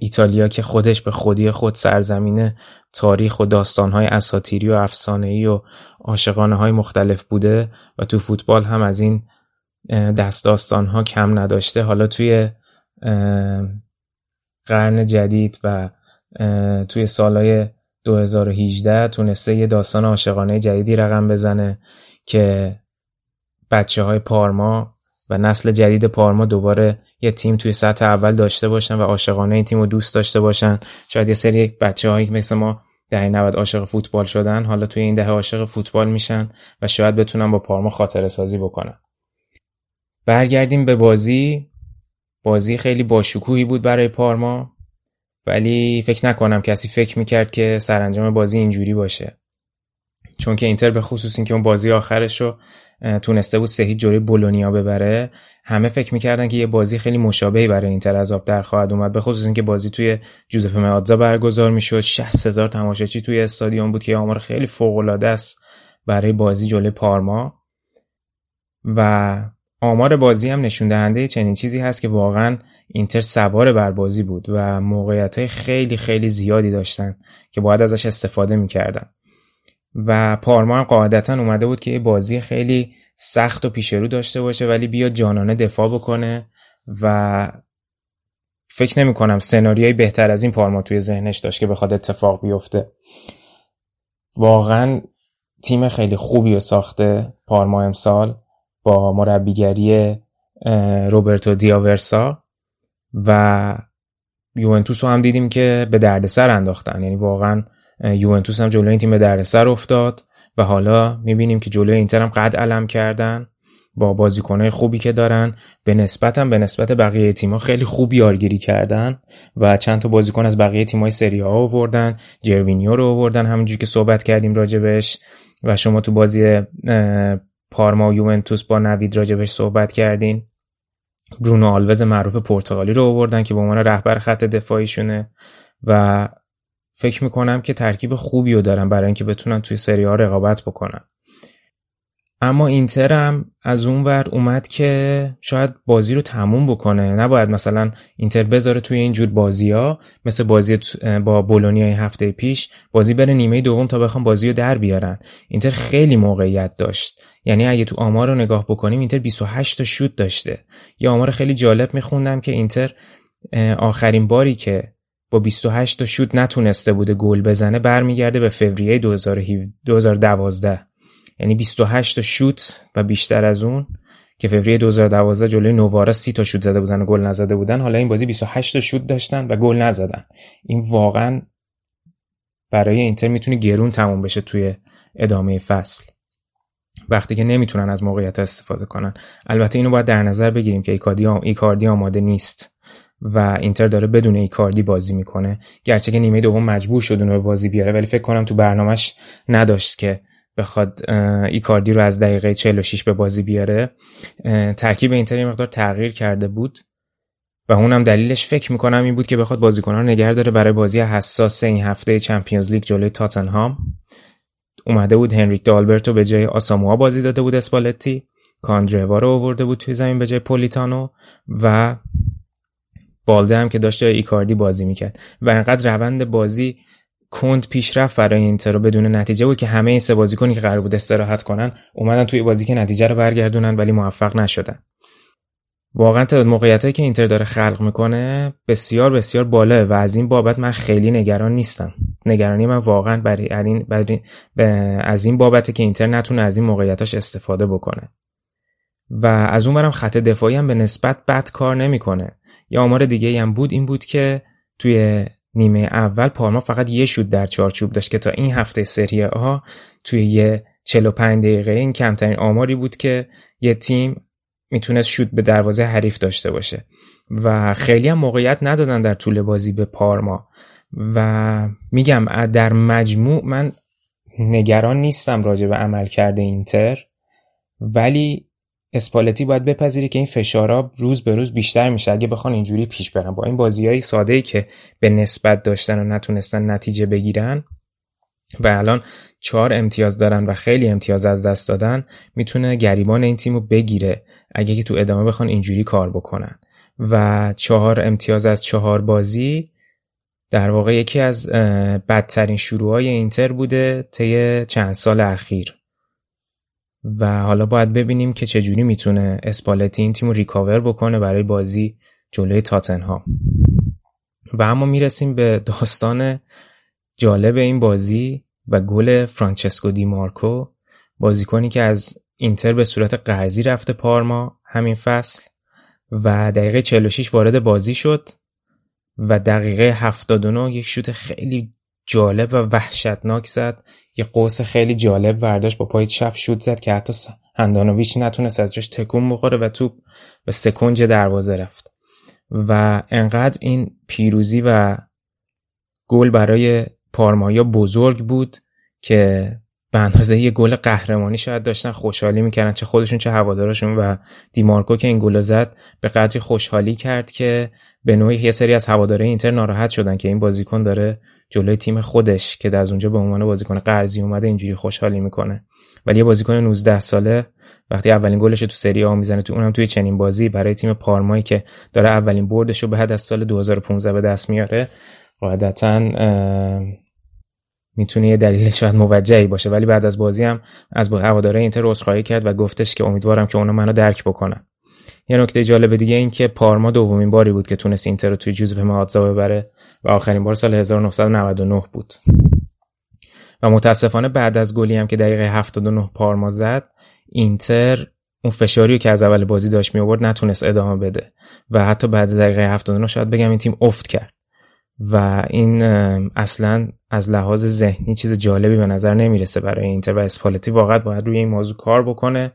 ایتالیا که خودش به خودی خود سرزمین تاریخ و داستانهای اساتیری و افسانه‌ای و عاشقانه های مختلف بوده و تو فوتبال هم از این دست داستانها کم نداشته. حالا توی قرن جدید و توی سالهای 2018 تونسته یه داستان عاشقانه جدیدی رقم بزنه که بچه های پارما و نسل جدید پارما دوباره یه تیم توی سطح اول داشته باشن و عاشقانه این تیم رو دوست داشته باشن. شاید یه سری بچه هایی مثل ما دهه 90 عاشق فوتبال شدن حالا توی این دهه عاشق فوتبال میشن و شاید بتونن با پارما خاطره سازی بکنن. برگردیم به بازی. بازی خیلی باشکوهی بود برای پارما ولی فکر نکنم کسی فکر می‌کرد که سرانجام بازی اینجوری باشه. چون که اینتر به خصوص اینکه اون بازی آخرش رو تونسته بود سهی جوری بولونیا ببره. همه فکر می‌کردن که یه بازی خیلی مشابهی برای اینتر از آب در خواهد اومد به خصوص اینکه بازی توی جوزپه مئاتزا برگزار می‌شد. 60 هزار تماشاچی توی استادیوم بود که آمار خیلی فوق العاده است برای بازی جلوی پارما. و آمار بازی هم نشون دهنده چنین چیزی هست که واقعا اینتر سوار بر بازی بود و موقعیت های خیلی خیلی زیادی داشتن که باید ازش استفاده می‌کردن. و پارما هم قاعدتا اومده بود که یه بازی خیلی سخت و پیشرو داشته باشه ولی بیا جانانه دفاع بکنه و فکر نمی کنم سناریوی بهتر از این پارما توی ذهنش داشت که بخواد اتفاق بیفته. واقعا تیم خیلی خوبی و ساخته پارما امسال با مربیگری روبرتو دیاورسا و یوونتوس رو هم دیدیم که به دردسر انداختن. یعنی واقعا یوونتوس هم جلوی این تیم به دردسر افتاد و حالا می‌بینیم که جلوی اینتر هم قد علم کردن با بازیکنهای خوبی که دارن. به نسبت هم به نسبت بقیه تیم‌ها خیلی خوب یارگیری کردن و چند تا بازیکن از بقیه تیم‌های سری ها آوردن. جروینیو رو آوردن. همونجوری که صحبت کردیم راجبش و شما تو بازی پارما و یوونتوس با نوید راجبش صحبت کردین. برونو آلوز معروف پرتغالی رو آوردن که به عنوان رهبر خط دفاعیشونه و فکر می‌کنم که ترکیب خوبی رو دارن برای اینکه بتونن توی سری ها رقابت بکنن اما اینتر هم از اون ور اومد که شاید بازی رو تموم بکنه. نباید مثلا اینتر بذاره توی این جور بازی ها مثل بازی با بولونیا هفته پیش بازی بره نیمه دوم تا بخوام بازی رو در بیارن. اینتر خیلی موقعیت داشت. یعنی اگه تو آمار رو نگاه بکنیم اینتر 28 تا شوت داشته. یه آمار خیلی جالب میخوندم که اینتر آخرین باری که با 28 تا شوت نتونسته بوده گل بزنه برمیگرده به فوریه 2012 یعنی 28 تا شوت و بیشتر از اون که فوریه 2012 جلوی نوارا 30 تا شوت زده بودن و گل نزده بودن. حالا این بازی 28 تا شوت داشتن و گل نزدن. این واقعا برای اینتر می‌تونه گرون تموم بشه توی ادامه فصل. وقتی که نمی‌تونن از موقعیت استفاده کنن. البته اینو باید در نظر بگیریم که ایکاردی آماده نیست. و اینتر داره بدون ایکاردی بازی می‌کنه. گرچه که نیمه دوم مجبور شد اونو به بازی بیاره ولی فکر کنم تو برنامهش نداشت که بخواد ایکاردی رو از دقیقه 46 به بازی بیاره. ترکیب اینتر یه مقدار تغییر کرده بود و اونم دلیلش فکر می‌کنم این بود که بخواد بازیکنان رو نگه داره برای بازی حساس این هفته چمپیونز لیگ جلوی تاتنهام. اومده بود هنریک دالبرتو به جای آساموا بازی داده بود اسپالتی. کاندروا رو آورده بود توی زمین به جای پولیتانو و بالده هم که داشت ایکاردی بازی می‌کرد. و انقدر روند بازی کند پیشرفت برای اینتر رو بدون نتیجه بود که همه این سه بازیکنی که قرار بود استراحت کنن اومدن توی بازی که نتیجه رو برگردونن ولی موفق نشدن. واقعا تعداد موقعیتایی که اینتر داره خلق می‌کنه بسیار بسیار بالاه و از این بابت من خیلی نگران نیستم. نگرانی من واقعا برای این برای از این بابته که اینتر نتونه از این موقعیتاش استفاده بکنه. و از اون برم خط دفاعی هم به نسبت بد کار نمی‌کنه. یا آمار دیگه هم بود این بود که توی نیمه اول پارما فقط یه شوت در چارچوب داشت که تا این هفته سری آ توی یه 45 دقیقه این کمترین آماری بود که یه تیم می‌تونست شوت به دروازه حریف داشته باشه و خیلی هم موقعیت ندادن در طول بازی به پارما. و میگم در مجموع من نگران نیستم راجع به عمل کرده اینتر ولی اسپالتی باید بپذیره که این فشارا روز به روز بیشتر میشه. اگه بخوان اینجوری پیش برن. با این بازی های ساده ای که به نسبت داشتن و نتونستن نتیجه بگیرن و الان چهار امتیاز دارن و خیلی امتیاز از دست دادن می‌تونه گریبان این تیم رو بگیره اگه که تو ادامه بخوان اینجوری کار بکنن. و چهار امتیاز از چهار بازی در واقع یکی از بدترین شروع های اینتر بوده طی چند سال اخیر. و حالا باید ببینیم که چجوری می‌تونه اسپالتی این تیم رو ریکاور بکنه برای بازی جلوی تاتنهام. و اما می‌رسیم به داستان جالب این بازی و گل فرانچسکو دی مارکو بازیکنی که از اینتر به صورت قرضی رفته پارما همین فصل و دقیقه 46 وارد بازی شد و دقیقه 79 یک شوت خیلی جالب و وحشتناک زد. یه قوس خیلی جالب برداشت با پای چپ شوت زد که حتی هندانویچ نتونست از جاش تکون بخوره و توپ به سکنج دروازه رفت. و انقدر این پیروزی و گل برای پارمایا بزرگ بود که به اندازه یه گل قهرمانی شاید داشتن خوشحالی می‌کردن چه خودشون چه هوادارشون و دیمارکو که این گل زد به قدری خوشحالی کرد که به نوعی یه سری از هواداره اینتر ناراحت شدن که این بازیکن داره جلوی تیم خودش که از اونجا به عنوان بازیکن قرضی اومده اینجوری خوشحالی می‌کنه. ولی یه بازیکن 19 ساله وقتی اولین گلش تو سری آ می‌زنه تو اونم توی چنین بازی برای تیم پارمایی که داره اولین بردش رو بعد از سال 2015 به دست میاره قاعدتا می‌تونه یه دلیل شاید موجهی باشه ولی بعد از بازی هم از هواداره اینتر عذرخواهی کرد و گفتش که امیدوارم که اونا منو درک بکنن یه نکته جالب دیگه این که پارما دومین باری بود که تونست اینتر رو توی جوزپه مهاتزا ببره و آخرین بار سال 1999 بود. و متاسفانه بعد از گلی هم که دقیقه 79 پارما زد اینتر اون فشاری که از اول بازی داشت می آورد نتونست ادامه بده. و حتی بعد دقیقه 79 شاید بگم این تیم افت کرد. و این اصلا از لحاظ ذهنی چیز جالبی به نظر نمی‌رسه برای اینتر و اسپالتی. واقعا باید روی این موضوع کار بکنه.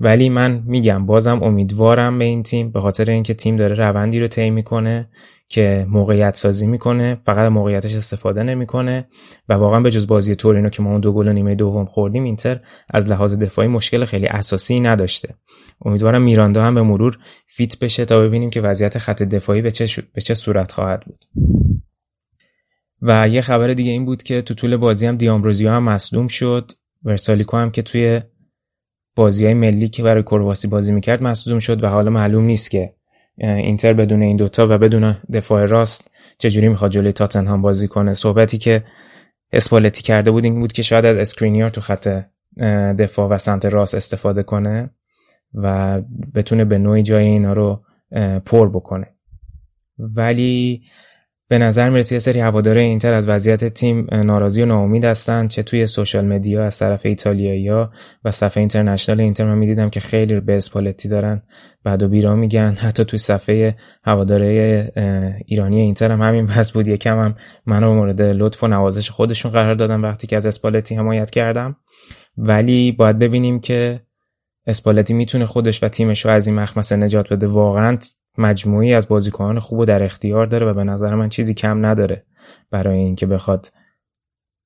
ولی من میگم بازم امیدوارم به این تیم به خاطر اینکه تیم داره روندی رو طی می‌کنه. که موقعیت سازی می‌کنه فقط موقعیتش استفاده نمی‌کنه و واقعا به جز بازی تورینو که ما اون دو گل نیمه دوم خوردیم اینتر از لحاظ دفاعی مشکل خیلی اساسی نداشته. امیدوارم میراندا هم به مرور فیت بشه تا ببینیم که وضعیت خط دفاعی به چه, به چه صورت خواهد بود. و یه خبر دیگه این بود که تو طول بازی هم دیامبروزیو هم مصدوم شد. ورسالیکو هم که توی بازی های ملی که برای کرواسی بازی می‌کرد مصدوم شد و حالا معلوم نیست که اینتر بدون این دوتا و بدون دفاع راست چجوری می‌خواد جلوی تاتنهام بازی کنه؟ صحبتی که اسپالتی کرده بود این بود که شاید از اسکرینیار تو خط دفاع و سمت راست استفاده کنه و بتونه به نوعی جای اینا رو پر بکنه. ولی به نظر می‌رسه یه سری هواداره اینتر از وضعیت تیم ناراضی و ناامید هستن؟ چه توی social media از طرف ایتالیایی و صفحه اینترنشنال اینتر من می‌دیدم که خیلی به اسپالتی دارن بعد و بیرا میگن. حتی توی صفحه هواداره ایرانی اینتر هم همین بس بود. یکم هم منو مورد لطف و نوازش خودشون قرار دادم وقتی که از اسپالتی حمایت کردم. ولی باید ببینیم که اسپالتی می‌تونه خودش و تیمش رو از این مخمسه نجات بده. واقعا مجموعی از بازیکنان خوب و در اختیار داره و به نظر من چیزی کم نداره برای اینکه بخواد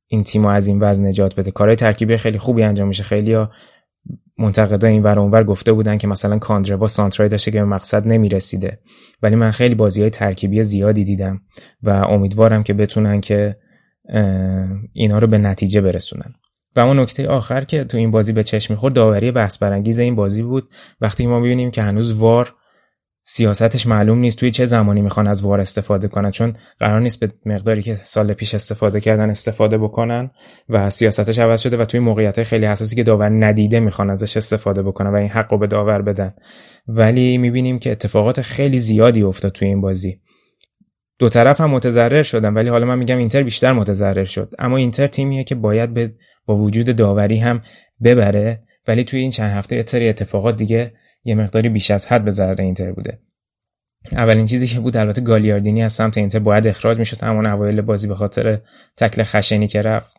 این تیم از این وضع نجات بده. کارهای ترکیبی خیلی خوبی انجام میشه. خیلی ها منتقدا این ور اونور گفته بودن که مثلا کاندروا سانترای داشته که به مقصد نمی‌رسیده. ولی من خیلی بازی های ترکیبی زیادی دیدم و امیدوارم که بتونن که اینا رو به نتیجه برسونن. و اون نکته آخر که تو این بازی به چشم می‌خورد داوری بحث برانگیز این بازی بود. وقتی ما ببینیم که هنوز وار سیاستش معلوم نیست توی چه زمانی می‌خوان از وار استفاده کنن چون قرار نیست به مقداری که سال پیش استفاده کردن استفاده بکنن و سیاستش عوض شده و توی موقعیت خیلی حساسی که داور ندیده می‌خوان ازش استفاده بکنن و این حق رو به داور بدن. ولی می‌بینیم که اتفاقات خیلی زیادی افتاد توی این بازی. دو طرف هم متضرر شدن ولی حالا من میگم اینتر بیشتر متضرر شد. اما اینتر تیمیه که باید به با وجود داوری هم ببره. ولی توی این چند هفته یه اتفاقات دیگه یه مقداری بیش از حد به ضرر اینتر بوده. اولین چیزی که بود البته گالیاردینی از سمت اینتر باید اخراج می‌شد همون اوایل بازی به خاطر تکل خشنی که رفت.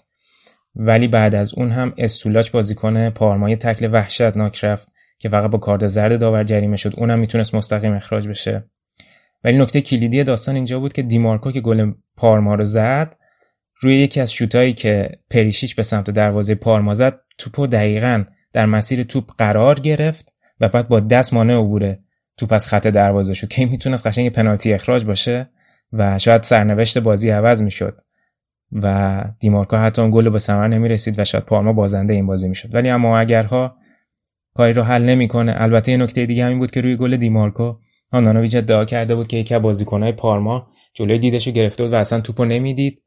ولی بعد از اون هم استولاچ بازیکن پارمای تکل وحشتناک رفت که فقط با کارت زرد داور جریمه شد. اونم می‌تونست مستقیم اخراج بشه. ولی نکته کلیدی داستان اینجا بود که دیمارکو که گل پارما رو زد روی یکی از شوتایی که پریشیچ به سمت دروازه پارما زد توپو دقیقا در مسیر توپ قرار گرفت. و بعد با دست مانع عبور توپ از خط دروازه شد که می‌تونست قشنگ پنالتی اخراج باشه و شاید سرنوشت بازی عوض می‌شد و دیمارکا حتی اون گل به ثمر نمی‌رسید و شاید پارما بازنده این بازی می‌شد. ولی اما اگرها کاری رو حل نمی‌کنه البته یه نکته دیگه همین بود که روی گل دیمارکو هاندانویچ ادعا کرده بود که یکی از بازیکنهای پارما جلوی دیدش رو گرفته بود و اصلا توپو نمی‌دید.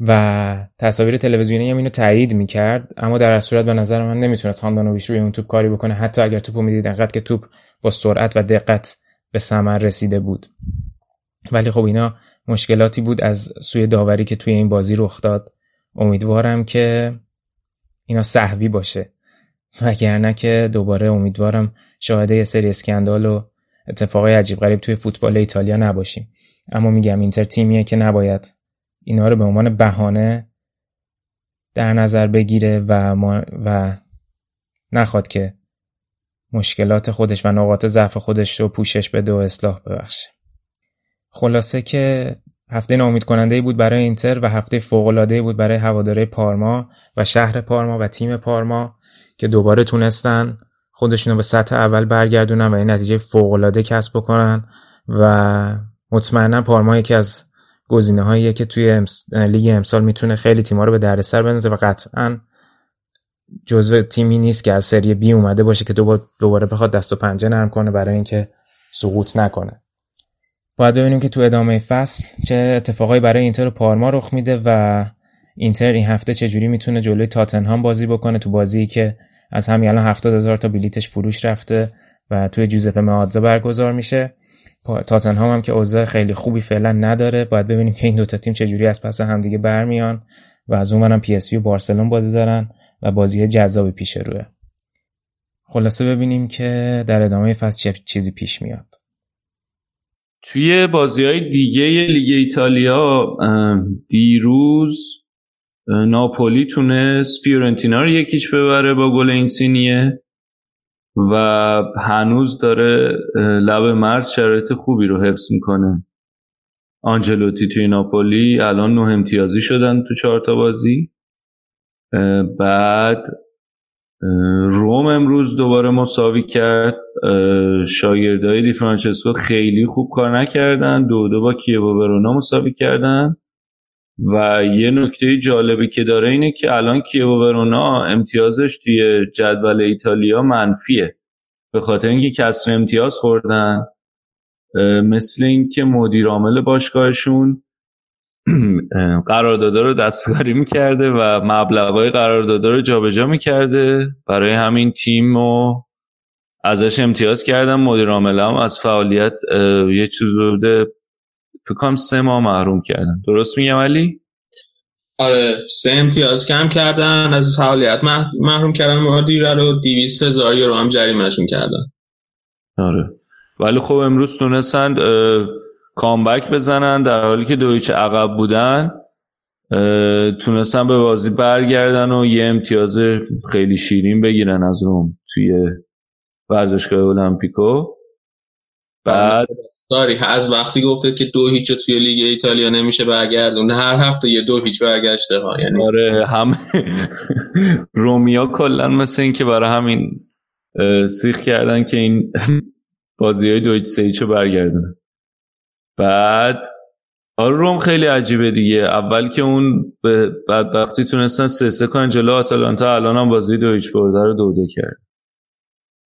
و تصاویر تلویزیونی هم اینو تایید می‌کرد اما در اصل صورت به نظر من نمی‌تونست هاندانویچ روی اون توپ کاری بکنه. حتی اگر توپو می‌دید انقدر که توپ با سرعت و دقت به ثمر رسیده بود. ولی خب اینا مشکلاتی بود از سوی داوری که توی این بازی رخ داد. امیدوارم که اینا صحوی باشه. وگرنه که دوباره امیدوارم شاهده یه سری اسکندال و اتفاقای عجیب غریب توی فوتبال ایتالیا نباشیم. اما میگم اینتر تیمیه که نباید اینا رو به عنوان بهانه در نظر بگیره و, ما و نخواد که مشکلات خودش و نقاط ضعف خودش رو پوشش بده و اصلاح ببخشه. خلاصه که هفته ناامید کننده بود برای اینتر و هفته فوق بود برای هواداره پارما و شهر پارما و تیم پارما که دوباره تونستن خودشونو به سطح اول برگردونن و این نتیجه فوق کسب بکنن و مطمئنا پارما یکی از گزینه هاییه که توی امس... لیگ امسال می‌تونه خیلی تیم‌ها رو به دردسر بندازه و قطعا جزو تیمی نیست که از سری بی اومده باشه که دوباره دوباره بخواد دست و پنجه نرم کنه برای اینکه سقوط نکنه. باید ببینیم که تو ادامه فصل چه اتفاقایی برای اینتر و پارما رخ میده و اینتر این هفته چجوری می‌تونه جلوی تاتنهام بازی بکنه تو بازی که از همین الان هفتاد هزار تا بلیتش فروش رفته و توی جوزپه معادزه برگزار میشه. تاتنهام هم که اوضاع خیلی خوبی فعلا نداره. باید ببینیم که این دوتا تیم چجوری از پس همدیگه برمیان و از اونورم پی اس وی و بارسلون بازی دارن و بازی جذابی پیش روه. خلاصه ببینیم که در ادامه فصل چه چیزی پیش میاد. توی بازی های دیگه لیگ ایتالیا دیروز ناپولی تونست فیورنتینا رو یک هیچ ببره با گل اینسینیه. و هنوز داره لب مرز شرایط خوبی رو حفظ می‌کنه. آنجلوتی توی ناپولی الان نه امتیازی شدن تو چهارتا بازی. بعد روم امروز دوباره مساوی کرد. شاگردای دی فرانچسکو خیلی خوب کار نکردن. دو دو با کیو و ورونا مساوی کردن. و یه نکته جالبی که داره اینه که الان کیو ورونا امتیازش توی جدول ایتالیا منفیه. به خاطر اینکه کسر امتیاز خوردن مثل اینکه مدیر عامل باشگاهشون قراردادا رو دستکاری می‌کرده و مبلغای قراردادا رو جابجا می‌کرده. برای همین تیم و ازش امتیاز کردن. مدیر عامل هم از فعالیت یه چیز بوده فکر سه ماه محروم کردن. درست میگم علی؟ آره سه امتیاز کم کردن از فعالیت محروم کردن مدیر رو 200 هزار یورو هم جریمهشون کردن. آره. ولی خب امروز تونستن کامبک بزنن در حالی که دویچ عقب بودن تونستن به بازی برگردن و یه امتیاز خیلی شیرین بگیرن از روم توی ورزشگاه المپیکو. بعد ساری از وقتی گفته که دو هیچ توی لیگ ایتالیا نمیشه برگردون هر هفته یه دو هیچ برگشته ها یعنی آره هم رومیا کلا مثل این که برای همین سیخ کردن که این بازی های دو سه هیچ برگردونه. بعد آره روم خیلی عجیبه دیگه. اول که اون بعد وقتی تونستن سه سه کنن جلو آتالانتا الان هم بازی دو هیچ برده رو دو دو کرد.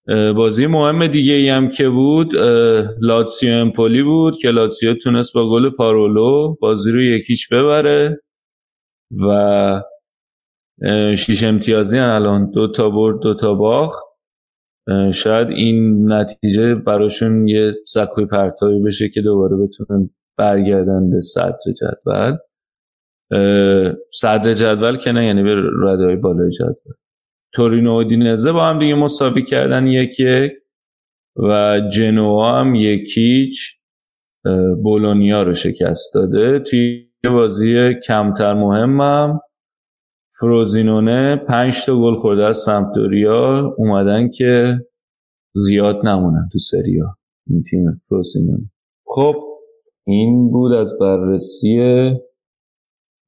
بازی مهم دیگه ای هم که بود لاتسیو امپولی بود که لاتسیو تونست با گل پارولو بازی رو یکیچ ببره و شیش امتیازی هن الان دو تا برد دو تا باخت. شاید این نتیجه براشون یه سکوی پرتابی بشه که دوباره بتونن برگردن به صدر جدول. صدر جدول که نه یعنی به رده های بالای جدول. تورینو و دینزه با هم دیگه مساوی کردن یک یک و جنوا هم یکیچ بولونیا رو شکست داده. توی بازی کمتر مهمم فروزینونه پنج تا گل خورده از سمپدوریا اومدن که زیاد نمونن تو سریا این تیم فروزینونه. خب این بود از بررسی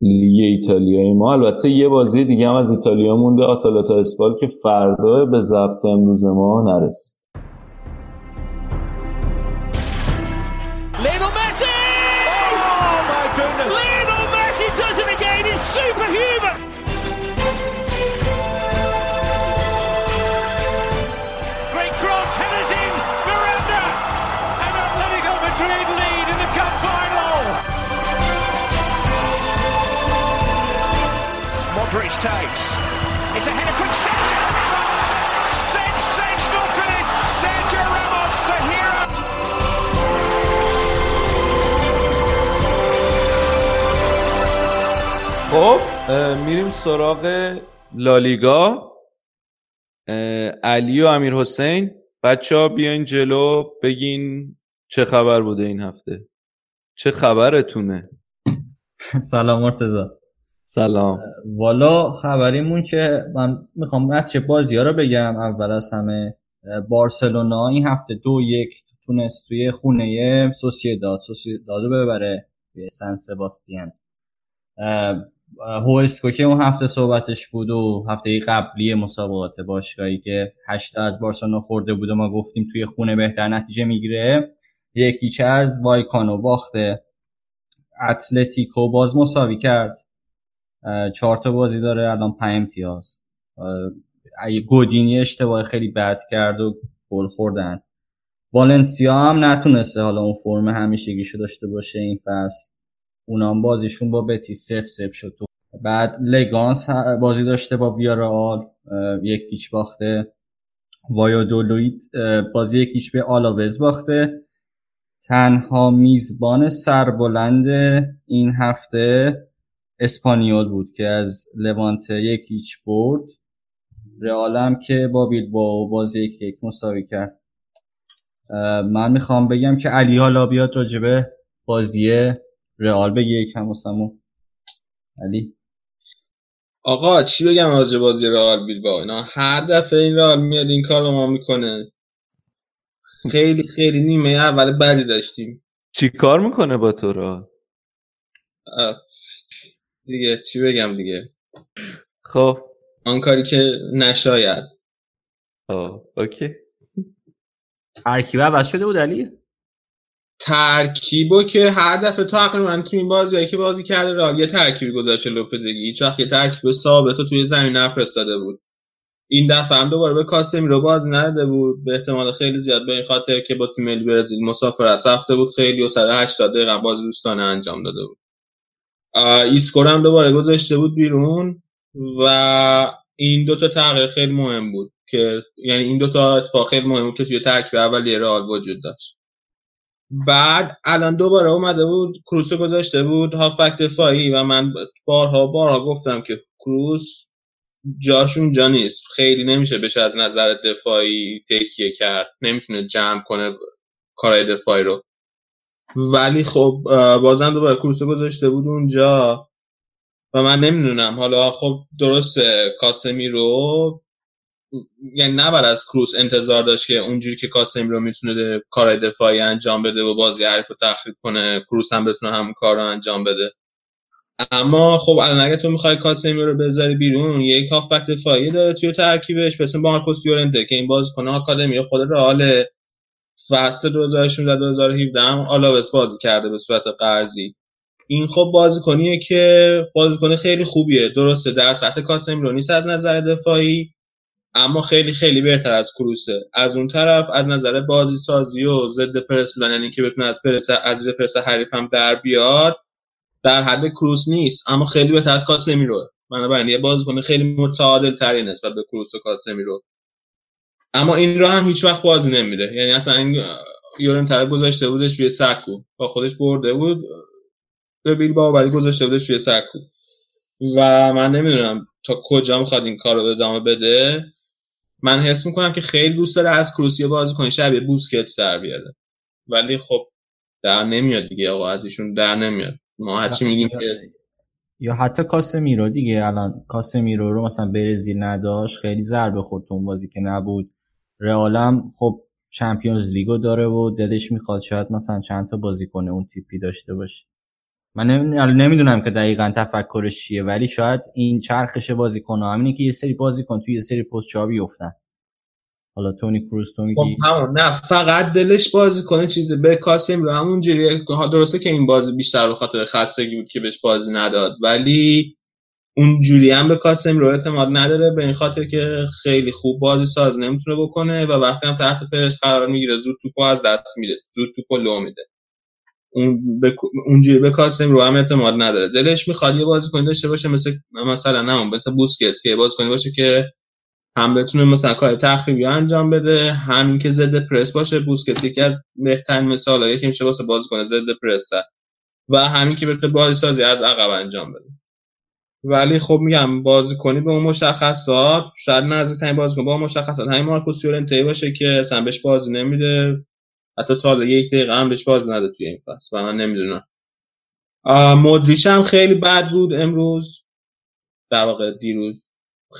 لیگ ایتالیایی ما. البته یه بازی دیگه هم از ایتالیا مونده آتالاتا اسپال که فردا به ضبط امروز ما نرسید Takes. It's a header from Sergio Ramos. Sensational finish. Sergio Ramos, the hero. خب میریم سراغ لالیگا علی و امیر حسین بچه ها بیاین جلو بگین چه خبر بوده این هفته چه خبرتونه سلام مرتضی سلام. والا خبریمون که من می‌خوام نتیجه بازی ها رو بگم. اول از همه بارسلونا این هفته دو یک تونست توی خونه سوسیداد. سوسیداد رو ببره به سن سباستین. هوسکو که اون هفته صحبتش بود و هفته قبلی مسابقات باشگاهی که هشت از بارسلونا خورده بود و ما گفتیم توی خونه بهتر نتیجه می‌گیره یکیچه از وایکانو باخته. اتلتیکو باز مساوی کرد. چهار تا بازی داره الان پنج امتیاز. گودینی اشتباه خیلی بد کرد و گل خوردن. والنسیا هم نتونسته حالا اون فرم همیشگیشو داشته باشه این فصل. اونا هم بازیشون با بتی سف سف شد تو. بعد لگانس بازی داشته با ویارال یک هیچ باخته. وایادولوید بازی یک هیچ به آلاوز باخته. تنها میزبان سربلند این هفته اسپانیول بود که از لوانته یک هیچ برد رئالم که با بیلبائو بازی یک یک مساوی کرد. من می‌خوام بگم که علی حالا بیاد راجبه بازی رئال بگه یکم واسمون. علی. آقا چی بگم راجع بازی رئال بیلبائو؟ اینا هر دفعه این رئال میاد این کار رو ما می‌کنه. خیلی خیلی نیمه اول بدی داشتیم. چی کار می‌کنه با تو را دیگه چی بگم دیگه؟ خب. آن کاری که نشاید. آه، اوکی. ترکیب عوض شده بود علی؟ ترکیبو که هر دفعه تقریبا تو این بازی که بازی کرده رئال یه ترکیبی گذاشته لوپدگی هیچ وقت یه ترکیب ثابت توی زمین نفرستاده بود. این دفعه هم دوباره به کاسمیرو بازی نداده بود. به احتمال خیلی زیاد به این خاطر که با تیم ملی برزیل مسافرت رفته بود. خیلی و 180 دقیقه بازی دوستانه انجام داده بود. ایسکور هم دوباره گذاشته بود بیرون و این دوتا تغییر خیلی مهم بود که یعنی این دوتا اتفاق خیلی مهم بود که توی ترکیب اولیه رئال وجود داشت. بعد الان دوباره اومده بود کروس رو گذاشته بود هافبک دفاعی و من بارها بارها گفتم که کروس جاش اونجا نیست. خیلی نمیشه بشه از نظر دفاعی تکیه کرد. نمی‌تونه جمع کنه کارهای دفاعی رو. ولی خب بازم دوباره کروس رو گذاشته بود اونجا. و من نمی‌دونم. حالا خب درسته کاسمی رو یعنی نباید از کروس انتظار داشت که اونجوری که کاسمی رو می‌تونه کارهای دفاعی انجام بده و بازی حریف رو تخریب کنه کروس هم بتونه همون کار رو انجام بده. اما خب الان اگه تو می‌خوای کاسمی رو بذاری بیرون یک هافبک دفاعی داره توی ترکیبش اسم مارکوس یورنته که این بازیکن آکادمی خود رئال فصل 2016 2017 هم آلاوس بازی کرده به صورت قرضی. این خب بازیکنیه که بازیکن خیلی خوبیه. درسته در سطح کاسمیرو نیست از نظر دفاعی اما خیلی خیلی بهتر از کروسه. از اون طرف از نظر بازی سازی و ضد پرس بودن یعنی که بتونه از پرس از پرس حریف هم در بیاد در حد کروس نیست. اما خیلی بهتر از کاسمیرو بنابراین یه بازیکن خیلی متعادل تری نسبت به کروس و کاسمیرو. اما این رو هم هیچ وقت بازی نمیده. یعنی اصلا این یورن طرف گذاشته بودش روی سکو. با خودش برده بود به بیلبائو ولی گذاشته بودش روی سکو. و من نمی‌دونم تا کجا می‌خواد این کار رو ادامه بده. من حس می‌کنم که خیلی دوست داره از کروسی بازی کنه. شبیه بوسکتس در بیاره. ولی خب در نمیاد دیگه آقا از ایشون در نمیاد. ما هرچی میگیم که یا حتی کاسمیرو دیگه. الان کاسمیرو رو مثلا برزیل نداشت. خیلی ضربه خورد تو اون بازی که نبود. رئالم خب چمپیونز لیگو داره و دلش می‌خواد شاید مثلا چند تا بازی کنه اون تیپی داشته باشه. من نمی‌دونم که دقیقا تفکرش چیه ولی شاید این چرخش بازیکن همینه که یه سری بازیکن توی یه سری پست جا بیفتن حالا تونی کروز تو میگی همون نه فقط دلش بازی کنه چیز به کاسم رو همون جوریه درسته که این بازی بیشتر به خاطر خستگی بود که بهش بازی نداد ولی اون جوری هم به کاسم رو اعتماد نداره به این خاطر که خیلی خوب بازی ساز نمی‌تونه بکنه و وقتی هم تحت پرس قرار می‌گیره زود توپو از دست میده زود توپو لو میده. اون به اونجوری به کاسم رو هم اعتماد نداره. دلش می‌خواد یه بازیکن داشته باشه مثل مثلا نه مثل بوسکتس که بازیکن باشه که هم بتونه مثلا کار تخریبی انجام بده همین که ضد پرس باشه. بوسکتس یکی از بهترین مثالایی که میشه واسه بازیکن ضد پرس و همین که بتونه بازی سازی از عقب انجام بده. ولی خب میگم بازی کنی به اون مشخصات شاید نزدیکترین بازیکن با اون مشخصات همین مارکوس یورنته باشه که اصلا بهش بازی نمیده. حتی تا یک دقیقه هم بهش بازی نده توی این فصل. و من نمی‌دونم. مدریش هم خیلی بد بود امروز. در واقع دیروز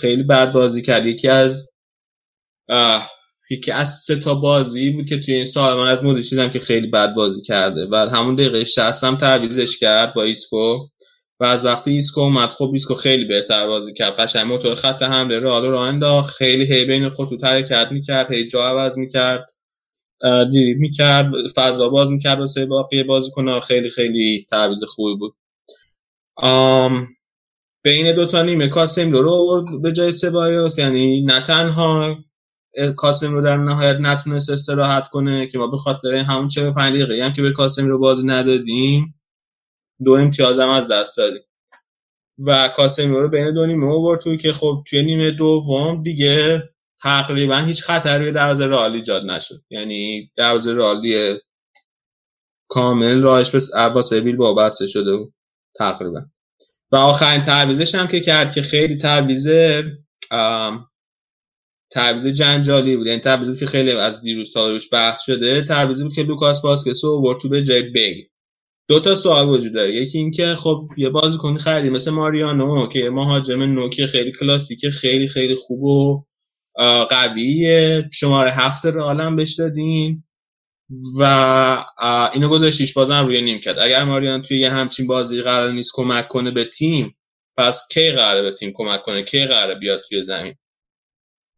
خیلی بد بازی کرد. یکی از یکی از سه تا بازی بود که توی این سال من از مدریش دیدم که خیلی بد بازی کرده. و همون دقیقه 60 هم تعویزش کرد با ایسکو. و از وقتی ایسکو اومد خب ایسکو خیلی بهتر بازی کرد. قشنگ موتور خط حمله رئال رو انداخت. خیلی هی بین خطوط حرکت می‌کرد هی جا عوض می‌کرد. می‌کرد فضا باز می‌کرد واسه باقی بازیکن‌ها. خیلی خیلی تعویض خوبی بود. آم بین دو تا نیمه کاسم رو به جای سبایوس. یعنی نه تنها کاسم رو در نهایت نتونست استراحت کنه که ما به خاطر همون 45 دقیقه هم که به کاسم رو بازی ندادیم دو امتیاز هم از دست دادیم. و کاسمیرو رو بین دو نیمه آورد توی که خب توی نیمه دوم دیگه تقریبا هیچ خطری روی دروازه رئال ایجاد نشد. یعنی دروازه رئالی کامل راهش به عباس بیل با بسته شده بود تقریبا. و آخرین تعویزش هم که کرد که خیلی تعویز تعویز جنجالی بود. یعنی تعویزی بود که خیلی از دیروز تا روش بحث شده تعویزی بود که لوکاس واسکس رو آورد به جای بیل دو تا سوال وجود داره. یکی اینکه خب یه بازیکن خریدی مثل ماریانو که مهاجم نوکی خیلی کلاسیک خیلی خیلی خوب و قویه. شماره هفت رو عالم بهش دادین و اینو گذاشتیش بازم روی نیمکت اگر ماریان توی یه همچین بازی قرار نیست کمک کنه به تیم پس کی قراره به تیم کمک کنه؟ کی قراره بیاد توی زمین؟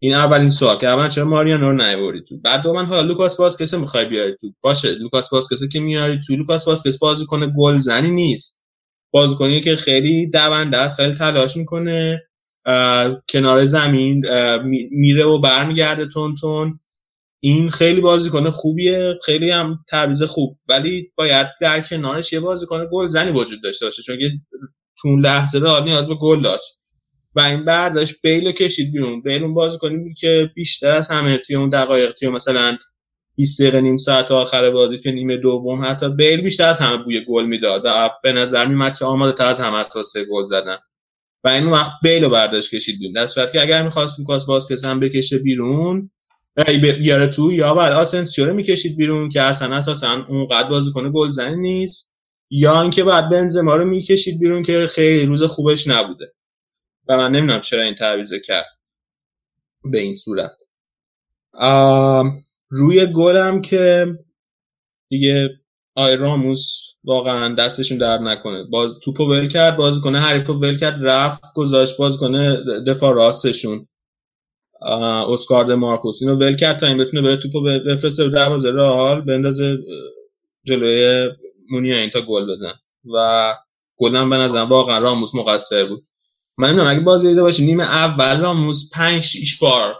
این اولین سوال که اول چرا ماریانو رو نیوردی تو؟ بعد دوم حالا لوکاس واسکس می‌خوای بیاری تو؟ باشه لوکاس واسکس که میاری تو؟ لوکاس واسکس بازیکن گل زنی نیست. بازیکنی که خیلی دونده است خیلی تلاش می‌کنه کنار زمین میره و برمیگرده تون تون. این خیلی بازیکن خوبیه خیلی هم تعویض خوب. ولی باید در کنارش یه بازیکن گل زنی وجود داشته باشه چون که تو لحظه رئال نیاز به گل داشت. و این برداشت بیل رو کشید بیرون. بیل اون بازیکنی که بیشتر از همه توی اون دقایق توی مثلا 20 دقیقه نیم ساعت آخر بازی که نیمه دوم حتی بیل بیشتر از همه بوی گل می‌داد. و به نظر میمد که آماده تر از همه اساسه گل زدن. و اونوقت بیل رو برداشت کشید بیرون. در صورتی که اگر می‌خواست لوکاس واسکس هم بکشه بیرون بیاره تو یا باید آسنسیو رو می‌کشید بیرون که اصلا اساسا اونقدر بازیکن گلزنی نیست یا اینکه باید بنزما رو می‌کشید بیرون که خیلی روز خوبش نبوده. و من نمی‌دونم چرا این تعویض کرد به این صورت. روی گلم که دیگه آی راموس واقعا دستشون درد نکنه. باز توپو ول کرد بازی کنه حریفو ول کرد رفت گذاشت باز کنه دفاع راستشون. اسکار مارکوس اینو ول کرد تا این بتونه بره توپو بفرسته به دروازه رئال بندازه جلوی مونیا این تا گل بزن. و گلم به نظرم واقعا راموس مقصر بود. من نمی‌دونم اگه بازی دیده باشی نیمه اول راموس 5 6 بار.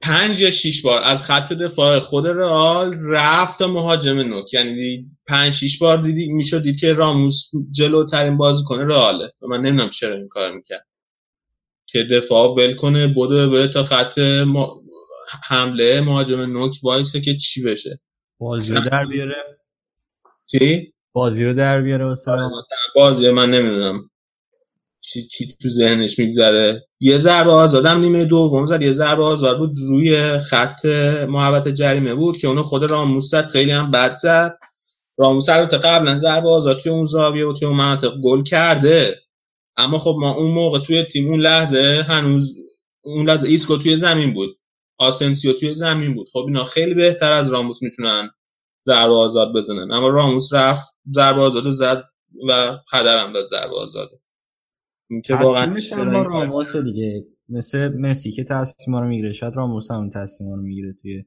5 یا 6 بار. از خط دفاع خود رئال رفت تا مهاجم نوک. یعنی 5 6 بار دیدی می‌شد دید که راموس جلوترین بازیکن رئاله. و من نمی‌دونم چرا این کارو می‌کرد. که دفاع ول کنه بدو بره تا خط ما... حمله مهاجم نوک وایسه که چی بشه. بازی رو در بیاره. چی؟ بازی رو در بیاره مثلا. مثلا بازی من نمی‌دونم. چی, چی تو ذهنش میگذره؟ یه ضربه آزادم نیمه دوم زد. یه ضربه آزاد بود روی خط محوط جریمه بود که اونو خود راموس زد خیلی هم بد زد. راموس البته قبلا ضربه آزاد توی اون زاویه و توی اون مناطق گل کرده. اما خب ما اون موقع توی تیم اون لحظه هنوز اون لحظه ایسکو توی زمین بود. آسنسیو توی زمین بود. خب اینا خیلی بهتر از راموس می‌تونن ضربه آزاد بزنن. اما راموس رفت ضربه آزاد زد و هدرم داد ضربه آزاده این که واقعا با راموس دیگه. مثل مسی که تصمیم رو می‌گیره. شاید راموس هم تصمیم رو می‌گیره توی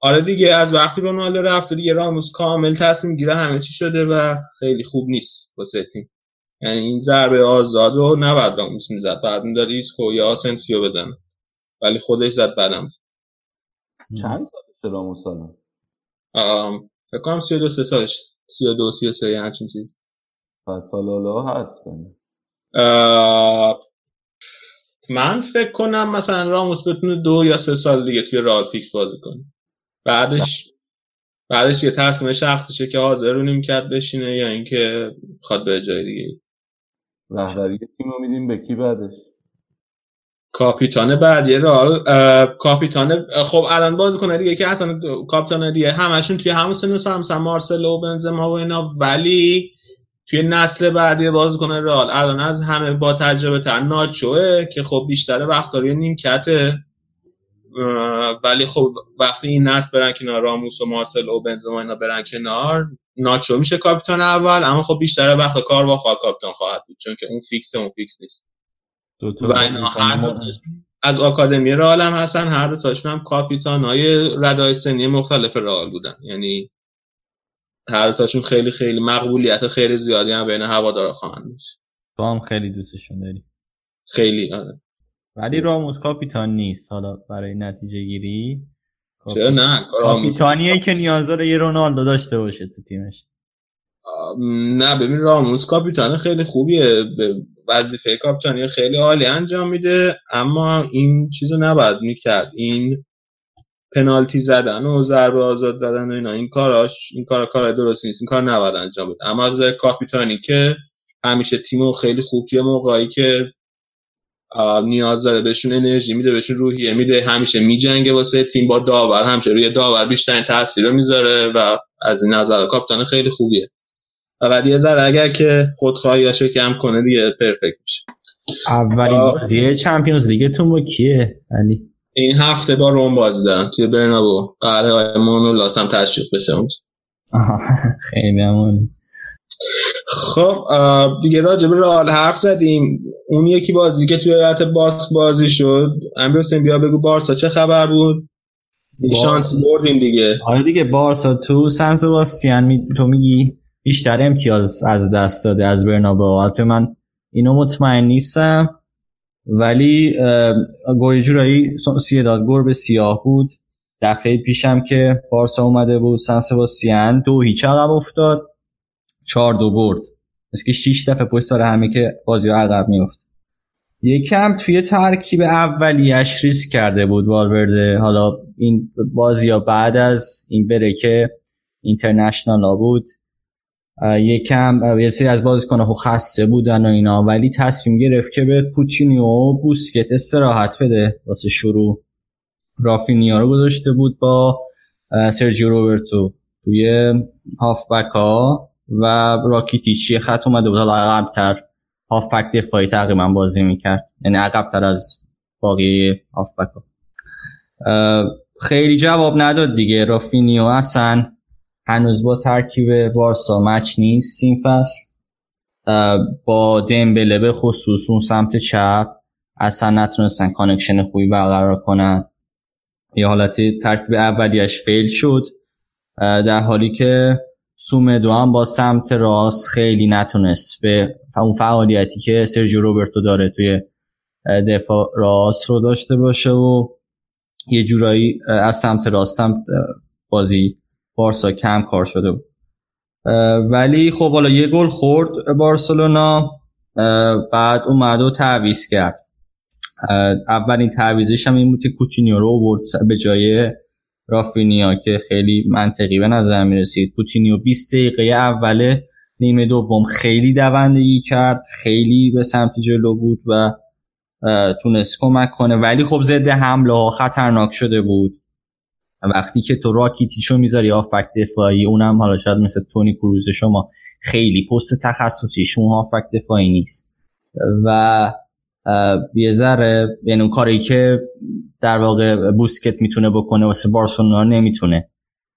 آره دیگه از وقتی رونالدو رفت دیگه راموس کامل تصمیم گیره همه چی شده و خیلی خوب نیست واسه تیم. یعنی این ضربه آزاد رو نباید راموس می‌زد. باید می‌داد ایسکو یا آسنسیو بزنه. ولی خودش زد بعدم زد. چند سالشه راموس الان فکر کنم 32 سه سالش. 32 33 همچین چیز پس حالا حالا هست. بله. من فکر کنم مثلا راموس بتونه دو یا سه سال دیگه توی رئال فیکس بازی کنه. بعدش بعدش یه تصمیم شخصیشه که حاضره رو نیمکت بشینه یا اینکه خواد به جای دیگه. رهبری تیم رو میدیم به کی بعدش؟ کاپیتان بعدی رئال اه، کاپیتان خب الان بازی کنه دیگه که اصلا کاپیتان دیگه همشون توی همون سن مثلا مارسلو و بنزما و اینا ولی توی نسل بعدی بازی کنه رئال. الان از همه با تجربه تر ناچوه که خب بیشتر وقت داره نیمکته. ولی خب وقتی این نسل برن کنار راموس و مارسل و بنزما اینا برن کنار ناچو میشه کاپیتان اول اما خب بیشتر وقتا کارواخال کاپیتان خواهد بود چون که اون فیکس اون فیکس نیست. دو تا و اینا هر دو تاشون از آکادمی رئال هم هستن هر دو تاشون هم کاپیتان های رده‌های سنی مختلف رئال بودن. یعنی هر تاشون خیلی خیلی مقبولیت خیلی زیادی هم بین هوادارا خواهند داشت. تو هم خیلی دوستشون داری. خیلی آره. ولی راموس کاپیتان نیست. حالا برای نتیجه گیری. چرا نه؟ کاپیتانیه که نیاز داره یه رونالدو داشته باشه تو تیمش. نه ببین راموس کاپیتان خیلی خوبیه. به وظیفه کاپیتانی خیلی عالی انجام میده. اما این چیزو نباید می‌کرد. این پنالتی زدن و ضربه آزاد زدن و اینا. این کاراش این کار کار درست نیست. این کار نباید انجام بده. اما از کاپیتانی که همیشه تیمو خیلی خوب توی موقعی که نیاز داره بهشون انرژی میده بهشون روحیه میده همیشه میجنگه واسه تیم با داور. همیشه روی داور بیشترین تاثیر رو می‌ذاره و از این نظر کاپیتان خیلی خوبیه. و بعد یه ذره اگر که خودخواهیاشو کم کنه دیگه پرفکت میشه. اولین. بازی چمپیونز لیگتون با کیه؟ علی این هفته با روم بازی دارن توی برنابو. قراره آقای مونولاس هم تشویق بشه. اونجا آها، خیلی عالی خب دیگه راجع به رئال حرف زدیم. اون یکی بازی که توی حالت باس بازی شد. امیر حسین بیا بگو بارسا چه خبر بود؟ شانس بردیم دیگه. آره دیگه بارسا تو سن سباستیان می... تو میگی بیشتر امتیاز از دست داده از برنابو. البته من اینو مطمئن نیستم. ولی اه، گوی جورایی سیداد گربه سیاه بود. دفعه پیشم که بارسا اومده بود سن سباستیان دو هیچ عقب افتاد چهار دو برد. مثل که شیش دفعه پشت سر همه که بازی رو عقب میفت یکم توی ترکیب اولیش ریسک کرده بود والورده. حالا این بازی ها بعد از این بره که اینترنشنال ها بود. یکم یه سری از بازیکن خب خسته بودن و اینا ولی تصمیم گرفت که به پوتینیو و بوسکت استراحت بده. واسه شروع رافینیا رو گذاشته بود با سرجیو روبرتو توی هافبک ها و راکیتیچ یه خط اومده بود حالا عقب‌تر هافبک دفاعی تقریبا بازی می‌کرد. یعنی عقبتر از باقی هافبک ها خیلی جواب نداد دیگه. رافینیو اصلا هنوز با ترکیب بارسا match نیست این فصل. با دمبله به خصوص اون سمت چپ اصلا نتونستن connection خوبی برقرار کنن. یه حالت ترکیب اولیش فیل شد. در حالی که سومدو هم با سمت راست خیلی نتونست به اون فعالیتی که سرجیو روبرتو داره توی دفاع راست رو داشته باشه و یه جورایی از سمت راست اه، بازی بارسا کم کار شده بود. ولی خب حالا یه گل خورد بارسلونا بعد اومد و تعویض کرد. اولین تعویزش هم این بود که کوتینیو رو برد به جای رافینیا که خیلی منطقی به نظر می رسید کوتینیو 20 دقیقه اول نیمه دوم خیلی دوندگی کرد خیلی به سمت جلو بود و تونست کمک کنه. ولی خب ضد حمله ها خطرناک شده بود. وقتی که تو راکیتیشو می‌ذاری هافبک دفاعی اونم حالا شاید مثل تونی کروز شما خیلی پست تخصصیشون هافبک دفاعی نیست. و یه ذره یعنی اون کاری که در واقع بوسکت می‌تونه بکنه واسه بارسلونا نمی‌تونه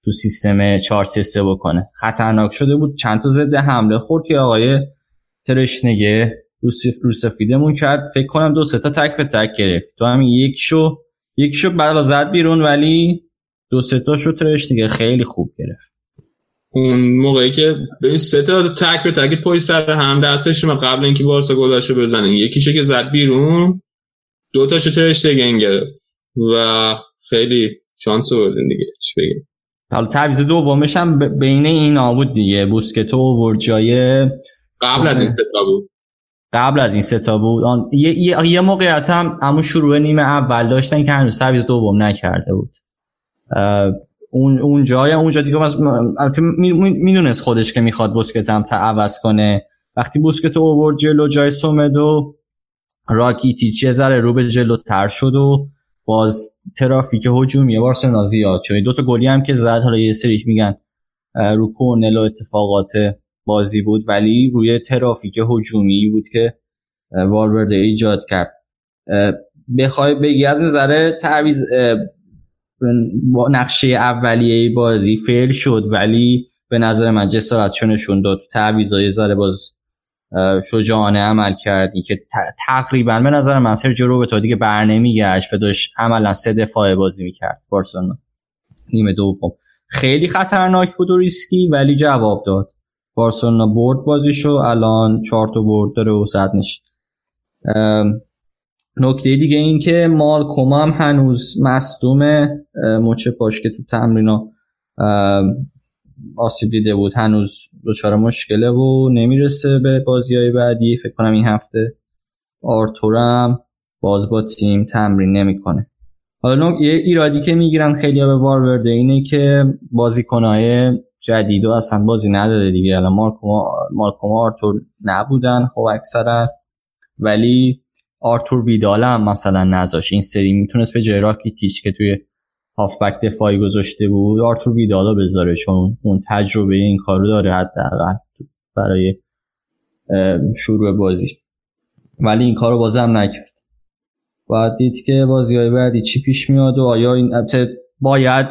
تو سیستم 4 3 بکنه. خطرناک شده بود چند تا ضد حمله خورد که آقای ترشنگه رو سفیدمون کرد. فکر کنم دو سه تا تک به تک گرفت. تو هم یک شو یک شو بعد زد بیرون ولی دو سه تا شو ترشنگه خیلی خوب گرفت. اون موقعی که به سه تا تک به تک پای سر هم دستش ما قبل اینکه بارسا گلاشو بزنه. یکیشو که زد بیرون دو تاشو ترشتگن گرفت. و خیلی شانس آوردین دیگه چی بگیم. حالا تعویض دومش هم بین اینا بود دیگه. بوسکتو و جای قبل از این ستا بود. قبل از این ستا بود. آن یه, یه, یه موقعیت هم همون شروع نیمه اول داشتن که هنوز تعویض دوم نکرده بود. اون اون جای اونجا دیگه البته می- می- می‌دونست خودش که می‌خواد بوسکت هم عوض کنه. وقتی بوسکت اوورد جلو جای سومدو راکیتیچ یه ذره رو به جلو تر شد و باز ترافیک هجومی بارسلونا زیاد شد. دو تا گلی هم که زد حالا یه سریش میگن رو کورنل و اتفاقات بازی بود ولی روی ترافیک هجومی بود که والورده ایجاد کرد. بخوای بگی از نظر تعویض با نقشه اولیه بازی فیل شد ولی به نظر من جسارتشو نشون داد؟ تعویضای ذره باز شجاعانه عمل کردی که تقریبا به نظر من سرجیو روبرتو دیگه بر نمیگشت و داشت عملا سه دفاعه بازی می‌کرد. بارسلونا نیمه دوم. خیلی خطرناک بود و ریسکی ولی جواب داد. بارسلونا برد بازیشو الان چهار تا برد داره و صد ام، نکته دیگه این که مالکوم هم هنوز مصدوم مچ پاش که تو تمرینا آسیب دیده بود. هنوز دچار مشکله و نمی‌رسه به بازی های بعدی. فکر کنم این هفته آرتورم باز با تیم تمرین نمی‌کنه. حالا یه ایرادی که می‌گیرن خیلی به وارورده اینه که بازیکنهای جدید و اصلا بازی نداده دیگه. الان مارکوما مارکوما آرتور نبودن خب اکثرا. ولی آرتور ویدال هم مثلا نذاش این سری می‌تونست به جای راکیتیچ که توی هافبک دفاعی گذاشته بود آرتور ویدالا بذاره چون اون تجربه این کارو داره حداقل برای شروع بازی. ولی این کارو بازم نکرد. باید دید که بازی های بعدی چی پیش میاد و آیا این باید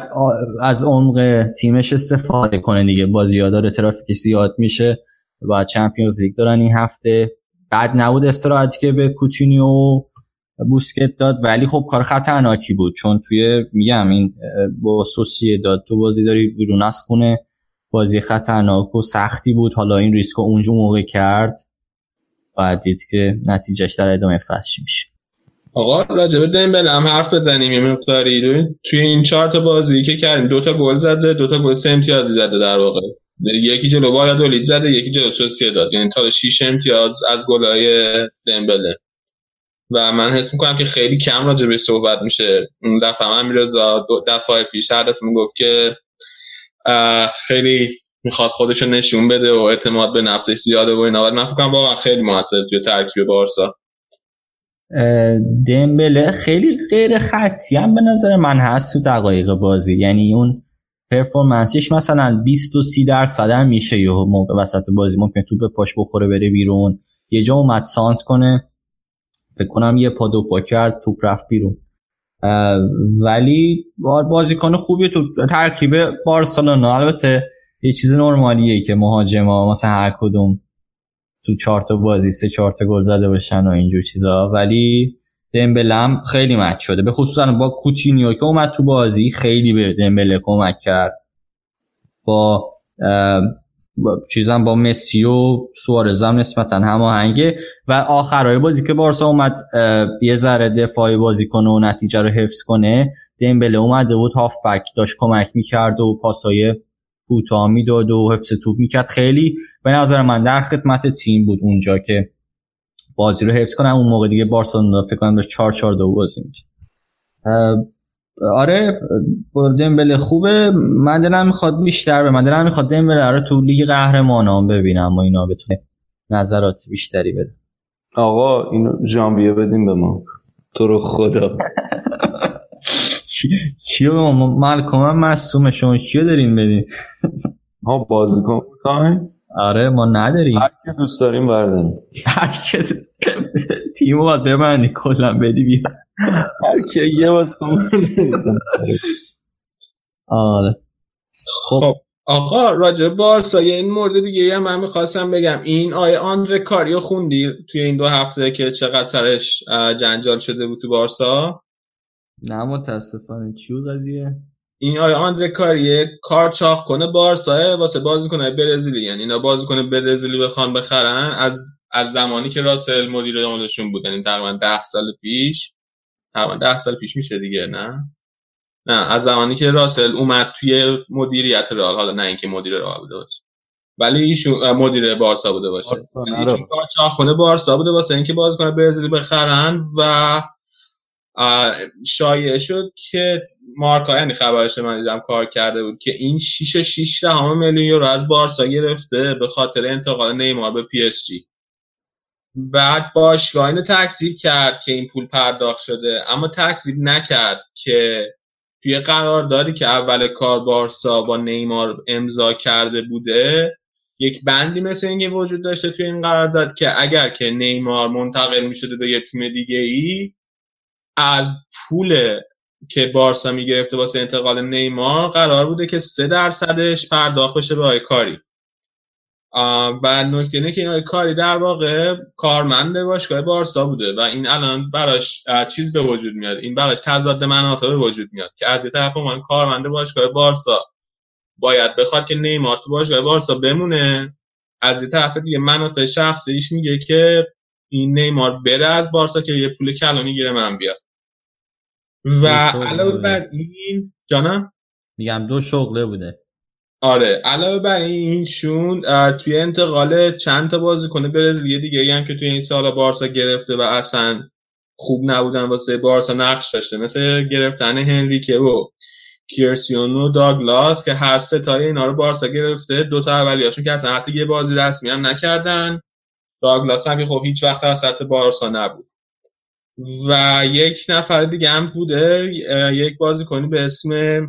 از عمق تیمش استفاده کنه دیگه. بازی ها داره ترافیک زیاد میشه باید Champions League دارن این هفته. بد نبود استراحتی که به کوتینیو و بوسکتس داد ولی خب کار خطرناکی بود. چون توی میگم این با سوسیداد تو بازی داری بیرون از خونه بازی خطرناک و سختی بود. حالا این ریسک اونجا موقع کرد. باید دید که نتیجهش در ادامه فصل میشه. آقا راجب دمبله هم حرف بزنیم یه مقداری توی این چهار تا بازی که کردیم دو تا گل زده دو تا گل سه امتیازی زده در واقع. یکی جلو بالادولید زده یکی جلو سوسیه داد. یعنی تا 6 امتیاز از گلای دمبله. و من حس می‌کنم که خیلی کم راجع بهش صحبت میشه. اون دفعه هم میرزا دفعه پیش هر دفعه می‌گفت که خیلی می‌خواد خودش رو نشون بده و اعتماد به نفسش زیاده و اینا. ولی من فکر کنم واقعا خیلی موثر توی ترکیب بارسا. دمبله خیلی غیر خطی هم به نظر من هست تو دقایق بازی. یعنی اون پرفورمنسش مثلا 20 و 30 درصد میشه یه موقع وسط بازی ممکن توپ پاش بخوره بره بیرون. یه جا اومد سانت کنه. فکر کنم یه پا دو پا کرد توپ رفت بیرون. ولی با- بازیکن خوبیه تو ترکیب بارسلونا. البته یه چیز نرمالیه که مهاجما مثلا هر کدوم تو چهار تا بازی سه چهار تا گل زده باشن و اینجور چیزا. ولی دمبله هم خیلی مچ شده. به خصوص با کوتینیو که اومد تو بازی خیلی به دمبله کمک کرد. با چیزم با مسی و سوارز هم نسبتا هماهنگه. و آخرای بازی که بارسا اومد یه ذره دفاعی بازی کنه و نتیجه رو حفظ کنه دمبله اومده بود هافبک داشت کمک می‌کرد و پاسای کوتاه می‌داد و حفظ توپ می‌کرد. خیلی به نظر من در خدمت تیم بود اونجا که بازی رو حفظ کنم. اون موقع دیگه بارسلونا فکر کنم داشت 4 4 2 بازی می‌کرد. آره دمبله خوبه. من دلم می‌خواد بیشتر به من دلم می‌خواد دمبله رو تو لیگ قهرمانان ببینم و اینا بتونه نظرات بیشتری بده. آقا اینو ژانویه بدیم به ما. تو رو خدا. کیو به ما؟ مالکوم هم مصومه شما کیو دارین بدین؟ ها بازیکن می‌خواین؟ آره ما نداریم. هر کی دوست داریم برداریم. هر که تیمو باید ببندی کلا بدی بیا هر کی یه برداریم. آره. خب. آقا راجع به بارسا یه این مورد دیگه هم من می‌خواستم بگم. این آیه آندره کاریو خوندی توی این دو هفته که چقدر سرش جنجال شده بود تو بارسا؟ نه متاسفانه. چی بود قضیه؟ این آیه آندره کاریه کار چاق کنه بارسا واسه بازیکن برزیلی. یعنی اینا بازیکن برزیلی بخوان بخرن از از زمانی که راسل مدیر عاملشون بود یعنی تقریبا ده سال پیش. تقریبا ده سال پیش میشه دیگه نه؟ نه از زمانی که راسل اومد توی مدیریت رئال. حالا نه اینکه مدیر رئال بوده باشه. ولی ایشون مدیر بارسا بوده باشه. ایشون کار چاق کن بارسا بوده واسه اینکه بازیکن برزیلی بخرن و اه، شایع شد که مارکا یعنی خبرش من دیدم کار کرده بود که این 6 و 6 دهم میلیون یورو از بارسا گرفته به خاطر انتقال نیمار به PSG. بعد باشگاه اینو تکذیب کرد که این پول پرداخت شده اما تکذیب نکرد که توی قراردادی که اول کار بارسا با نیمار امضا کرده بوده یک بندی مثل اینکه وجود داشته توی این قرارداد که اگر که نیمار منتقل می‌شده به یه تیم دیگه ای از پول که بارسا می‌گرفته واسه انتقال نیمار قرار بوده که سه درصدش پرداخت بشه به آقای کاری آه، و نکته اینه که این کاری در واقع کارمند باشگاه بارسا بوده و این الان براش چیز به وجود میاد. این براش تضاد منافع به وجود میاد که از یه طرف عنوان کارمند باشگاه بارسا باید بخواد که نیمار تو باشگاه بارسا بمونه. از یه طرف دیگه منافع شخصیش میگه که این نیمار بره از بارسا که یه پول کلانی گیره من بیاد. و علاوه. بر این جانم میگم دو شغله بوده. آره علاوه بر اینشون اه، توی انتقال چند تا بازیکن برزیلی دیگه هم که توی این سالا بارسا گرفته و اصلا خوب نبودن واسه بارسا نقش داشته. مثل گرفتن هنریکه و کیرسیون و داگلاس که هر سه تای اینا رو بارسا گرفته دو تا اولیاشون که اصلا حتی یه بازی رسمی هم نکردن. داگلاس هم که خب هیچ وقت وسط بارسا نبود. و یک نفر دیگه هم بوده یک بازیکنی به اسم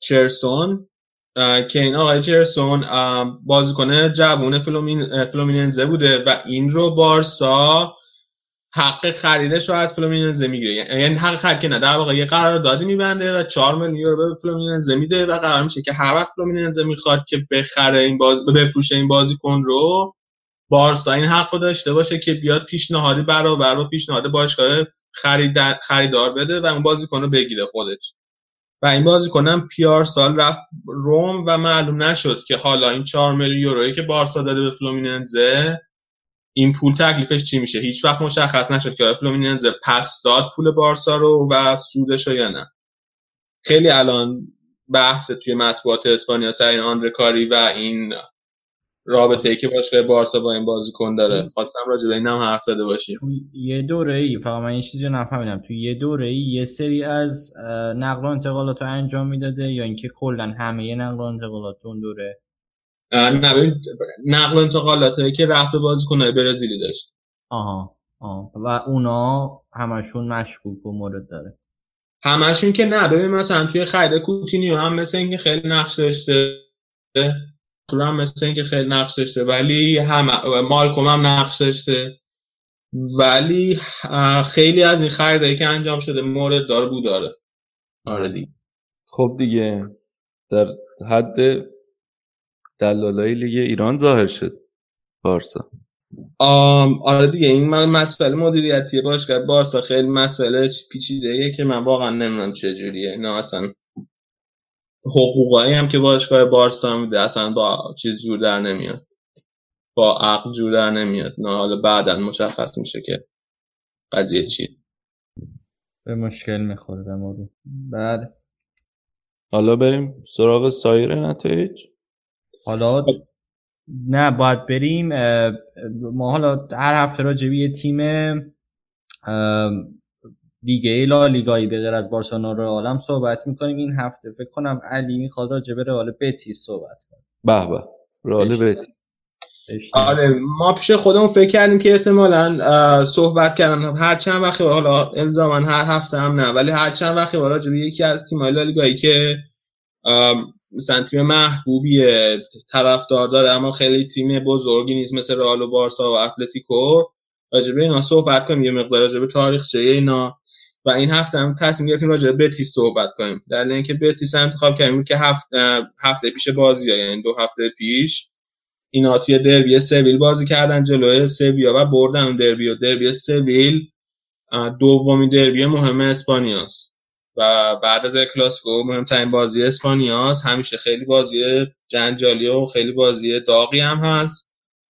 جرسون که این آقای جرسون بازیکن جوون فلومیننزه بوده و این رو بارسا حق خریدش رو از فلومیننزه می‌گیره. یعنی حق خرید که نه در واقع یه قراردادی میبنده و 4 میلیون یورو به فلومیننزه میده و قرار میشه که هر وقت فلومیننزه می‌خواد که بخره این باز بفروشه این بازیکن رو بارسا این حق داشته باشه که بیاد پیشنهادی برابر با پیشنهاد باشگاه خرید خریدار بده و اون بازیکن رو بگیره خودش. و این بازیکن هم پیارسال رفت روم و معلوم نشد که حالا این 4 میلیون یورویی که بارسا داده به فلومیننزه این پول تکلیفش چی میشه؟ هیچ وقت مشخص نشد که فلومیننزه پس داد پول بارسا رو و سودش رو یا نه. خیلی الان بحث توی مطبوعات اسپانیا سر این آندره کاری و این رابطه ای که باشگاه بارسا با این بازیکن داره. خواستم راجع به این هم حرف زده باشیم. تو یه دوره ای فقط من این چیزی رو نفهمیدم. تو یه دوره ای یه سری از نقل و انتقالات رو انجام می‌داده یا اینکه کلا همه نقل و انتقالات اون دوره؟ نه نقل و انتقالاتی که رفت به بازیکن‌های برزیلی داشت. آها آها. و اونا همشون مشکوک و مورد داره. همشون که نه ببین مثلا توی خرید کوتینیو هم مثل اینکه خیلی نقش داشته. هم مثل اینکه خیلی نقش داشته ولی هم مالکوم هم نقش داشته. ولی خیلی از این خریدایی که انجام شده مورد داره بود داره. آره دیگه. خب دیگه در حد دلالای لیگ ایران ظاهر شد. بارسا. آم، آره دیگه این من مسئله مدیریتی باشگاه بارسا خیلی مسئله پیچیده که من واقعا نمی‌دونم چه جوریه. اینا اصلا حقوقایی هم که باشگاه بارسا میده اصلا با چیز جور در نمیاد. با عقل جور در نمیاد. نه حالا بعدا مشخص میشه که قضیه چیه. به مشکل می‌خوره به ما رو بعد؟ حالا بریم سراغ سایر نتایج. حالا نه باید بریم ما حالا هر هفته راجع به یه تیم دیگه لالیگایی به غیر از بارسلونا رو عالم صحبت می‌کنیم. این هفته فکر کنم علی می‌خواد راجع به رئال بتیس صحبت کنه. به به. رئال. بتیس. آره ما پیش خودمون فکر کردیم که احتمالا صحبت کردم هر چند وقتی حالا الزاما هر هفته هم نه ولی هر چند وقتی راجع به یکی از تیم‌های لالیگایی که مثلا تیم محبوبیه طرفدار داره اما خیلی تیم بزرگی نیست مثل رئال و بارسا و اتلتیکو راجع به اینا صحبت کنیم. یه مقدار راجع به تاریخچه اینا و این هفته هم تصمیم گرفتیم راجع به بتیس صحبت کنیم. در اینکه بتیس هم انتخاب کردیم که هفت هفته پیش بازی ها یعنی دو هفته پیش. اینا توی دربی سویل بازی کردن جلوی سویا و بردن دربی و دربی سویل دومین دربی مهم اسپانیاست. و بعد از کلاسیکو مهمترین بازی اسپانیاست. همیشه خیلی بازی جنجالی و خیلی بازی داغی هم هست.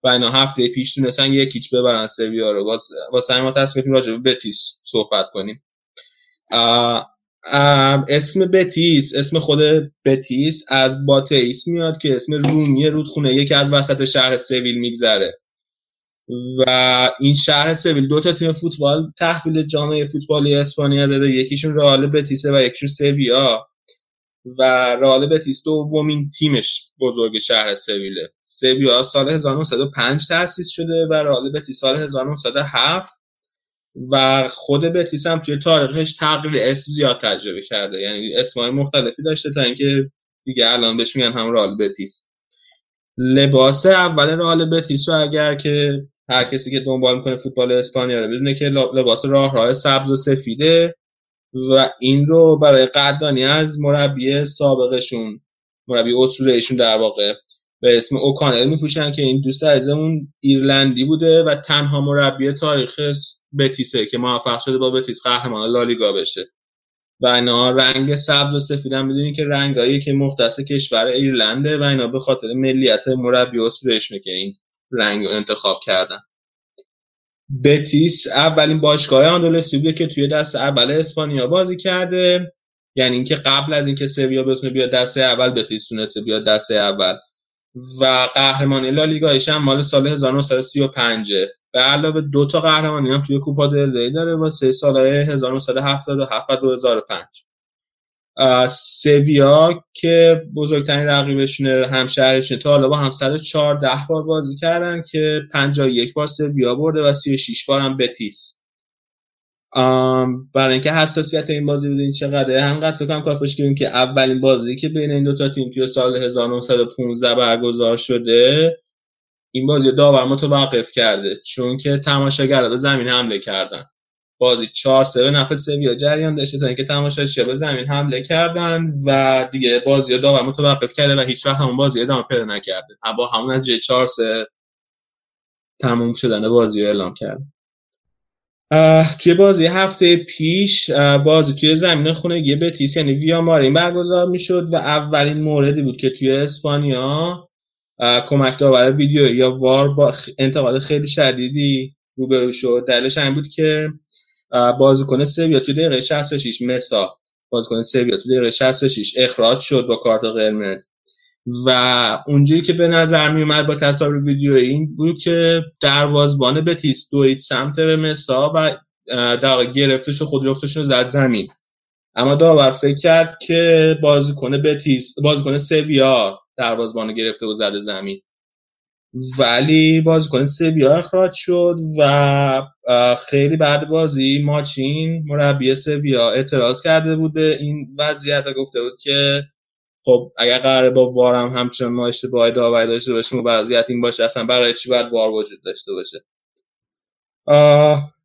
و اینا هفته پیش تونستن یک هیچ ببرن سویا رو. واسه ما تصمیم راجع به بتیس صحبت کنیم. اسم بتیس اسم خود بتیس از باتیس میاد که اسم رومی رودخونه‌ایه که از وسط شهر سویل میگذره. و این شهر سویل دو تا تیم فوتبال تحویل جامعه فوتبالی اسپانیا داده. یکیشون رئال بتیسه و یکیشون سویا. و رئال بتیس دومین تیمش بزرگ شهر سویله. سویا سال 1905 تأسیس شده و رئال بتیس سال 1907 و خود بتیس هم توی تاریخش تغییر اسم زیاد تجربه کرده. یعنی اسمای مختلفی داشته تا اینکه دیگه الان بهش میگن هم رئال بتیس. لباس اول رئال بتیس و اگر که هر کسی که دنبال می‌کنه فوتبال اسپانیا رو بدونه که لباس راه راه سبز و سفیده و این رو برای قدردانی از مربی سابقشون مربی اسطورهشون در واقع. به اسم اوکانل میپوشن که این دوست عزیزمون ایرلندی بوده و تنها مربی تاریخ بتیسه که موفق شده با بتیس قهرمان لالیگا بشه. و اینا رنگ سبز و سفید هم می‌دونی که رنگایی که مختص کشور ایرلنده و اینا به خاطر ملیت مربی اسطورهشونه که این رنگ انتخاب کردن. بتیس اولین باشگاه آندلسی بوده که توی دست اول اسپانیا بازی کرده. یعنی اینکه قبل از اینکه سویا بتونه بیاد دسته اول بتیس تونسته بیاد دسته اول. و قهرمانی لالیگایش هم مال سال 1935 به علاوه دو تا قهرمانی هم توی کوپا دل داره واسه سالهای 1977 و 2005 سویا که بزرگترین رقیبشونه همشهرشونه تا حالا با هم 114 بار بازی کردن که 51 بار سویا برده و 36 بار هم بتیس. برای اینکه حساسیت این بازی بودین چقدره؟ همقدر فکر کنم که اولین بازی که بین این دو تا تیم توی سال 1915 برگزار شده این بازی داور متوقف کرده چون که تماشاگرها به زمین حمله کردن. بازی 4 3 به نفع سویا جریان داشته تا اینکه تماشاگرها به زمین حمله کردن و دیگه بازی داور متوقف کرده و هیچ وقت همون بازی ادامه پیدا نکرده. با همون از 4 3 تموم شدن بازی رو اعلام کرد. توی بازی هفته پیش بازی توی زمین خونگی بتیس یعنی ویا مارین برگزار می‌شد و اولین موردی بود که توی اسپانیا کمک داور ویدیو یا وار با انتقاد خیلی شدیدی روبرو شد. دلیلش این بود که بازیکن سویا توی دقیقه 66 مسا بازیکن سویا توی دقیقه 66 اخراج شد با کارت قرمز. و اونجوری که به نظر می اومد با تصاویر ویدیو این بود که دروازبان بتیس دوید سمت مسا و در گرفتش و خود رفتش رو زد زمین. اما داور فکر کرد که بازیکن بتیس بازیکن سویا دروازبان گرفته و زده زمین. ولی بازیکن سویا اخراج شد و خیلی بعد بازی ماچین مربی سویا اعتراض کرده بوده این وضعیت گفته بود که خب اگر قراره با وارم همچنان ما اشتباه داوری داشته باشیم و وضعیت این باشه اصلا برای چی باید وار وجود داشته باشه؟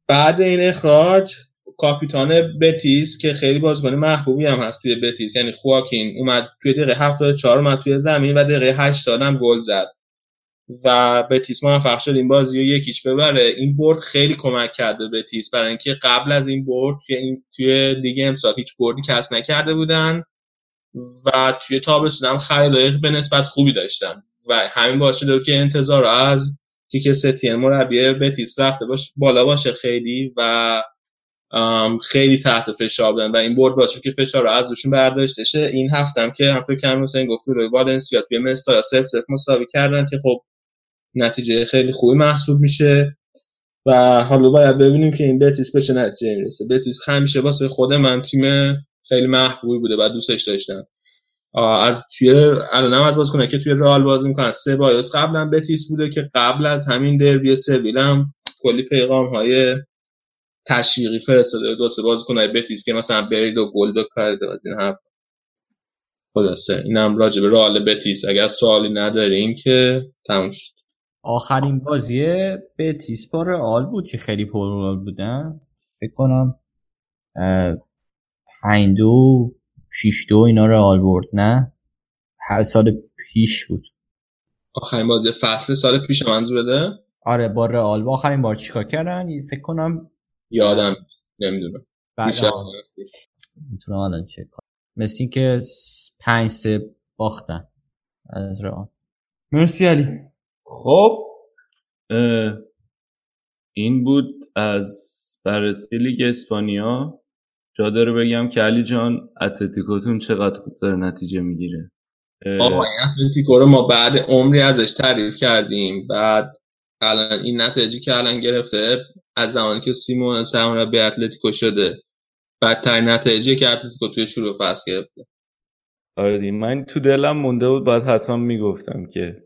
بعد این اخراج کاپیتان بتیس که خیلی بازیکن محبوبی هم هست توی بتیس. یعنی خواکین اومد توی دقیقه 74 اومد توی زمین و دقیقه 80 هم گل زد. و بتیس موفق شد این بازی رو یکیش ببره. این برد خیلی کمک کرده بتیس. برای اینکه قبل از این برد توی این توی لیگ امسال هیچ بردی کسب نکرده بودن. و توی تابستون هم خریدای به نسبت خوبی داشتن و همین باعث شده که انتظار از که ستین مربی بتیس رفته باشه بالا باشه خیلی و خیلی تحت فشار بودن. و این برد باشه که فشار رو از روشون برداشته شه. این هفتم که هم فکر کنم مثلا گفت روی والنسیا توی مستا یا صفر صفر مساوی کردن که خب نتیجه خیلی خوبی محسوب میشه. و حالا باید ببینیم که این بتیس به چه نتیجه می‌رسه. بتیس همیشه واسه خود من تیم خیلی محبوبی بوده و دوستش داشتم. از توی الانم از باز کنه که توی رئال بازی می‌کنن سه بایوس قبلا بتیس بوده که قبل از همین دربی سویل هم کلی پیغام های تشویقی فرستاده. دو سه بازیکن بتیس که مثلا برید و گل دو کارید از این حرف خلاصه اینم راجع به رئال بتیس. اگر سوالی نداریم که تموم شد. آخرین بازی بتیس با رئال بود که خیلی پررول بودن. فکر کنم پنج دو شیش دو اینا رئال برد نه؟ هر سال پیش بود. آخرین بازی فصل سال پیش منظور بده؟ آره با رئال. با آخرین بار چیکار کردن؟ فکر کنم یادم نمی‌دونم. می‌تونم الان چک کنم. مثل این که س- پنج سه باختن از رئال. مرسی علی. خب این بود از بررسی لیگ اسپانیا. جا داره بگم که علی جان اتلتیکوتون چقدر خوب داره نتیجه می‌گیره. آقا این اتلتیکو رو ما بعد عمری ازش تعریف کردیم. بعد الان این نتیجه که الان گرفته از زمانی که سیمون سرمربی اتلتیکو شده بدترین نتیجه که اتلتیکو توی شروع فصل گرفته. آره. من تو دلم مونده بود باید حتما می‌گفتم که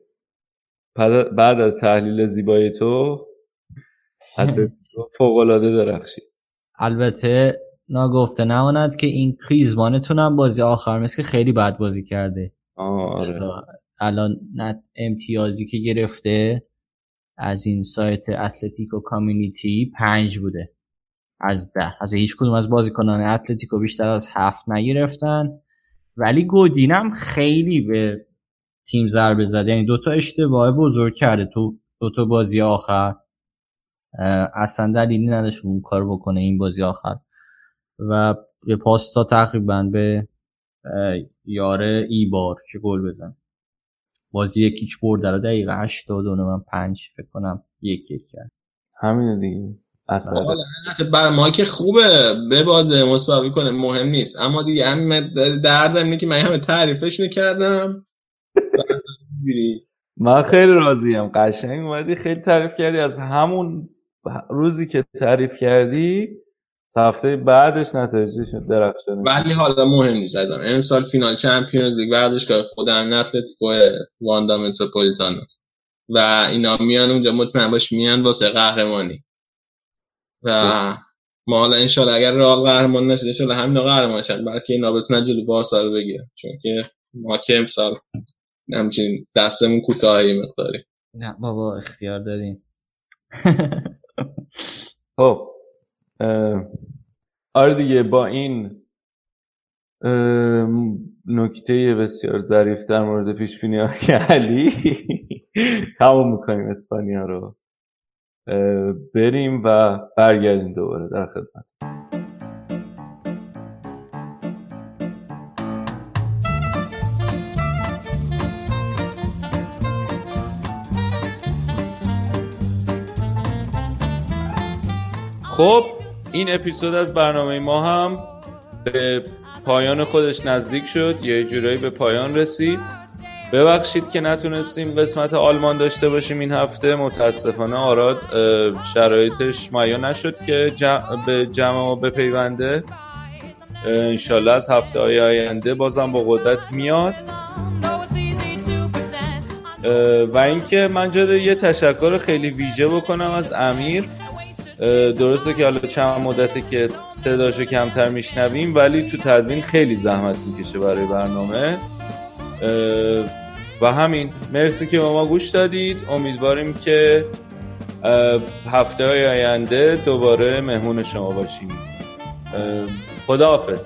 بعد بعد از تحلیل زیبای تو اتلتیکو فوق‌العاده درخشید. البته ناگفته نماند که این کریزمانتون هم بازی آخر مثل که خیلی بد بازی کرده. آره. الان نت امتیازی که گرفته از این سایت اتلتیکو کامیونیتی پنج بوده. از ده. از هیچ کدوم از بازیکنان اتلتیکو بیشتر از هفت نگرفتن. ولی گودینم خیلی به تیم ضربه زده یعنی دوتا اشتباه بزرگ کرده تو دوتا بازی آخر. اصلا دلیلی نداشت اون کار بکنه این بازی آخر. و یه پاس تا تقریبا به اه، یار ایبار که گل بزن بازی یکیچ برده رو دقیقه 89 من پنج فکر کنم یک یک کرد. همینه دیگه. اصلا آقا لعنت بر ما که خوبه به بازه مساوی کنه مهم نیست. اما دیگه همین دردم اینه که من همه تعریفش نکردم. من خیلی راضیم. قشنگ اومدی خیلی تعریف کردی. از همون روزی که تعریف کردی هفته بعدش نتایجش درخشان ولی حالا مهم نیست ازم امسال فینال چمپیونز لیگ ورزشگاه خودم اتلتیکو واندا متروپولیتانو. و اینا میان اونجا مطمئن باش میان واسه قهرمانی. و ما حالا انشالله اگر رئال قهرمان نشد انشالله همینا قهرمان شن بلکه اینا بتونن جلو بارسا رو بگیرن. چون که ما که امسال همچنین دستمون کوتاهی مقداری. نه بابا اختیار داریم. خب. آره دیگه با این نکته بسیار ظریف در مورد پیش بینی علی. تموم می‌کنیم اسپانیا رو. بریم و برگردیم دوباره در خدمت. خب این اپیزود از برنامه ما هم به پایان خودش نزدیک شد. یه جورایی به پایان رسید. ببخشید که نتونستیم قسمت آلمان داشته باشیم این هفته. متاسفانه آراد شرایطش میا نشد که جمع به جمع ما بپیونده انشالله از هفته های آینده بازم با قدرت میاد. و اینکه من جا یه تشکر خیلی ویژه بکنم از امیر. درسته که حالا چند مدته که صداشو کمتر میشنویم ولی تو تدوین خیلی زحمت می‌کشه برای برنامه. و همین. مرسی که ما گوش دادید. امیدواریم که هفته های آینده دوباره مهمون شما باشیم. خداحافظ.